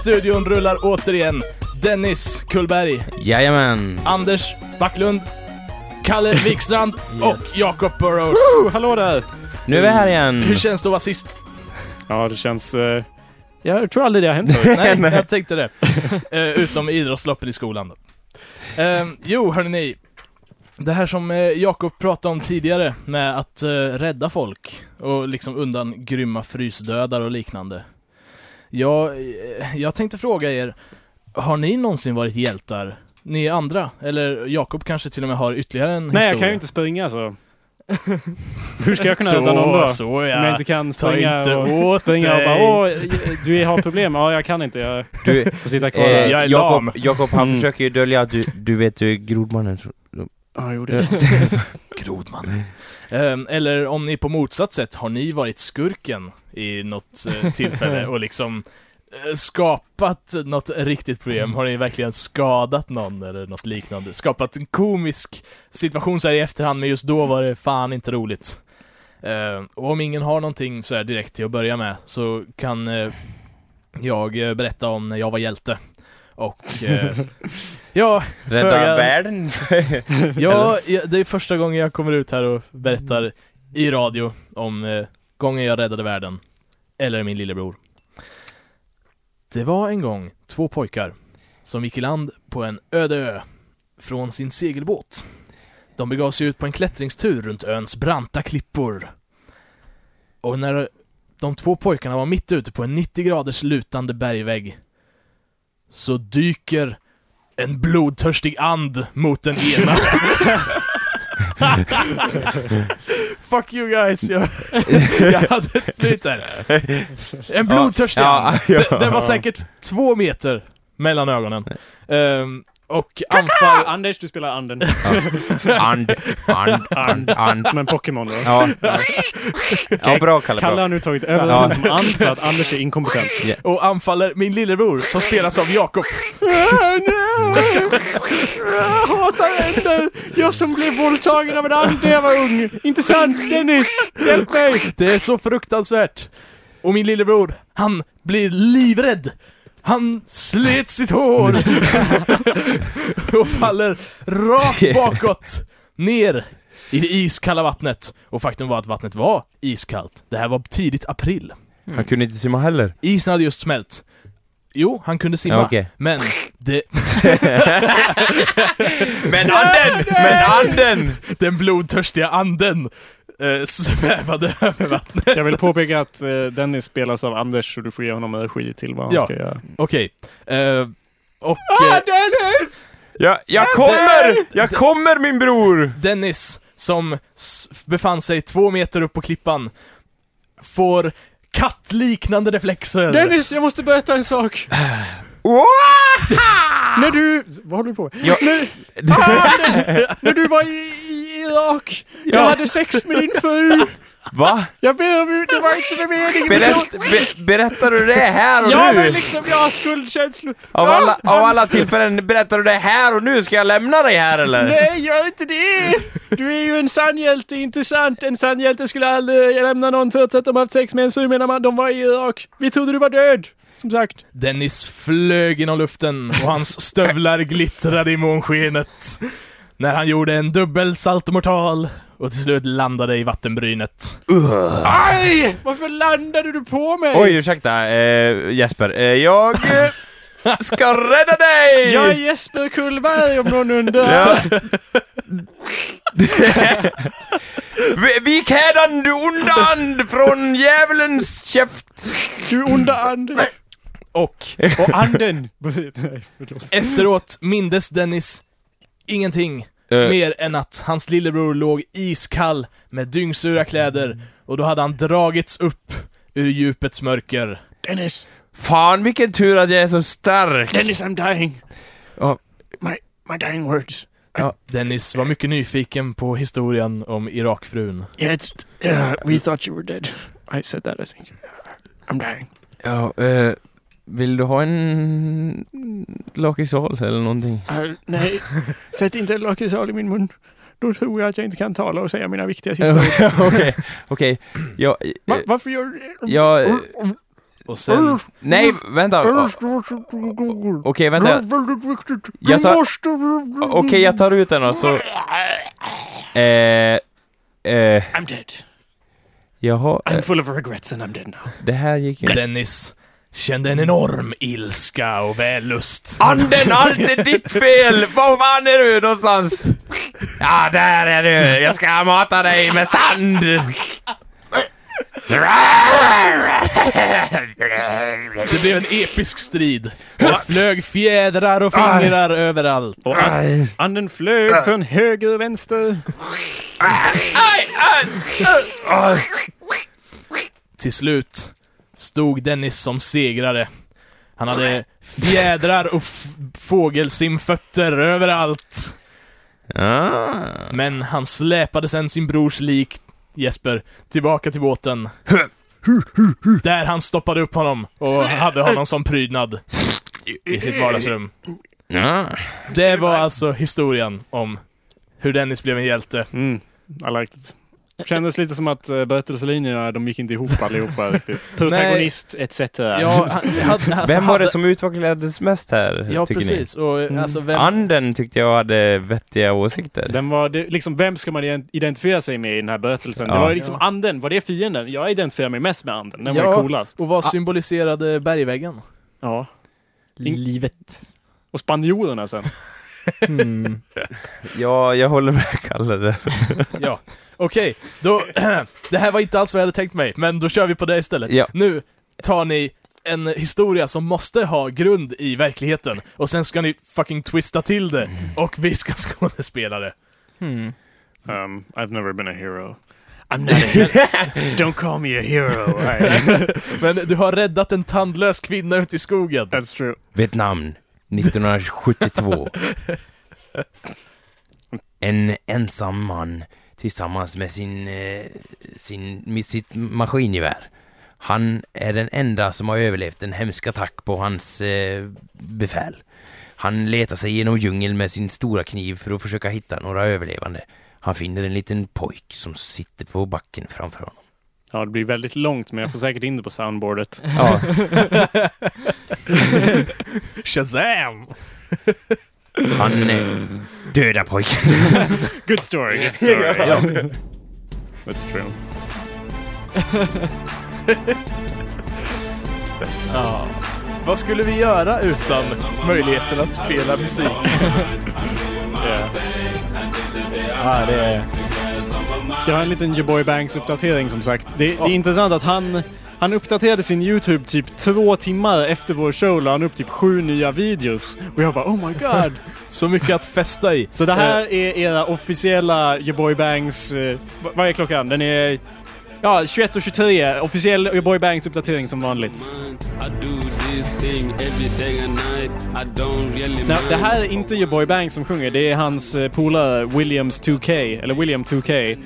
studion rullar återigen Dennis Kullberg, Jajamän! Anders Backlund, Kalle Wikstrand och Jakob Burrows. Oh, hallå där! Nu är vi här igen! Hur känns det att vara sist? Ja, det känns... eh, jag tror aldrig det har hänt förut. Nej, jag tänkte det. Eh, utom idrottsloppen i skolan då. Eh, jo, hörni. Det här som eh, Jakob pratade om tidigare med att eh, rädda folk och liksom undan grymma frysdödar och liknande. Jag, eh, jag tänkte fråga er, har ni någonsin varit hjältar? Ni andra? Eller Jakob kanske till och med har ytterligare en Nej, historia? jag kan ju inte springa så. Hur ska jag kunna rädda någon då? Så, så Om jag ja. inte kan springa inte och, springa och bara åh, du har problem. Ja, jag kan inte. Jag Du, får sitta kvar eh, här. Jag är Jakob, lam. Jakob han Mm. försöker ju dölja att du, du vet du är grodmannen. Ja, jo, det. Grodman. Ehm, eller om ni på motsatt sätt, har ni varit skurken i något eh, tillfälle och liksom eh, skapat något riktigt problem? Har ni verkligen skadat någon eller något liknande? Skapat en komisk situation så här i efterhand, men just då var det fan inte roligt. Ehm, och om ingen har någonting så här direkt till att börja med så kan eh, jag berätta om när jag var hjälte. Och eh, ja, Rädda Föga- världen? Ja, ja, det är första gången jag kommer ut här och berättar i radio om eh, gången jag räddade världen. Eller min lillebror. Det var en gång två pojkar som gick i land på en öde ö från sin segelbåt. De begav sig ut på en klättringstur runt öns branta klippor. Och när de två pojkarna var mitt ute på en 90 graders lutande bergvägg så dyker en blodtörstig and mot den ena. Fuck you guys, jag, jag hade ett flyt där. En blodtörstig Ja, and. ja. Det, det var säkert två meter mellan ögonen. Ehm, och anfall... Anders, du spelar anden. And, and, and, and. Som en Pokémon då. Ja. ja, bra Kalle. Kalle Bra. har nu tagit över Ja. som and för att Anders är inkompetent. Och anfaller min lillebror som spelas av Jakob. Jag hatar änder! Jag som blev våldtagen av en and när jag var ung. Inte sant Dennis? Hjälp mig! Det är så fruktansvärt. Och min lillebror, han blir livrädd. Han slet sitt hår och faller rakt bakåt ner i det iskalla vattnet. Och faktum var att vattnet var iskallt. Det här var tidigt april. Han kunde inte simma heller. Isen hade just smält. Jo, han kunde simma. Okej. Men det, Men anden! Men anden! den blodtörstiga anden eh, svävade över vattnet. Jag vill påpeka att eh, Dennis spelas av Anders så du får ge honom energi till vad han Ja. ska göra. Okej. Eh, och Ah, eh, Dennis! Jag, jag kommer! Jag kommer min bror! Dennis, som befann sig två meter upp på klippan, får kattliknande reflexer. Dennis, jag måste berätta en sak. När du... Vad håller du på med? Ja. När, ah, när, när du var i, Irak, jag Ja. hade sex med din fru. Va? Jag ber om ur- det var inte med meningen. Berätt, be, berättar du det här och Ja, nu? men liksom, jag har skuldkänslor. Av Ja, alla, av alla tillfällen, berättar du det här och nu? Ska jag lämna dig här eller? Nej, gör inte det! Du är ju en sann hjälte, inte sant? En sann hjälte skulle aldrig lämna någon trots att de haft sex med en fru menar man de var i Irak. Vi trodde du var död, som sagt. Dennis flög genom luften och hans stövlar glittrade i månskenet. När han gjorde en dubbel saltomortal och till slut landade i vattenbrynet. Aj! Varför landade du på mig? Oj, ursäkta eh, Jesper. Eh, jag eh, ska rädda dig! Jag är Jesper Kullberg om någon undrar. Ja. Vi- Vik hädan du onda and från djävulens käft! Du onda and. Och Och anden. Efteråt mindes Dennis ingenting mer än att hans lillebror låg iskall med dyngsura kläder och då hade han dragits upp ur djupets mörker. Dennis, Fan vilken tur att jag är så stark! Dennis I'm dying. Ja. My, my dying words. Dennis var mycket nyfiken på historien om Irakfrun. Yeah, it's, uh, we thought you were dead. I said that I think. I'm dying. Ja, eh, vill du ha en lakrisal eller någonting? Uh, nej, sätt inte en lakritsal i min mun. Då tror jag att jag inte kan tala och säga mina viktiga sista ord. Okej, okej. Jag... Va, eh, varför gör du? Jag... Och sen... Nej, vänta! Okej, vänta. Väldigt viktigt. Jag tar-. Okej, jag tar ut den och så... Eh... Eh... I'm dead. Jaha, I'm eh, full of regrets and I'm dead now. det här gick ju... Dennis kände en enorm ilska och vällust. Anden, allt är ditt fel! Var fan är du någonstans? Ja, där är du! Jag ska mata dig med sand! Det blev en episk strid. Det flög fjädrar och fingrar överallt. Och anden flög från höger och vänster. Till slut stod Dennis som segrare. Han hade fjädrar och fågelsimfötter överallt. Ah. Men han släpade sen sin brors lik, Jesper, tillbaka till båten. Där han stoppade upp honom och hade honom som prydnad i sitt vardagsrum. Ja. Det var alltså historien om hur Dennis blev en hjälte. Mm, I liked it. Kändes lite som att uh, berättelselinjerna, de gick inte ihop allihopa riktigt. Protagonist etc. Ja, alltså, Vem var det hade- som utvecklades mest här, Ja, tycker precis. Och Mm. alltså ni? vem... Anden tyckte jag hade vettiga åsikter. Den var, det, liksom, vem ska man ident- identifiera sig med i den här berättelsen? Ja. Det var liksom Ja. anden, var det fienden? Jag identifierar mig mest med anden, den Ja, var coolast. Och vad symboliserade bergväggen? Ja. Livet. Och spanjorerna sen. Hmm. Ja, jag håller med Kalle där. Ja, okej. Då... det här var inte alls vad jag hade tänkt mig, men då kör vi på det istället. Ja. Nu tar ni en historia som måste ha grund i verkligheten, och sen ska ni fucking twista till det, och vi ska skådespela det. Hmm. Um, I've never been a hero. I'm not a hero. Don't call me a hero. Men du har räddat en tandlös kvinna ute i skogen. That's true. Vietnam, 1972. En ensam man tillsammans med sin, eh, sin, med sitt maskingevär. Han är den enda som har överlevt en hemsk attack på hans eh, befäl. Han letar sig genom djungeln med sin stora kniv för att försöka hitta några överlevande. Han finner en liten pojk som sitter på backen framför honom. Ja, det blir väldigt långt, men jag får säkert in det på soundboardet. Ja, Shazam! han eh, dödar pojken. Good story, good story. That's true. Ja. Vad skulle vi göra utan möjligheten att spela musik? Yeah. Ja, det är... Jag har en liten Joboy Banks uppdatering som sagt. Det, det är intressant att han, han uppdaterade sin YouTube typ två timmar efter vår show la han upp typ sju nya videos. Och jag bara oh my god. Så mycket att fästa i. Så det här är era officiella Joboy Banks... Eh, vad är klockan? Den är... Ja, 21.23. Officiell Joboy Banks uppdatering som vanligt. Nej, det här är inte Joboy Banks som sjunger. Det är hans eh, polare Williams 2K. Eller William 2K.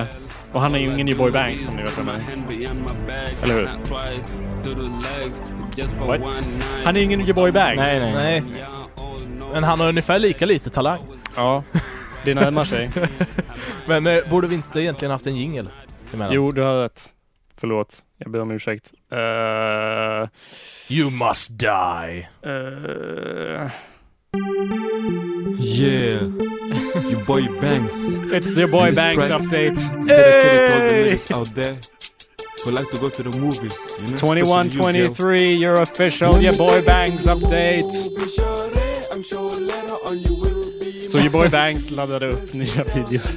Eh, och han är ju ingen Joboy Banks som ni vet vem är. Eller hur? What? Han är ingen Joboy Banks. Nej, nej. Nej. Men han har ungefär lika lite talang. Ja, det närmar sig. Men eh, borde vi inte egentligen haft en jingel? Emellan? Jo, du har rätt. Förlåt. Jag ber om ursäkt. Uh, You must die. uh, Yeah, your boy Banks. it's the Boy This Banks track- update. Dedicated to all the ladies out there who like to go to the movies. You know, 21 especially you, girl. 23, your official your Boy Banks update. Så your Boy Banks laddade upp nya videos.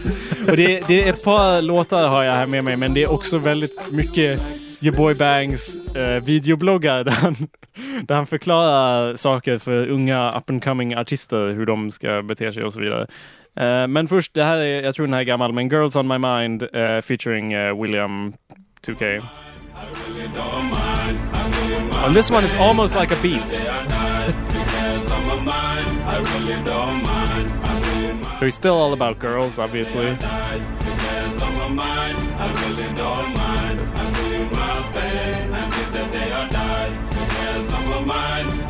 Och det, det är ett par låtar har jag här med mig, men det är också väldigt mycket your Boy Banks eh, videobloggar där han, där han förklarar saker för unga up and coming artister, hur de ska bete sig och så vidare. Eh, men först, det här är, jag tror den här är gammal, men Girls on my mind eh, featuring eh, William 2K. And this one is almost like a beat. So he's still all about girls, obviously.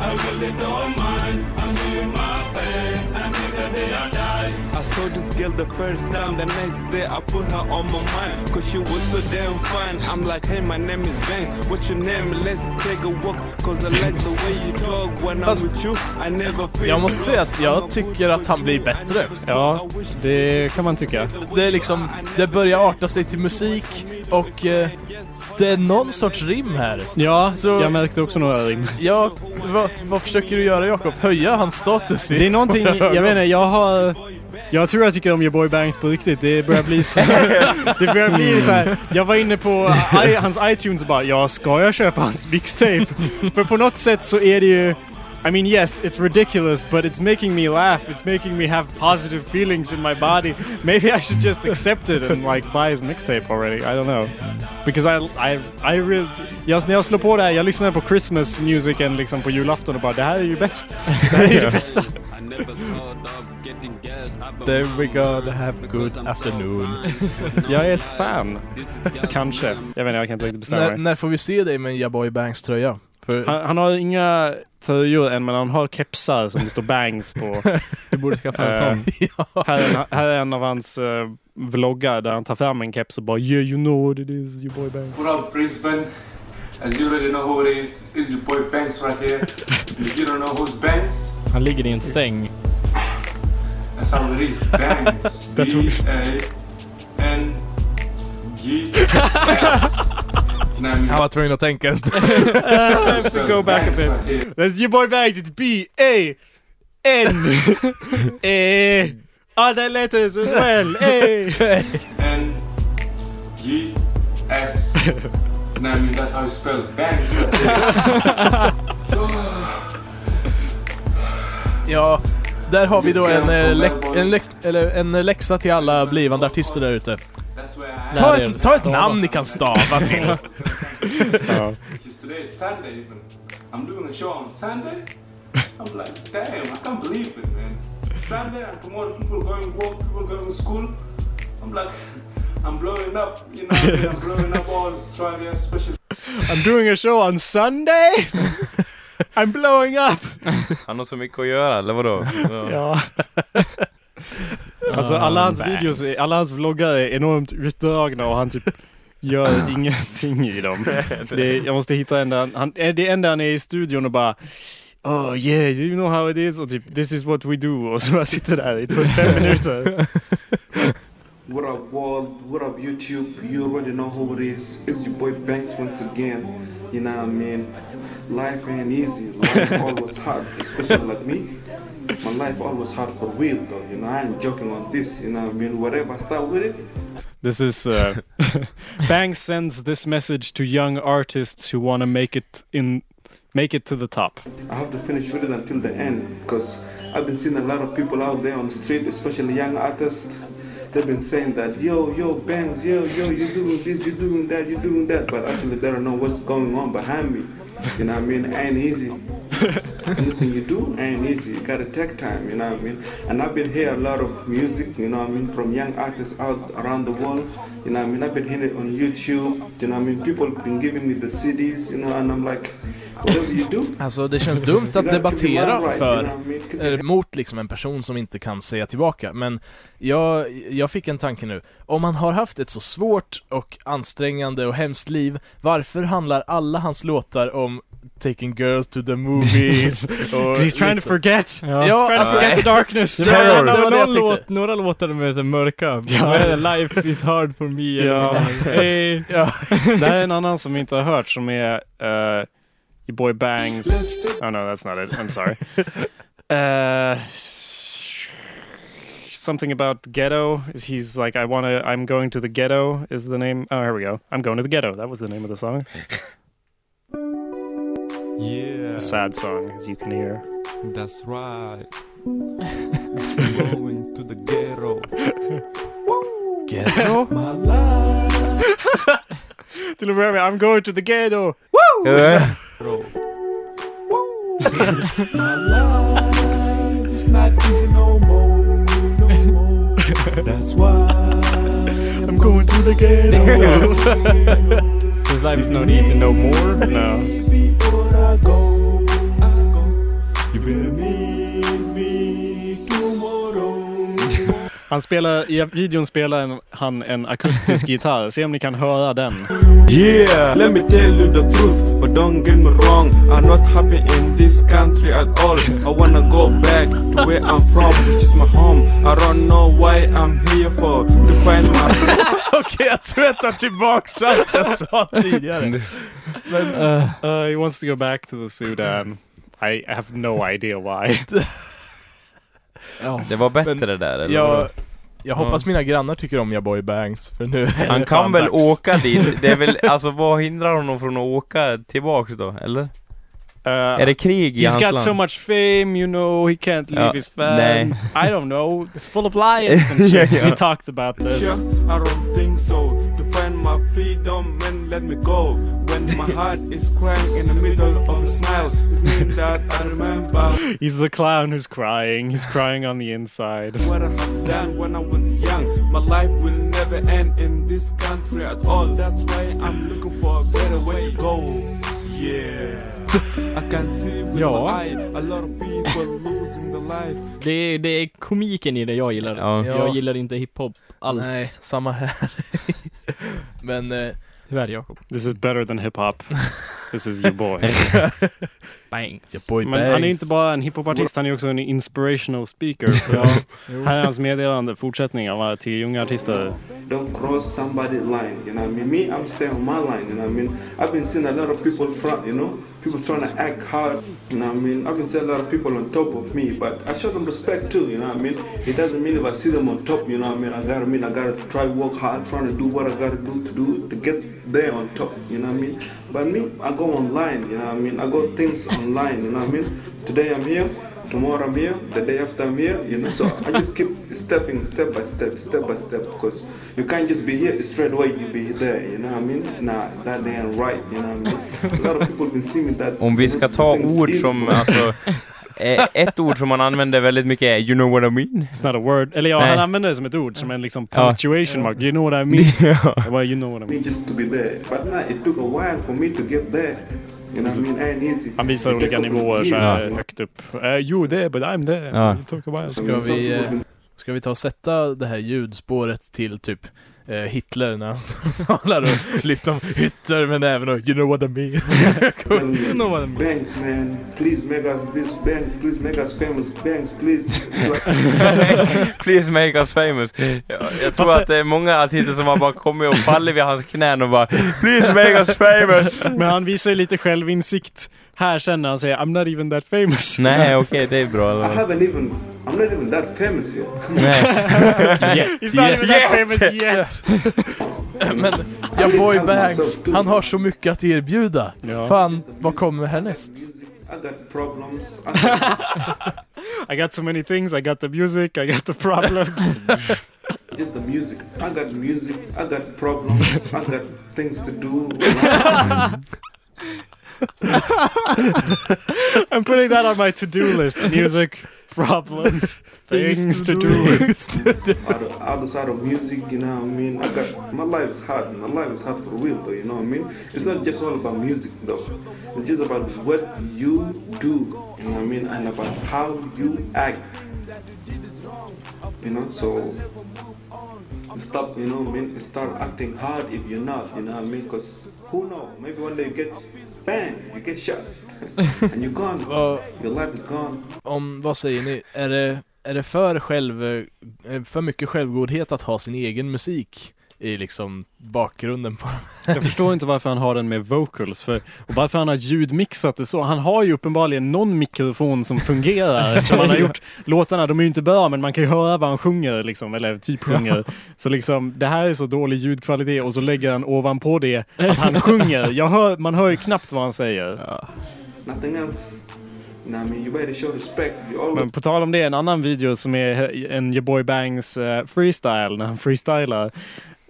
I really don't mind. I'm doing my thing. I think that they are dying. Saw this girl the first time, the next day I put her on my mind Cause she was so damn fine I'm like, hey my name is Banks, what's your name? Let's take a walk Cause I like the way you talk when Fast- I'm with you I never feel Jag måste säga att jag tycker att han blir bättre. Ja, det kan man tycka. Det är liksom, det börjar arta sig till musik och eh, det är någon sorts rim här. Ja, Så- jag märkte också några rim. Ja, vad, vad försöker du göra Jakob? Höja hans status? i- Det är någonting, jag vet inte, jag har... Jag tror jag tycker om your boy Banks på riktigt. Det börjar bli så, Det börjar bli så här. Jag var inne på I, hans iTunes och bara, ja, ska jag köpa hans mixtape? För på något sätt så är det ju... I mean yes, it's ridiculous, but it's making me laugh. It's making me have positive feelings in my body. Maybe I should just accept it and like buy his mixtape already. I don't know. Because I, I, I really... Jag, när jag slår på det här, jag lyssnar på Christmas musicen liksom på julafton och bara det här är ju bäst. Det här är ju det bästa. There we go, to have good afternoon. Jag är ett fan. Kanske. Jag vet inte, jag kan inte riktigt bestämma när, mig. när får vi se dig med en Jaboy Banks tröja? För, Han, han har inga tröjor än, men han har kepsar som det står bangs på. Du borde skaffa en Eh, sån. ja. här, är en, här är en av hans uh, vloggar där han tar fram en keps och bara Yeah you know what it is, your boy Banks. What up, Brisbane? As you already know who it is, it's your boy Banks right here. if you don't know who's Banks, Han ligger i en säng. That's how it is. Banks. B A N G S. Now, I mean, Han var tvungen att tänka en stund. I have to go back a Banks bit. right here. That's your boy Banks, it's B A N A other letters as well. A. N G S. Now, I mean, that's how you spell Banks right here. Ja, där har vi då en, eh, läck- en, läck- eller en eh, läxa till alla blivande artister där ute. Ta Lär er ett, ta ett stava. namn ni kan stava till. Ja. Which is today is Sunday even. I'm doing a show on Sunday. I'm like, damn, I can't believe it, man. Sunday and tomorrow people going work, people going to school. I'm like, I'm blowing up, you know, what I mean? I'm blowing up all Australia, especially I'm doing a show on Sunday. I'm blowing up. Han har så mycket att göra, eller vadå? Ja. Alltså alla hans videos, är- alla hans vloggar är enormt utdragna och han typ gör ingenting i dem. Det, jag måste hitta en där han- det enda han är i studion och bara Oh yeah, you know how it is och typ this is what we do och så bara sitter där i typ fem minuter. What up, world? What up, YouTube? You already know who it is. It's your boy Banks once again. You know what I mean? Life ain't easy. Life always hard, especially like me. My life always hard for real, though. You know, I ain't joking on this. You know I mean? Whatever I start with it, This is uh, Banks sends this message to young artists who want to make it in make it to the top. I have to finish with it until the end because I've been seeing a lot of people out there on the street, especially young artists. They've been saying that, yo, yo, Bangs, yo, yo, you're doing this, you're doing that, you're doing that, but actually they don't know what's going on behind me. You know what I mean? It ain't easy. Anything you do ain't easy. You gotta take time, you know what I mean? And I've been hearing a lot of music, you know what I mean, from young artists out around the world. You know what I mean? I've been hearing it on YouTube, you know what I mean? People have been giving me the CDs, you know, and I'm like, whatever you do, Alltså det känns dumt att debattera för, eller mot liksom en person som inte kan säga tillbaka, men jag, jag fick en tanke nu. Om han har haft ett så svårt och ansträngande och hemskt liv, varför handlar alla hans låtar om taking girls to the movies och He's trying to forget. Ja, He's trying to alltså, forget the darkness. Det var- det var någon låt, några låtar med så mörka. Ja. Life is hard for me. Ja. Hey. Ja. Det här är en annan som vi inte har hört som är uh, your boy Bangs. Oh no, that's not it. I'm sorry. Uh, something about ghetto. Is he's like I wanna. I'm going to the ghetto. Is the name? Oh, here we go. I'm going to the ghetto. That was the name of the song. Yeah, A sad song, as you can hear. that's right. Going to the ghetto. Ghetto? My life. Till att börja I'm going to the ghetto. Ja. Bro. My life is not easy no more, no more. That's why I'm going through the ghetto. So his life is not easy no more. No. Before I go, I go. You better meet Han spelar, I videon spelar en, han en akustisk gitarr. Se om ni kan höra den. Yeah, let me tell you the truth, but don't get me wrong. I'm not happy in this country at all. I wanna go back to where I'm from, which is my home. I don't know why I'm here for to find my. Okej, jag tror jag tar tillbaks allt jag sa tidigare. Men, Uh, he wants to go back to the Sudan. I have no idea why. Ja. Det var bättre Men där eller? jag, jag hoppas mina grannar tycker om jag boy bangs, för nu är Han det kan väl dags. åka dit? Det är väl, alltså vad hindrar honom från att åka tillbaks då, eller? Uh, Är det krig i He's hans got so much fame, you know, he can't leave Ja, his nej. fans. I don't know. It's full of lions and shit. Ja. We talked about this. Sure, I don't think so. To find my freedom and let me go. When my heart is crying in the middle of a smile, it's me that I remember. He's the clown who's crying. He's crying on the inside. What I have done when I was young. My life will never end in this country at all. That's why I'm looking for a better way to go. Yeah. I can see with Ja. my eye a lot of people losing their life. Det, är- det är komiken i det jag gillar. Ja. Jag gillar inte hiphop alls. Nej, samma här. Men, eh, Tyvärr Jakob. This is better than hip hop. This is your boy. Bang. your boy Men bangs. han är inte bara en hiphopartist, han är också en inspirational speaker. Så här är hans meddelande, fortsättning av till unga artister. Don't cross somebody's line, you know what I mean? Me, I'm staying on my line, you know what I mean? I've been seeing a lot of people front, you know? People trying to act hard, you know what I mean? I've been seeing a lot of people on top of me, but I show them respect too, you know what I mean? It doesn't mean if I see them on top, you know what I mean? I gotta mean, I gotta try work hard, trying to do what I gotta do to do, to get there on top, you know what I mean? But me, I go online, you know what I mean? I go things online, you know what I mean? Today I'm here, tomorrow I'm here, the day after I'm here, you know. So I just keep stepping step by step, step by step, because you can't just be here straight away. You be there, you know what I mean? Nah, that ain't right, you know what I mean? A lot of people been seeing me that. Om vi ska ta ord som, alltså, eh, ett ord som man använder väldigt mycket är 'you know what I mean' It's not a word. Eller ja, Nej. han använder det som ett ord, som en liksom Ja. punctuation mark. You know what I mean? Jag bara, you know what I mean. me just to be there. But nah, it took a while for me to get there. Han visar olika nivåer så här högt upp. Uh, you there, but I'm there. Ja. Ska vi, eh, Ska vi ta och sätta det här ljudspåret till typ eh, Hitler när han talar och lyfter om Hitler med näven och you know what I mean. You know what I mean. Banks, man, please make us this. Banks, please make us famous. Banks, please. Please make us famous. Jag, jag tror Fast- att det är många artister som har bara kommit och fallit vid hans knän och bara 'Please make us famous' Men han visar ju lite självinsikt här känner han sig I'm not even that famous. Nej, okej, det är bra. I haven't even, I'm not even that famous yet. Nej. He's not even that famous yet. Men, ja Boy Banks, han har så mycket att erbjuda. Ja. Fan, vad kommer härnäst? I got problems. I got I got so many things. I got the music. I got the problems. just the music. I got music. I got problems. I got things to do. I'm putting that on my to-do list. Music, problems, things to do. out of, outside of music, you know what I mean? I got my life is hard. My life is hard for real, though. You know what I mean? It's not just all about music, though. It's just about what you do. You know what I mean? And about how you act. You know, so stop. You know what I mean? Start acting hard if you're not. You know what I mean? Because who knows? Maybe one day you get bang, you get shot, and you're gone. Vad- Your life is gone. om, vad säger ni? Är det, är det för, själv, eh, för mycket självgodhet att ha sin egen musik i liksom bakgrunden på Jag förstår inte varför han har den med vocals för, och varför han har ljudmixat det så. Han har ju uppenbarligen någon mikrofon som fungerar eftersom han har gjort låtarna. De är ju inte bra men man kan ju höra vad han sjunger liksom, eller typ sjunger. Så liksom, det här är så dålig ljudkvalitet och så lägger han ovanpå det att han sjunger. Jag hör, man hör ju knappt vad han säger. Always Men på tal om det, en annan video som är en Your Boy Bangs eh, freestyle, när han freestylar.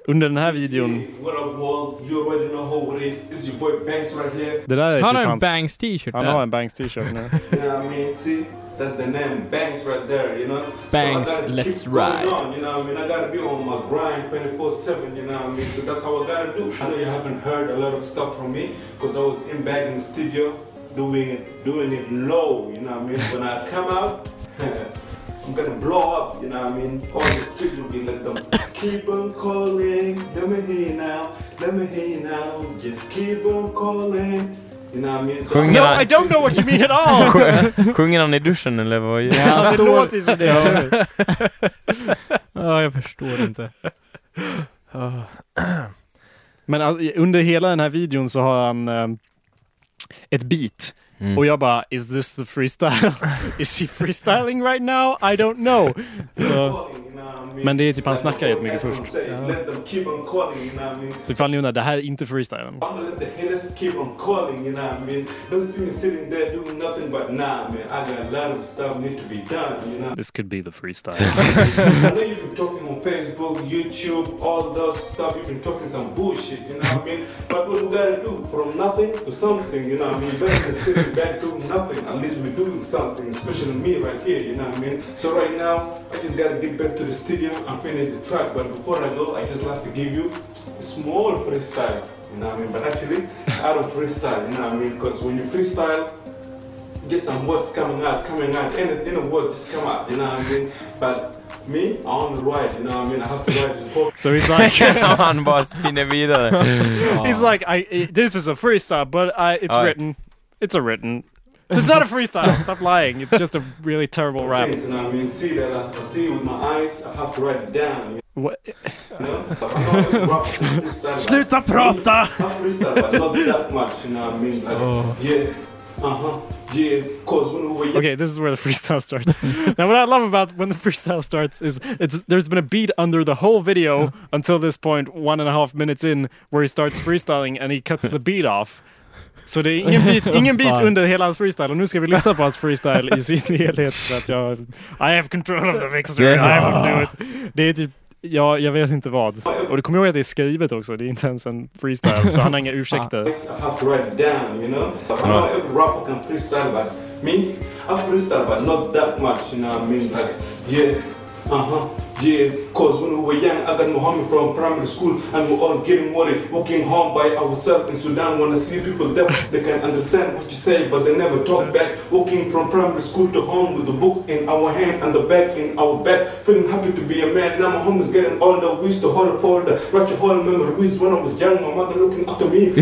Under den här videon, What up. You already know who it is. It's your boy Banks right here. det där är Han typ har en hans... Bangs t-shirt Han där. har en Bangs t-shirt nu. You I mean? See, that's the name, Banks right there. You know. Banks, so I gotta let's keep going ride. On, you know what I mean? I gotta be on my grind 24/7. You know what I mean? So that's how I gotta do. I know you haven't heard a lot of stuff from me because I was in back in the studio doing it, doing it low. You know what I mean? When I come out. I'm gonna blow up, you know what I mean? All the street will be like them. Keep on calling, let me hear you now, let me hear you now, just keep on calling. You know what I mean? So Sjunger No, han, I don't know what you mean at all! sj- sjunger han i duschen eller vad? Ja, det låter som det. Ja, jag förstår inte. Men all, under hela den här videon så har han eh, ett beat. Mm. Och jag bara, is this the freestyle? is he freestyling right now? I don't know. Så, men det är typ han snackar jättemycket först. Så ifall ni undrar, det här är inte freestylen. This could be the freestyle. I know you've been talking on Facebook, YouTube, all those stuff. You've been talking some bullshit, you know what I mean? But what we gotta do, from nothing to something, you know what I mean? Better than sitting back doing nothing. At least we're doing something, especially me right here, you know what I mean? So right now, I just gotta get back to the studio and finish the track. But before I go, I just like to give you a small freestyle, you know what I mean? But actually, I don't freestyle, you know what I mean? Because when you freestyle, get some words coming out, coming out, any, any word just come out, you know what I mean? But me, I only write, you know what I mean? I have to write the whole So he's like, han bara spinner vidare. he's like, I, I- this is a freestyle, but I, it's Ja. written. It's a written. So it's not a freestyle. Stop lying. It's just a really terrible rap. things, you know what I mean? See that I, I see it with my eyes, I have to write it down, What? you know? But I'm not gonna rock and freestyle. but- Sluta prata! I freestyle, but not that much, you know what I mean? Like, yeah, uh-huh, yeah, cause when we Okay, this is where the freestyle starts. now, what I love about when the freestyle starts is it's there's been a beat under the whole video until this point, one and a half minutes in, where he starts freestyling and he cuts the beat off. Så det är ingen beat, ingen Fan. under hela hans freestyle och nu ska vi lyssna på hans freestyle i sin helhet för att jag... I have control of the mixer, I will do it. Det är typ... Ja, jag vet inte vad. Och du kommer ihåg att det är skrivet också, det är inte ens en freestyle, så han har inga ursäkter. I have to write it down, you know? But I'm not every rapper can freestyle, but me, I freestyle, but not that much, you know what I mean? Like, yeah, uh-huh. Cause when we were young, I got Muhammad from primary school, and we're all getting worried, walking home by ourselves in Sudan. Wanna see people deaf, they can understand what you say, but they never talk back. Walking from primary school to home with the books in our hand and the bag in our back, feeling happy to be a man. Now Muhammad's getting older, we used to hold a folder, write your whole memories when I was young. My mother looking after me.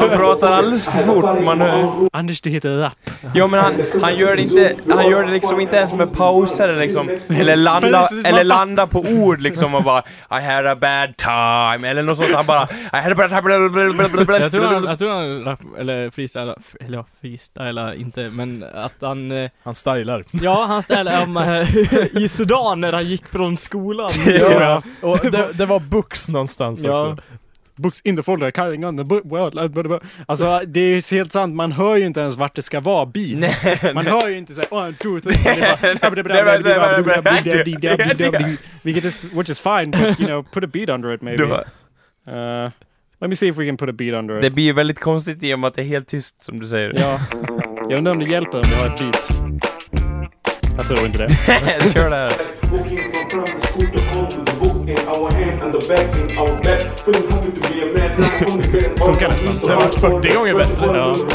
Han pratar alldeles för fort, man hör. Anders, det heter rap. Ja men han, han gör det inte, han gör det liksom inte ens med pauser eller liksom, eller landa, konstigt, eller fatt- landa på ord liksom och bara I had a bad time, eller något sånt. Han bara I had a bad time. Jag tror han, jag tror han rap, eller freestylar, eller freestylar inte, men att han... eh, Han stylar. Ja, han om eh, i Sudan när han gick från skolan. Ja, och det, det var books någonstans Ja. också. Books in the folder, carrying on the book, well. Alltså det är ju helt sant, man hör ju inte ens vart det ska vara beats. Nej, Man nej. hör ju inte såhär one, two, three, vilket is, which is fine, but you know, put a beat under it maybe. Uh, let me see if we can put a beat under it. det blir ju väldigt konstigt i och med att det är helt tyst som du säger. Ja. Jag undrar om det hjälper om vi har ett beat. Jag tror inte det. Kör det här. Our hand and the bag in our back. Feeling happy to be a man. Now Funkar nästan. Det har varit 40 gånger bättre. Ja.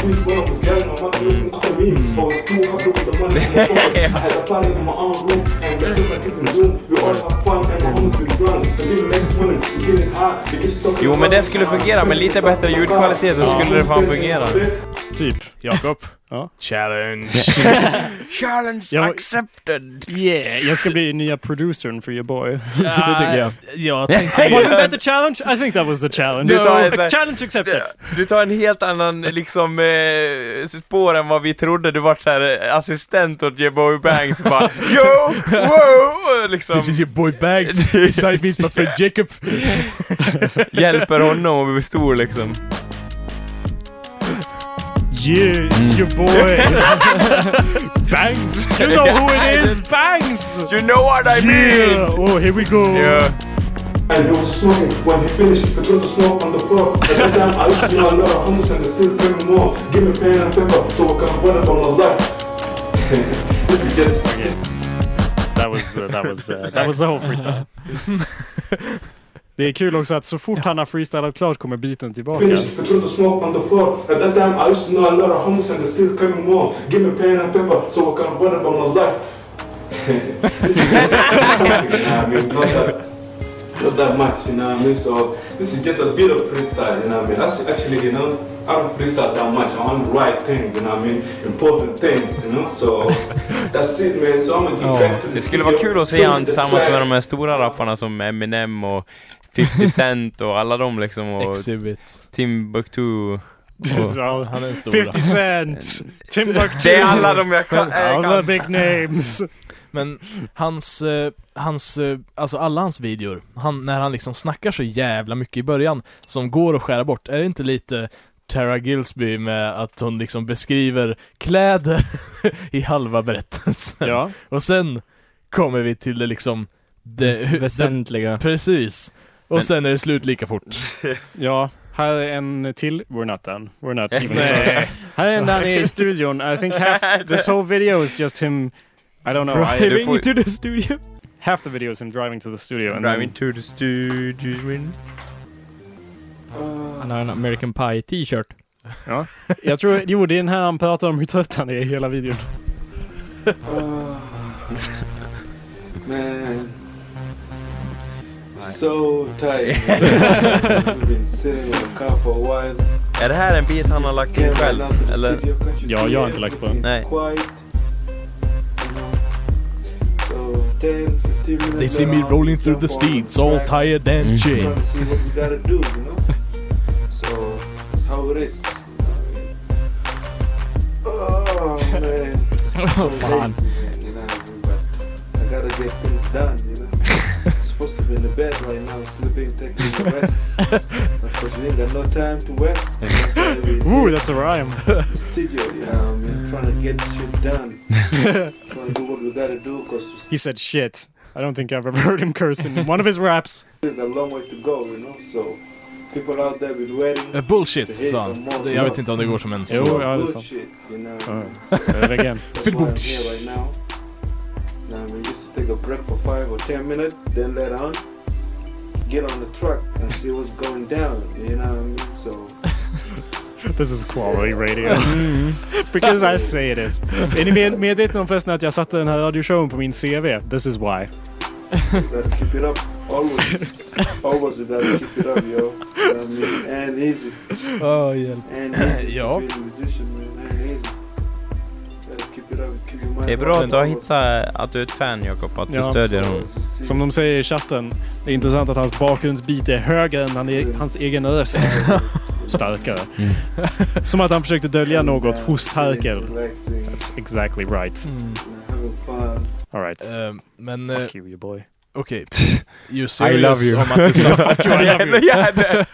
Jo, men det skulle fungera. Med lite bättre ljudkvalitet så skulle det fan fungera. Typ. Jakob. Ja. Challenge. Challenge Jag- accepted! Yeah, jag ska bli nya producern för your boy. det tycker jag. Jag tänkte... Wasn't that the challenge? I think that was the challenge. Du tar ett- challenge accepted. Du tar en helt annan liksom eh, spår än vad vi trodde. Du var såhär eh, assistent åt J-Boy Banks och bara Yo! Wow! Liksom This is your boy Bags. Beside me is my friend Jacob. hjälper honom att bli stor liksom. Yeah, it's your boy. Bangs. You know who it is, Bangs. You know what I mean! Yeah. Oh, here we go. Yeah. And he was smoking. When he finished, he threw the smoke on the floor. At that time, I used to know a lot of homies and they still pay me more. Give me pen and paper so I can run up on my life. this is just Okay. That was, uh, that was, uh, that was the whole freestyle. Det är kul också att så fort han har freestylat klart kommer beaten tillbaka. finished, he threw the smoke on the floor. At that time, I used to know a lot of homies and they still me more. Give me pen and paper so I can up on my life. this is just something, you know I mean? Not that, not that much, you know what I mean? So this is just a bit of freestyle, you know what I mean? That's actually, you know, I don't freestyle that much. I only write things, you know what I mean? Important things, you know? So that's it, man. So I'm gonna get back to the det skulle vara kul att se finish han the tillsammans med de här stora rapparna som Eminem och 50 Cent och alla dem liksom och Exhibit. Timbuktu. Han är stor. 50 Cent, Timbuktu. Det är alla de jag kan. jag All the kan. big names. Men hans, eh, hans, eh, alltså alla hans videor, han, när han liksom snackar så jävla mycket i början, som går att skära bort, är det inte lite Tara Gilsby med att hon liksom beskriver kläder i halva berättelsen? Ja. Och sen kommer vi till det liksom, det, det Väsentliga. precis. Och Men- sen är det slut lika fort. Ja, här är en till. We're not done. We're not even close. Här är en där i studion. I think half this whole video is just him. I don't know. I, Du får- into the studio. half the video is him driving to the studio. And Driving then, to the studio. Han har en American Pie t-shirt. jag tror, jo det är den här han pratar om hur trött han är i hela videon. Man, so tired. Been sitting in the car for a while. Är det här en bit han har lagt in själv? Eller? Ja, jag har inte lagt på den. Nej. They see me rolling through the streets all tired and shit. Trying to see what we gotta do, you know? So, that's how it is. Oh, man. Oh, so Fan. lazy, man, you know what I mean? But I gotta get things done, you know? I'm supposed to be in the bed right now, sleeping, taking a rest. Of course, we ain't got no time to rest. That's Ooh, that's a rhyme. the studio, you know what I mean? Trying to get shit done. trying to do what we gotta do because He said shit. I don't think I've ever heard him curse in one of his raps. we still got a long way to go, you know? So, people out there been waiting. Eh, Bullshit, sa han. Det- Jag vet inte om det går som en Jo, så. ja, det är Good sant. shit, you know? Ja. Again. That's why I'm here right now. Now, I mean, just to take a break for five or ten minutes, then later on, get on the truck and see what's going down. You know what I mean? So, This is quality radio. Mm-hmm. Because I say it is. Är ni med, medvetna om förresten att jag satte den här radioshowen på min CV? This is why. keep it up. Always, always, you gotta keep it up, yo. You know what I mean? And easy. Åh, hjälp. And easy Ja. Det är bra att du har hittat att du är ett fan Jakob, att du Ja. stödjer honom. Som de säger i chatten, det är intressant att hans bakgrundsbit är högre än är, hans egen röst. Starkare. Mm. Som att han försökte dölja något hos Terkel. That's exactly right. Mm. Alright. Eh, men eh, Fuck you, you boy. okej. You I love serious you. om att du satt, Fuck you, I love you.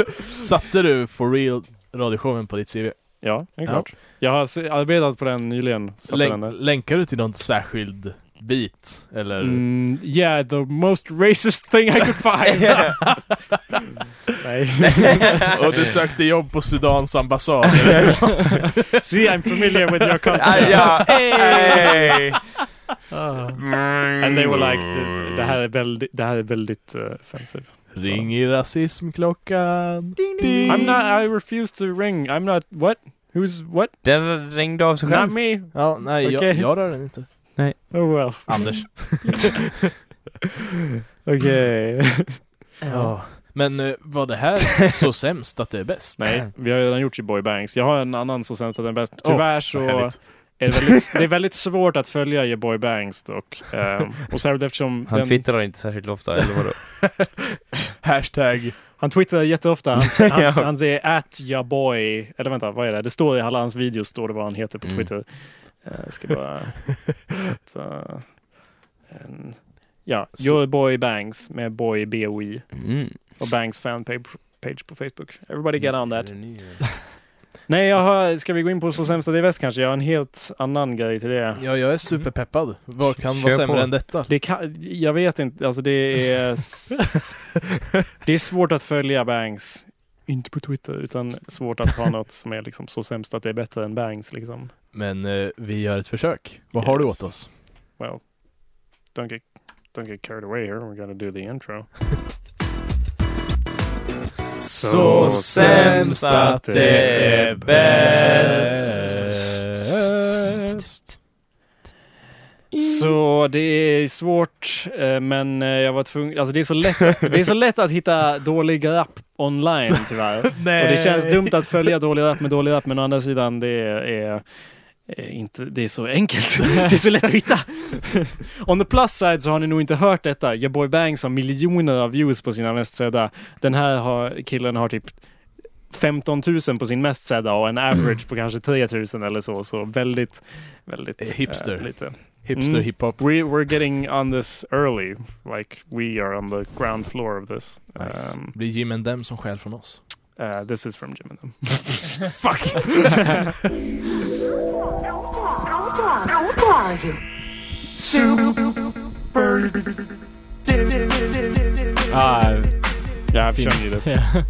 satte du for real radioshowen på ditt CV? Ja, det är klart. Jag har arbetat på den nyligen. Satte den länkar du till någon särskild bit? Eller? Mm, yeah, the most racist thing I could find. Nej. Och du sökte jobb på Sudans ambassad? See, I'm familiar with your country. Ah, ja. Hey. Ah. And they were like, det, det här är väldigt, det här är väldigt uh, offensive. Ring i rasismklockan. I'm not, I refuse to ring. I'm not, what? Who's, what? Den ringde av sig Not själv. me. Ja, nej, jag, Okej. jag rör den inte. Oh well. Anders. Okej. Ja. Men eh, var det här så sämst att det är bäst? Nej, vi har redan gjort Boy Bangs. Jag har en annan så sämst att den är bäst. Tyvärr vad så härligt. Är det, väldigt, det är väldigt svårt att följa Your Boy Bangs dock. Um, och särskilt eftersom Han den, twittrar inte särskilt ofta, eller vadå? Hashtag. han twittrar jätteofta. Han, han, Ja. han säger at your boy. Eller vänta, vad är det? Det står i alla hans videos står det vad han heter på Mm. Twitter. Jag ska bara ta en, Ja, Så- Your Boy Bangs med Boy B-O-I. Mm. Och Bangs fanpage page på Facebook. Everybody get on that. Nej, jag har, ska vi gå in på Så sämsta det är väst kanske? Jag har en helt annan grej till det. Ja, jag är superpeppad. Vad kan Kör vara sämre på. än detta? Det kan, jag vet inte, alltså det är... det är svårt att följa Bangs. Inte på Twitter, utan svårt att ha något som är liksom så sämst att det är bättre än Bangs liksom. Men eh, vi gör ett försök. Vad har du Yes. åt oss? Well, don't get, don't get carried away here. We're gonna do the intro. Så sämst att det är bäst. Så det är svårt, eh, men eh, jag var tvungen... Alltså det är så lätt, det är så lätt att hitta dålig rap online tyvärr. Och det känns dumt att följa dålig rap med dålig rap, men å andra sidan det är inte, det är så enkelt. det är så lätt att hitta. On the plus side så har ni nog inte hört detta. Your boy Bangs har miljoner av views på sina mest sedda. Den här har, killen har typ 15 000 på sin mest sedda och en average på kanske 3 000 eller så. Så väldigt, väldigt... Eh, hipster. eh, lite. Hipster Mm. hiphop. We, we're getting on this early. Like we are on the ground floor of this. Nice. Um, Blir Jim and them som skäl från oss. Uh, this is from Jim and them. Fuck! Ah, Yeah, I've Fin- shown you this. ja.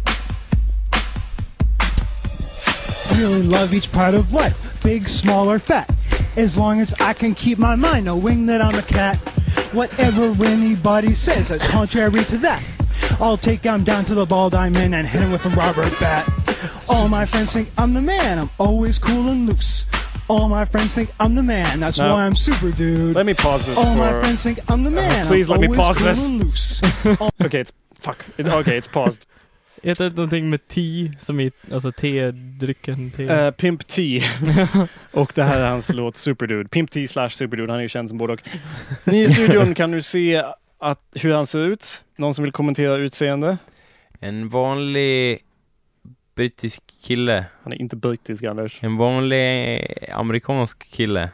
really love each part of life, big, small, or fat. As long as I can keep my mind knowing that I'm a cat. Whatever anybody says that's contrary to that. I'll take him down to the ball diamond and hit him with a rubber bat. All my friends think I'm the man, I'm always cool and loose. All my friends think I'm the man, that's Now, why I'm super dude. Let me pause this All my friends think I'm the uh, man, please I'm let me pause cool this. and loose. Okay, it's... Fuck. It, okay, it's paused. Heter det någonting med tea, som i, alltså te-drycken, te? Uh, Pimp T. och det här är hans låt Superdude. Pimp T slash Superdude. Han är ju känd som både och. Ni i studion kan nu se att, hur han ser ut. Någon som vill kommentera utseende? En vanlig brittisk kille. Han är inte brittisk, Anders. En vanlig amerikansk kille.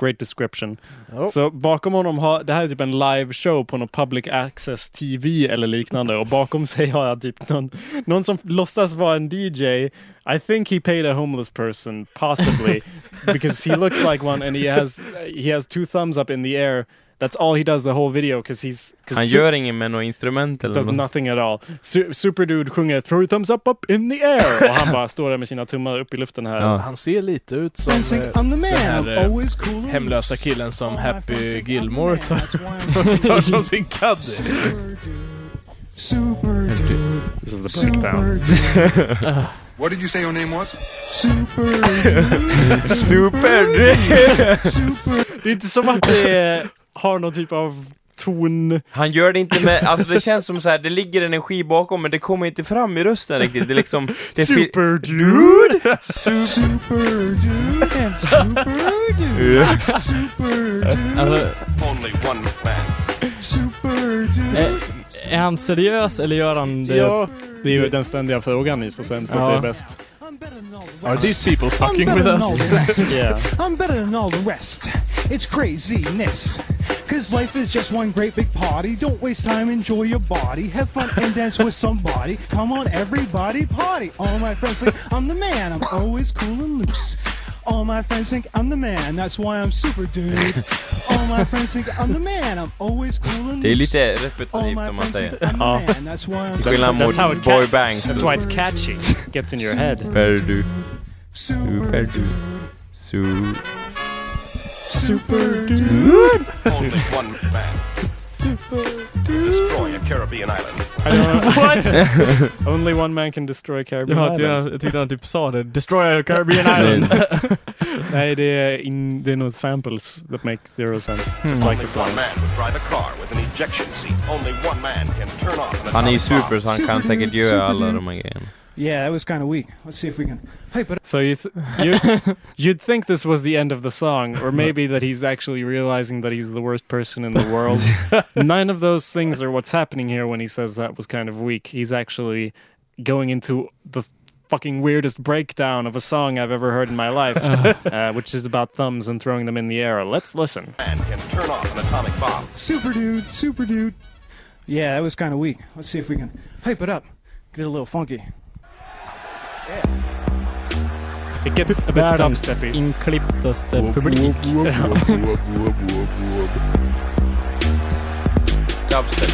Great description. Oh. Så bakom honom har, det här är typ en live show på någon public access TV eller liknande och bakom sig har jag typ någon, någon som låtsas vara en DJ. I think he paid a homeless person, possibly, because he looks like one and he has, he has two thumbs up in the air. That's all he does the whole video because he's... 'cause Han gör inget med något instrument eller does något. nothing at all. Su- Superdude sjunger “Throw your thumbs up up in the air” och han bara står där med sina tummar upp i luften här. Ja. Han ser lite ut som eh, I'm the man, den här eh, always cool hemlösa killen som Happy Gilmore tar, tar som sin caddy. Super dude. Super dude. This is the breakdown. What did you say your name was? Super dude. Super! Det är inte som att det har någon typ av ton. Han gör det inte med, alltså det känns som så här, det ligger energi bakom men det kommer inte fram i rösten riktigt. Det är liksom... Det är fi- Superdude! Superdude and superdude. Superdude. Alltså, Only one man. Är, är han seriös eller gör han det? Ja, det är ju den ständiga frågan i Så sämst att Ja. det är bäst. I'm better than all the Are these people fucking with us? Yeah. I'm better than all the rest. It's craziness. Cause life is just one great big party. Don't waste time, enjoy your body. Have fun and dance with somebody. Come on, everybody, party. All my friends think I'm the man. I'm always cool and loose. All my friends think I'm the man. That's why I'm super dude. All my friends think I'm the man. I'm always cool and Det er är loose. Er lite All repetitivt my om man säger. the Ja. man. That's why I'm Till super skillnad That's mot how it Boy ca- Banks. That's why it's catchy. It Gets in your head. Superdu. super Superdu. Su... Superdude. Only one man. Destroy a Caribbean island. I don't Only one man can destroy Caribbean Ja, jag, Islands. jag tyckte han typ sa det. Destroy a Caribbean Island. Nej, det är, in, det är nog samples that make zero sense. Hmm. Just like Only the song. one man would drive a car with an ejection seat. Only one man can turn off an Han är ju atomic bomb. super så han kan säkert göra alla de här grejerna. Yeah, that was kind of weak. Let's see if we can hype it up. So you th- you you'd think this was the end of the song, or maybe that he's actually realizing that he's the worst person in the world. None of those things are what's happening here when he says that was kind of weak. He's actually going into the fucking weirdest breakdown of a song I've ever heard in my life, uh, which is about thumbs and throwing them in the air. Let's listen. Man can turn off an atomic bomb. Super dude, super dude. Yeah, that was kind of weak. Let's see if we can hype it up. Get it a little funky. It gets a bit Världens dubsteppy. inklipptaste publik. Dubstep.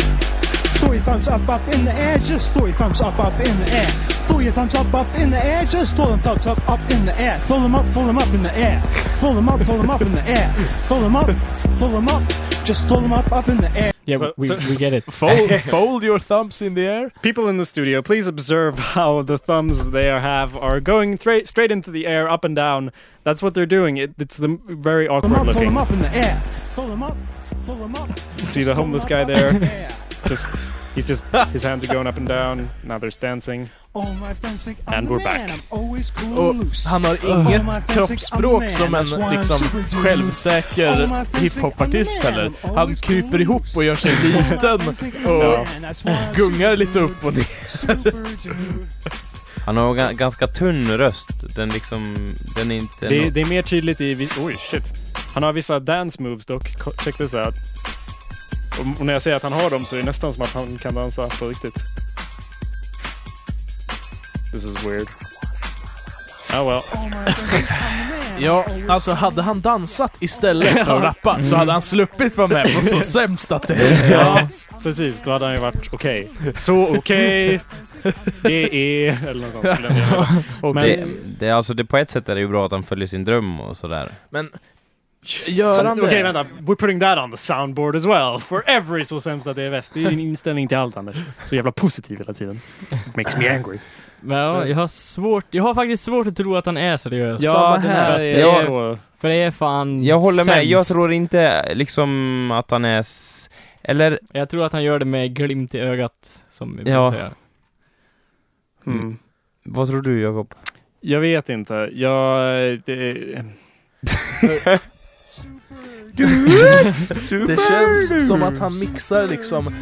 Throw your thumbs up, up in the air. Just throw your thumbs up, up in the air. Throw your thumbs up, up in the air. Just throw them thumbs up, up in the air. Throw them up, throw them up in the air. Throw them up, throw them up in the air. Throw them up, throw them up. Just throw them up, up in the air. Yeah, So- we, so- we get it. Fold, fold your thumbs in the air. People in the studio, please observe how the thumbs they have are going tra- straight into the air, up and down. That's what they're doing. It, it's the very Throw them awkward up, throw them looking. up in the air. Throw them up, throw them up. See the homeless guy there? Just he's just his hands are going up and down. Now there's dancing. And we're back. Och han har my inget kroppsspråk som en liksom självsäker hiphopartist heller. Han kryper ihop och gör sig liten och gungar lite upp och ner. Han har ga- ganska tunn röst. Den liksom, den är inte... Det, nå- det är mer tydligt i... Oj, shit. Han har vissa dance moves dock. Check this out. Och, när jag säger att han har dem så är det nästan som att han kan dansa på riktigt. This is weird. Oh well. Ja, alltså hade han dansat istället för att rappa så hade han sluppit vara med på Så sämst att det är. Ja, precis. Då hade han ju varit okej. Så okej. Det är... Eller något sånt skulle jag Men- det, det, är alltså, det, på ett sätt är det ju bra att han följer sin dröm och sådär. Men gör han Okej, det? vänta. We're putting that on the soundboard as well. For every Så sämst att det är väst. Det är din inställning till allt, Anders. Så jävla positiv hela tiden. It makes me angry. Men ja, jag har svårt, jag har faktiskt svårt att tro att han är seriös. Samma den här. är Ja. så... För det är fan Jag håller med, jag sämst. tror inte liksom att han är... S- eller, Jag tror att han gör det med glimt i ögat, som vi Ja. säga. Hmm. vad tror du Jakob? Jag vet inte. Jag... Det, Det känns som att han mixar liksom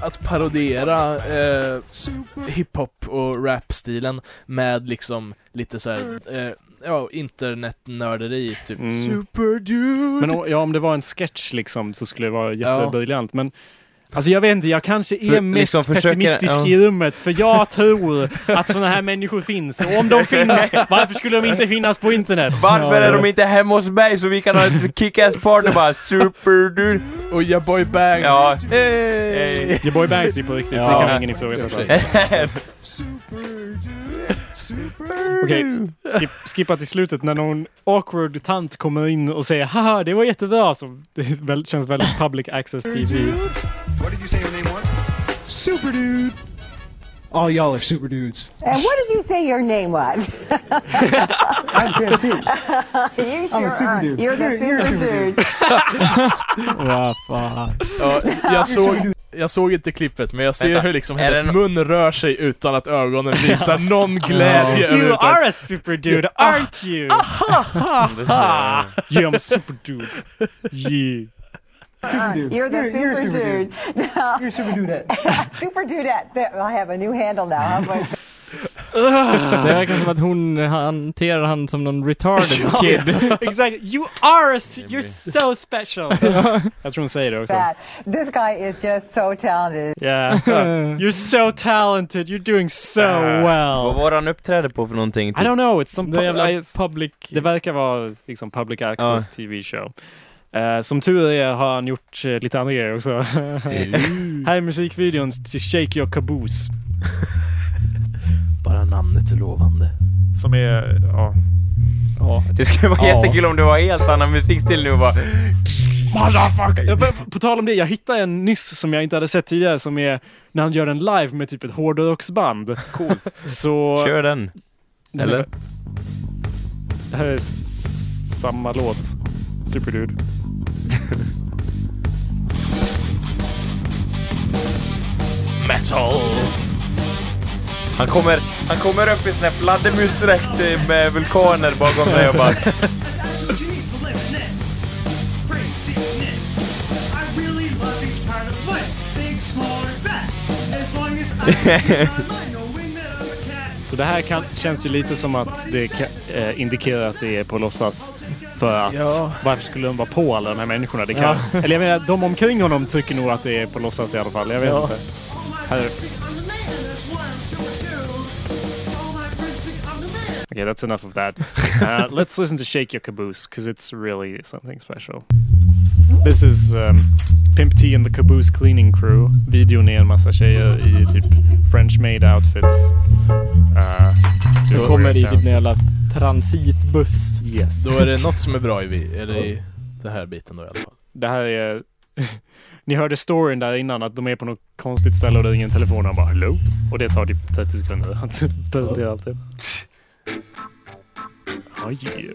att parodera eh, hiphop och rapstilen med liksom lite så här, eh, ja, internetnörderi typ. Mm. Superdude! men ja, om det var en sketch liksom så skulle det vara jättebriljant. Men Alltså jag vet inte, jag kanske är För- mest liksom försöker- pessimistisk ja. i rummet för jag tror att sådana här människor finns. Och om de finns, varför skulle de inte finnas på internet? Varför är de inte hemma hos mig så vi kan ha ett kick-ass party bara superdude? Och ja boy bangs! Ja. Hey. The Boy Bangs är på riktigt, det Ja. kan ingen ifrågasätta. Okej, skip, skippa till slutet när någon awkward tant kommer in och säger haha det var jättebra. Så det känns väldigt public access TV. What did you say your name was? Superdude. All y'all are super dudes. And what did you say your name was? I'm Pimp too. you I'm a sure super are. dude. You're the You're- you're super super dude. Vad fan. Ja, jag, såg, jag såg inte klippet, men jag ser Vänta, hur liksom hennes det no- mun rör sig utan att ögonen visar någon glädje You are a super dude, aren't you? yeah, I'm a super dude. Yeah. You're the You're- you're a super, super dude. You're a super dudette. super dudette. I have a new handle now. Det verkar som att hon hanterar han som någon retarded kid. exactly. You are a you're so special. Jag tror hon säger det också. that? This guy is just so talented. Yeah. you're so talented. You're doing so Vad well. var han uppträdde på för någonting? I don't know, it's some I- public... Det verkar vara liksom public access TV show. Eh, som tur är har han gjort eh, lite andra grejer också. Här är musikvideon till Shake Your Caboose. Namnet är lovande. Som är, ja. Ja. Det skulle vara Ja. jättekul om det var helt annan musikstil nu och bara Motherfucker! Ja, på- tal om det, jag hittade en nyss som jag inte hade sett tidigare som är när han gör en live med typ ett hårdrocksband. Coolt. Så... Kör den. Eller? Det här är samma låt. Superdude. Metal! Han kommer, han kommer upp i sån här fladdermusdräkt med vulkaner bakom sig och bara Så det här kan, känns ju lite som att det eh, indikerar att det är på låtsas. För att Ja. varför skulle de vara på alla de här människorna? Det kan, Ja. Eller jag menar, de omkring honom tycker nog att det är på låtsas i alla fall. Jag vet Ja. inte. Här. Okay, that's enough of that. Uh, let's listen to Shake Your Caboose, because it's really something special. This is um, Pimp T and the Caboose Cleaning Crew. Videon är en massa tjejer i typ French made outfits. Uh, Så kommer i typ en jävla transitbuss. Yes. Då är det något som är bra i, vi- eller i den här biten då i alla fall. Det här är... Ni hörde storyn där innan att de är på något konstigt ställe och det är ingen telefon och han bara hello? Och det tar typ 30 sekunder att presentera allt det. Oh yeah.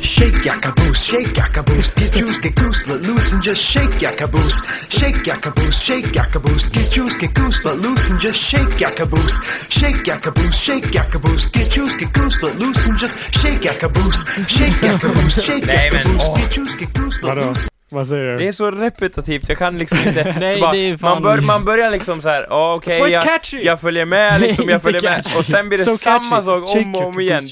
Shake your caboose, shake your caboose, get juice, get goose, let loose and just shake your caboose. Shake your caboose, shake your caboose, get juice, get goose, let loose and just shake your caboose. Shake your caboose, shake your caboose, get juice, get goose, let loose and just shake your caboose. Shake your caboose, shake Nej, your caboose, get juice, get goose, let loose. Vad säger du? Det är så repetitivt, jag kan liksom inte... Nej, så bara, det är fan- man, bör, man börjar liksom så här, ja okej, it's jag, catchy. jag följer med liksom, jag följer med. catchy. Och sen blir det So samma catchy. sak Shake om och your om igen.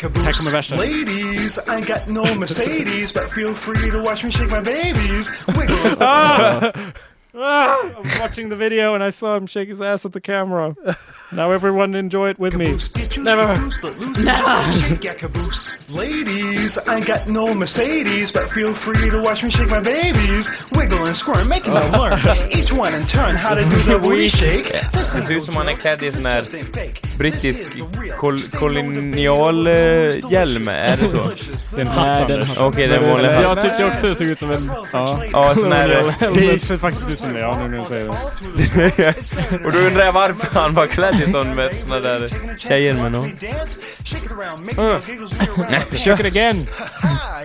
caboose. Här kommer versen. Ladies, I got no Mercedes, but feel free to watch me shake my babies. Ah! Ah! I'm watching the video and I saw him shake his ass at the camera. Now everyone enjoy it with me. Never. Shake your caboose. Ladies, I got no Mercedes, but feel free to watch me shake my babies. Wiggle and squirm, making them learn. Each one in turn how to do the booty shake. det ser ut som han är klädd i sån här brittisk kol, kolonialhjälm, är det så? En den Anders. Okej, det är en vanlig hatt. Jag tyckte också det såg ut som en... Ja. Ja, sån här... Det ser faktiskt ut som det, ja nu när du säger det. Och då undrar jag varför han var klädd i sån med såna där tjejer med make Uh. Shake it again.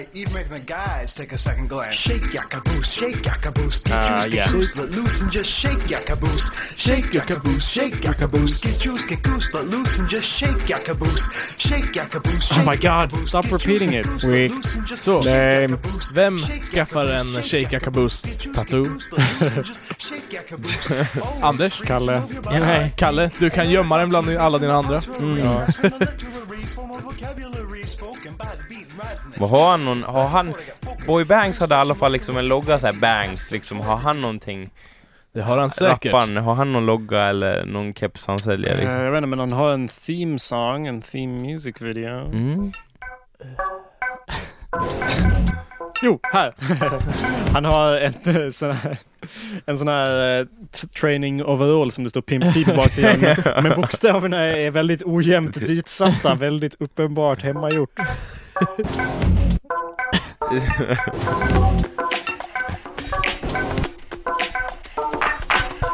Even making the guys take a second glance. Shake your caboose, shake your caboose, get Ah, juice, get yeah. goose, let loose and just shake your caboose. Shake your caboose, shake your caboose, get juice, get goose, let loose and just shake your caboose. Shake your caboose, Oh my god, stop repeating it. Weak. let loose and just Så, Lame. vem skaffar en Shake a Caboose tattoo? shake your caboose. Oh, Anders? Kalle. Nej. Kalle, du kan gömma den bland alla dina andra. Ja. Vad har han någon, har han... Boy Banks hade i alla fall liksom en logga så här Banks liksom, har han någonting? Det har han säkert. Rapparen, har han någon logga eller någon keps han säljer Eh, liksom? Jag vet inte, men han har en theme song, en theme music video. Mm. Jo, här! Han har en eh, sån här, en sån här eh, training overall som det står Pimp T på baksidan. Men- Men bokstäverna är väldigt ojämnt ditsatta, väldigt uppenbart hemmagjort.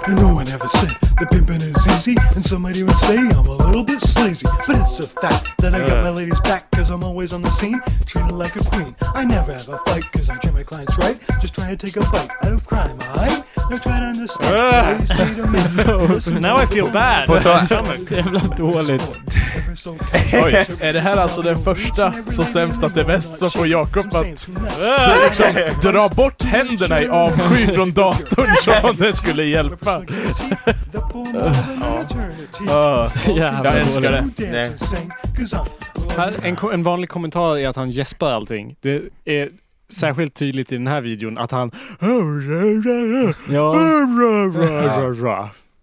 And no one ever said that pimping is easy. And some might even say I'm a little bit sleazy. But it's a fact that I got my ladies back cause I'm always on the scene, treated like a queen. I never have a fight cause I treat my clients right. Just try to take a bite out of crime, alright? Now try to understand. Ladies say to men, So, now I feel bad. På ta- Jävla dåligt. Oj, är det här alltså den första Så sämst att det är bäst som får Jakob att liksom, dra bort händerna i avsky från datorn som om det skulle hjälpa? Ja. Jävla Jag älskar det. Nej. Här, en, en vanlig kommentar är att han gäspar allting. Det är särskilt tydligt i den här videon att han... Ja.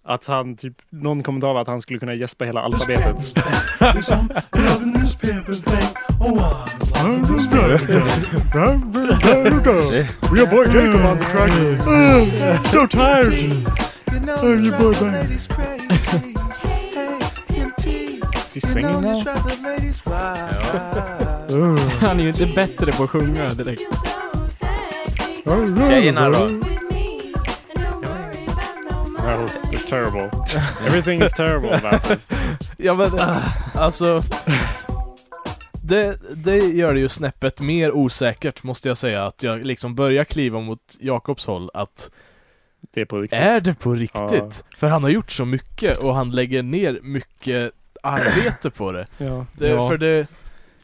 Att han typ, någon kommentar var att han skulle kunna gäspa hela alfabetet. Thing. Your boy Jacob on the track. so tired. Your boy bangs. Is he singing now? Han är ju inte bättre på att sjunga direkt. Tjejerna då? Well, they're terrible. Everything is terrible about this. Ja men, alltså... Det, det gör det ju snäppet mer osäkert måste jag säga, att jag liksom börjar kliva mot Jakobs håll att Det är på riktigt. Är det på riktigt? Ja. För han har gjort så mycket och han lägger ner mycket arbete på det. Ja. det Ja. För det...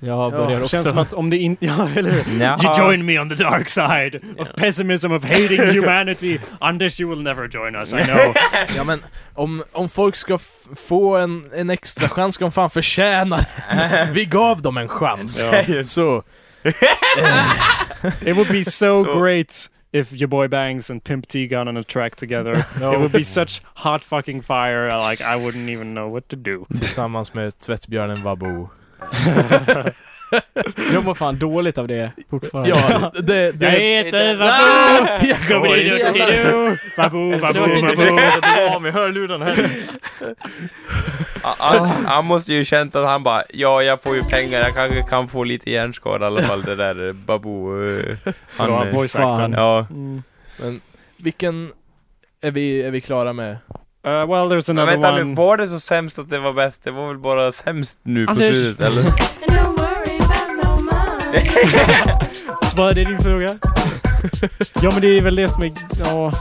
Jag börjar Det också... känns som att om det inte... Ja, eller hur? Nja. You join me on the dark side of pessimism, of hating humanity. Anders, you will never join us, I know. Ja men, om, om folk ska få en, en extra chans ska de fan förtjäna. Vi gav dem en chans. Ja. Så, It would be so, Så- great if your boy Bangs and Pimp T got on a track together. It would be such hot fucking fire, like I wouldn't even know what to do. tillsammans med tvättbjörnen Vabo. Jag mår fan dåligt av det fortfarande. Ja, det... det Jag heter! Vabo! Jag Scooby-Doo! Vabo, Vabo, Vabo. jag av med hörlurarna heller. Han, han måste ju känt att han bara, ja jag får ju pengar, jag kanske kan få lite hjärnskada i alla fall det där Babu. eh, Ja, eh, voice. Ja. Mm. Men vilken... Är vi, är vi klara med? Uh, well, there's Men another vänta nu, one. var det så sämst att det var bäst? Det var väl bara sämst nu på Anders. slutet eller? Svarade din fråga? ja, men det är väl det som är... Ja...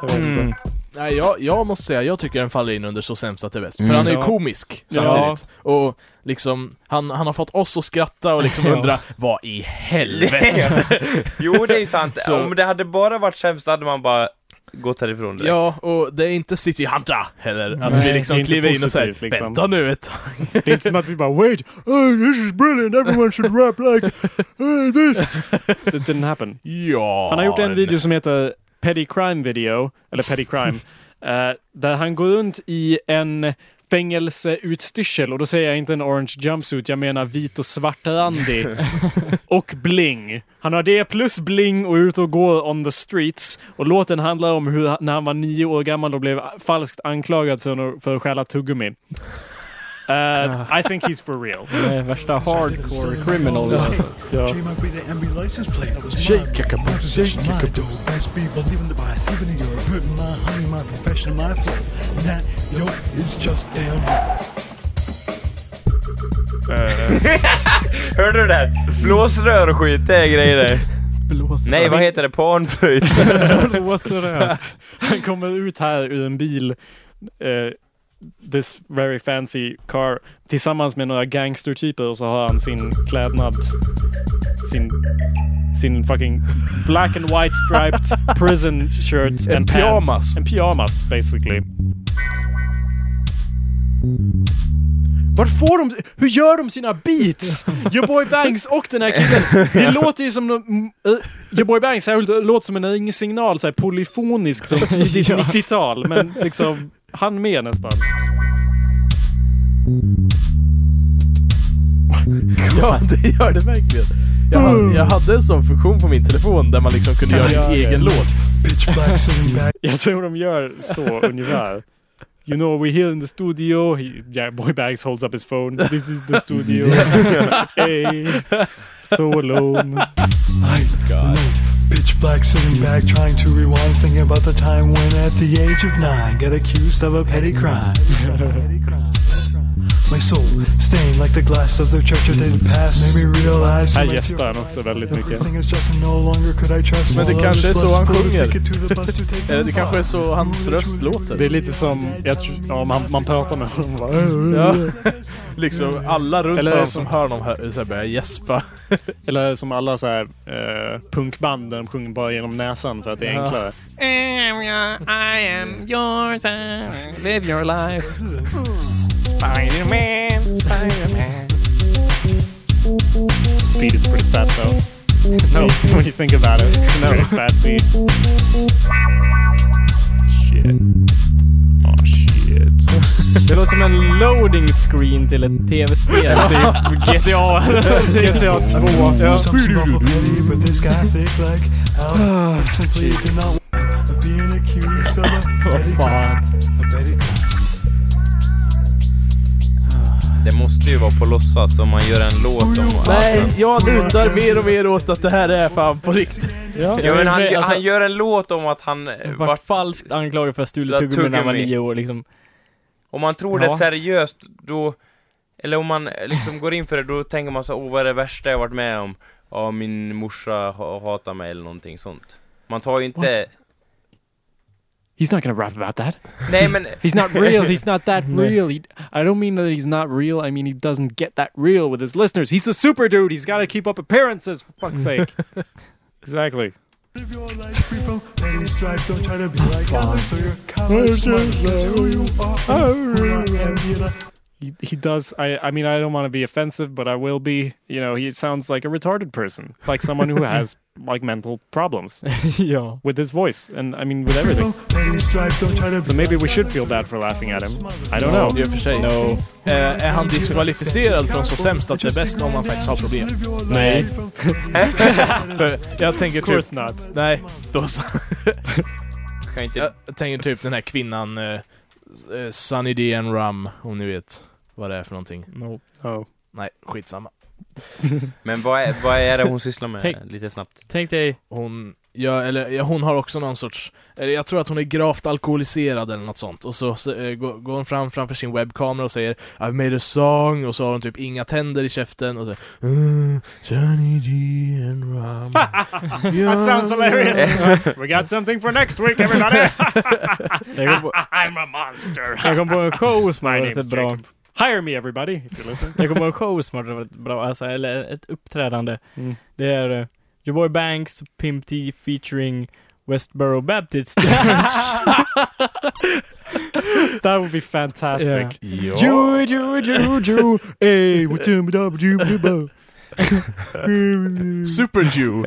Jag vet Mm. Nej, jag, jag måste säga, jag tycker den faller in under Så sämst att det är bäst. För Mm. han är ju Ja. komisk Ja. samtidigt. Och liksom, han, han har fått oss att skratta och liksom Ja. undra, vad i helvete? jo det är ju sant, Så- om det hade bara varit sämst hade man bara gått härifrån direkt. Ja, och det är inte City Hunter heller. Att Nej, vi det är liksom inte kliver in och säger, positivt, liksom. vänta nu ett Det är inte som att vi bara wait, oh, this is brilliant, everyone should rap like uh, this. That didn't happen. Ja. Han har gjort en video som heter Petty Crime Video, eller Petty Crime, eh, där han går runt i en fängelseutstyrsel och då säger jag inte en orange jumpsuit, jag menar vit och svartrandig. och bling. Han har det plus bling och är ute och går on the streets. Och låten handlar om hur när han var nio år gammal och blev falskt anklagad för, för att stjäla tuggummi. Uh, I think he's for real. Det är värsta hardcore criminal. Alltså. Ja. Was Shake My shake possession, your my kaboom. dough. Best be believing that by thieving in your hurting my honey, my profession, my flow. And that, yo, is just damn Hörde du det? Blåsrör och skit, det är grejer det. Nej, vad heter det? Panflöjt? Blåsrör. Han kommer ut här ur en bil, eh, this very fancy car, tillsammans med några gangstertyper och så har han sin klädnad, sin, sin fucking black and white striped prison shirt En and pyjamas. pants. Pyjamas basically. Var får de, hur gör de sina beats? Your boy Banks och den här killen. Det låter ju som uh, Your boy Banks särskilt låter som en ringsignal, såhär polyfonisk från tidigt Ja. 90-tal. Men liksom, han med nästan. Ja, det gör det verkligen. Jag, hade, jag hade en sån funktion på min telefon där man liksom kunde göra sin egen låt. Jag tror de gör så ungefär. You know, we're here in the studio. He, yeah, boy Banks holds up his phone. This is the studio. hey, so alone. I, God. Pitch black, sitting back, trying to rewind, thinking about the time when, at the age of nine, got accused of a petty crime. My soul, stained like the glass of the church of dated past, made me realize Här gäspar han också väldigt mycket. I Men det my kanske är så han sjunger. det kanske är så hans röst låter. Det är lite som, jag ja, man, man pratar med honom bara, Ja. liksom alla runt Eller honom som- som hör honom hör, så här börjar gäspa. Eller som alla så här eh, punkband där de sjunger bara genom näsan för att det är Ja. enklare. I am yours and live your life. Spider-Man, Spider-Man. Beat is pretty fat though. No, when you think about it. It's a pretty fat beat. Shit. Oh shit. Det låter som en loading screen till ett tv-spel, typ GTA eller någonting. GTA 2. Yeah. Something awful Det måste ju vara på låtsas om man gör en låt om Nej, jag lutar mer och mer åt att det här är fan på riktigt. Ja, men han, Alltså- han gör en låt om att han eh, Vart vart falskt anklagad för att Så stula att tuggummi när han var nio år liksom. Om man tror det Ja. seriöst, då... Eller om man eh, liksom går in för det, då tänker man så åh vad är det värsta jag varit med om? Ja, min morsa ha- hatar mig eller någonting sånt. Man tar ju inte... What? He's not gonna rap about that. Nej men... He's not real. He's not that real. He, I don't mean that he's not real. I mean he doesn't get that real with his listeners. He's a super dude. He's got to keep up appearances for fuck's sake. exactly. Live your life free from petty strife. Don't try to be like others, so you're kind of who you are. Who I am, you know. He, he does. I. I mean, I don't want to be offensive, but I will be. You know, he sounds like a retarded person, like someone who has like mental problems ja. with his voice, and I mean with everything. Petty strife. Don't try to So maybe we should feel bad for laughing at him. I don't know. I och för sig. No. Eh, är han diskvalificerad från Så sämst att det är bäst om han faktiskt har problem? Nej. För jag tänker Of course typ... not. Nej, då så. Kan inte... Jag tänker typ den här kvinnan, eh, Sunny D and Rum, om ni vet vad det är för någonting. No. No. Nej, skitsamma. Men vad är, vad är det hon sysslar med? Tänk- Lite snabbt. Tänk dig, Hon, ja, eller, ja, hon har också någon sorts, eller jag tror att hon är gravt alkoholiserad eller något sånt. Och så, så eh, går, går hon fram framför sin webbkamera och säger I've made a song, och så har hon typ inga tänder i käften och så uh, Sunny D and Rum. that sounds hilarious. we got something for next week, everybody. I'm a monster. jag kom på en show som My var väldigt bra. Jacob. Hire me, everybody, if you're listening. Jag kom på en show som var väldigt bra, alltså, eller ett uppträdande. Mm. Det är uh, Your Boy Banks, Pimp D featuring Westboro Baptist. That would be fantastic. Yeah. Jew, Jew, Jew, Jew. Hey, what's up, Jew, Jew, Jew. Super Jew.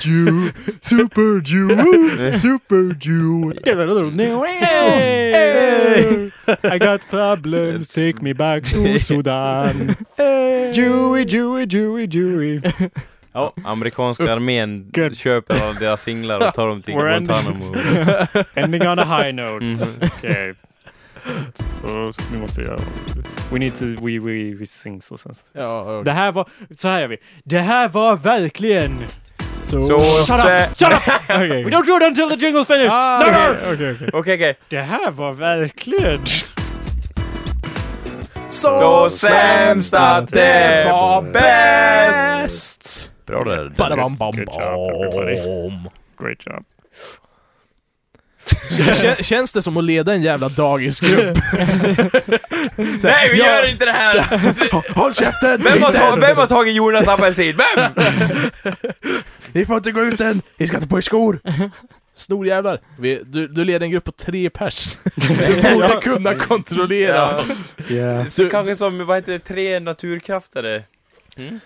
Jew, super Jew, super Jew. Hey, I got problems, take me back to Sudan. Jewy, Jewy, Jewy, Jewy. Ja, amerikanska armén Good. köper alla deras singlar och tar dem till We're ending- Guantanamo. Ending on a high note. Mhm. Okej. Så nu måste jag... We need to... We, we, we sing så sämst. Ja, okej. Det här var... Så här gör vi. Det här var verkligen... Så... Så Shut up! Shut up! Okej. We don't do it until the jingle's finished! Ah, no, no! okej, okej, okej. Det här var verkligen... Så sämst att det var bäst! Bra där. Great job. Kän- Känns det som att leda en jävla dagisgrupp? Nej, vi Ja. gör inte det här! Håll käften! Vem har, ta- vem har tagit Jonas apelsin? Vem? Ni får inte gå ut än! Ni ska inte på er skor! Snorjävlar! Vi, du, du leder en grupp på tre pers. Du borde kunna kontrollera. Yeah. Så kanske som, vad heter det, tre naturkraftare?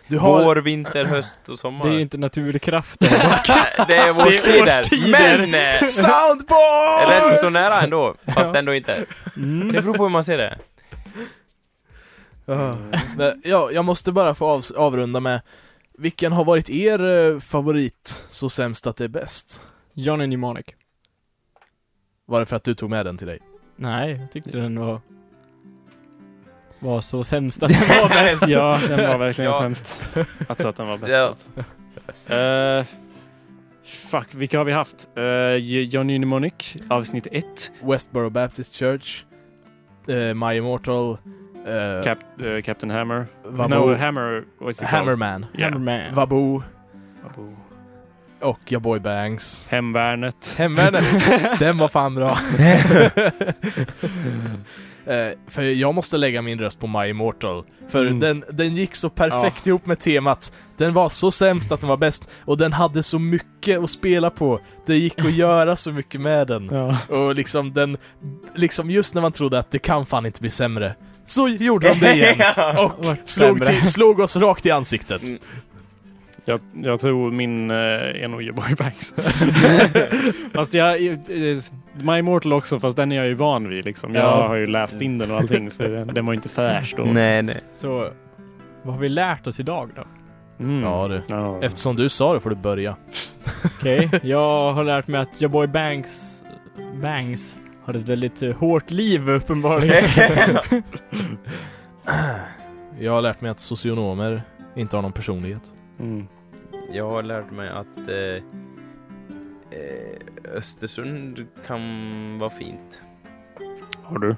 Du har... Vår, vinter, höst och sommar. Det är inte naturkrafter. det är årstider. årstider. Men! eh, Soundboard! Eller så nära ändå, fast ändå inte. Mm. Det beror på hur man ser det. Men, ja, jag måste bara få av, avrunda med vilken har varit er eh, favorit så sämst att det är bäst? Johnny Mnemonic. Var det för att du tog med den till dig? Nej, jag tyckte den var... Var så sämst att den var bäst. Ja, den var verkligen Ja. sämst. Alltså att den var bäst. Ja. Eh, Fuck, vilka har vi haft? Uh, Johnny Mnemonic, avsnitt 1. Westboro Baptist Church, uh, My Immortal, uh, Cap, uh, Captain Hammer. Vabu. No, Hammer, what's it called? Hammerman, Yeah. Hammerman. Vabu Vabu. och Ja Boy Bangs. Hemvärnet. Hemvärnet, den var fan bra. Eh, för jag måste lägga min röst på My Immortal. För Mm. den, den gick så perfekt ihop med temat. Den var så sämst att den var bäst. Och den hade så mycket att spela på. Det gick att göra så mycket med den. Ja. Och liksom den, liksom just när man trodde att det kan fan inte bli sämre. Så gjorde de det igen. Och slog, till, slog oss rakt i ansiktet. Jag, jag tror min uh, är nog Boy Banks. fast jag, eh, My Immortal också, fast den är jag ju van vid liksom. Jag Ja. har ju läst in den och allting, så den, den var inte fräsch då. Nej, nej. Så, vad har vi lärt oss idag då? Mm. Ja du. Ja. Eftersom du sa det får du börja. Okej, jag har lärt mig att Joboy Banks, Bangs har ett väldigt eh, hårt liv uppenbarligen. Jag har lärt mig att socionomer inte har någon personlighet. Mm. Jag har lärt mig att eh, eh, Östersund kan vara fint. Har du?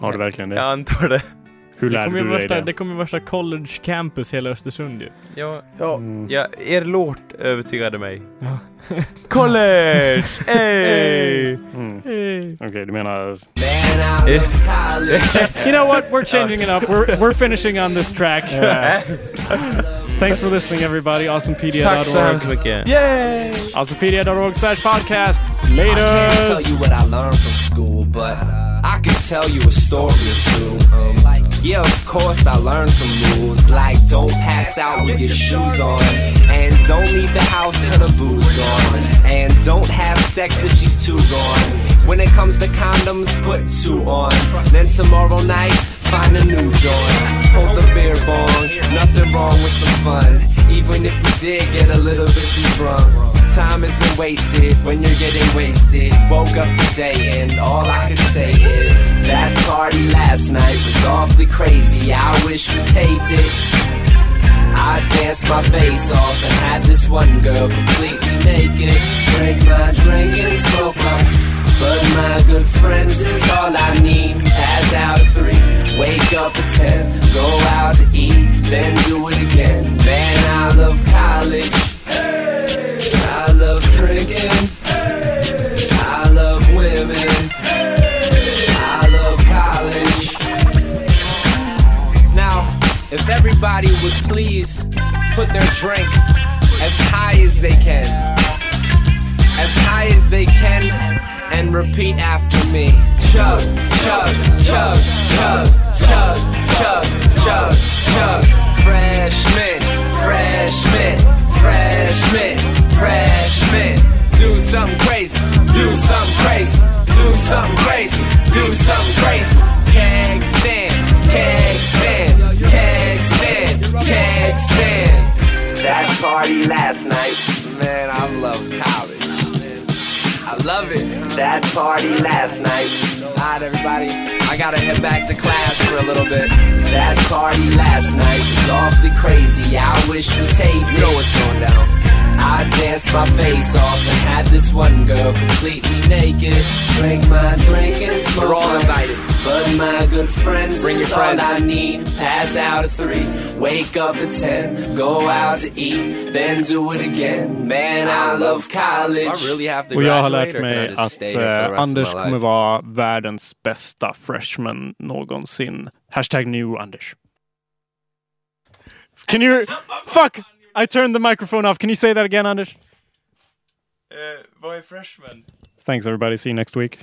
Har du verkligen det? Jag antar det. Hur det lärde kommer du dig värsta, det? det kommer ju värsta college campus hela Östersund ju. Ja, Ja. Mm. ja, er låt övertygade mig. Ja. College! Hey! Mm. Hey. Okej, du menar... You know what? We're changing it up. We're, we're finishing on this track. Thanks for listening everybody. Tack så Awesomepedia.org. hemskt mycket. Yay! Awesomepedia.org slash podcast. Later! I can't tell Later! you what I learned from school, but I can tell you a story or two. Um, yeah, of course I learned some rules, like don't pass out with your shoes on, and don't leave the house till the booze gone, and don't have sex if she's too gone. When it comes to condoms, put two on. Then tomorrow night, find a new joint. Hold the beer bong, nothing wrong with some fun. Even if you did get a little bit too drunk. Time isn't wasted when you're getting wasted. Woke up today and all I could say is that party last night was awfully crazy. I wish we taped it. I danced my face off and had this one girl completely naked. Drink my drink and smoke my. But my good friends is all I need. Pass out at three, wake up at ten, go out to eat, then do it again. Man, I love college. Hey, I love drinking. If everybody would please put their drink as high as they can, as high as they can, and repeat after me. Chug, chug, chug, chug, chug, chug, chug, chug. Freshman, freshman, freshman, freshman. Do something crazy, do something crazy, do something crazy, do something crazy. Keg stand, keg stand, keg stand, keg stand. That party last night, man, I love college. I love it. That party last night. Alright, everybody. I gotta head back to class for a little bit. That party last night was awfully crazy. I wish we taped it. You know what's going down. I danced my face off and had this one girl completely naked. Drank my drink and smoked We're all my- invited. But my good friends Bring is your all. I need. Pass out at three, wake up at ten, go out to eat, then do it again. Man, I love college. I really have to Och jag har graduate, lärt or can I mig just att stay here for the eh, rest of Anders my kommer life? vara världens bästa freshman någonsin. Hashtag new Anders. Can you... Fuck! I turned the microphone off. Can you say that again, Anders? Uh, Vad är freshman? Thanks everybody. See you next week.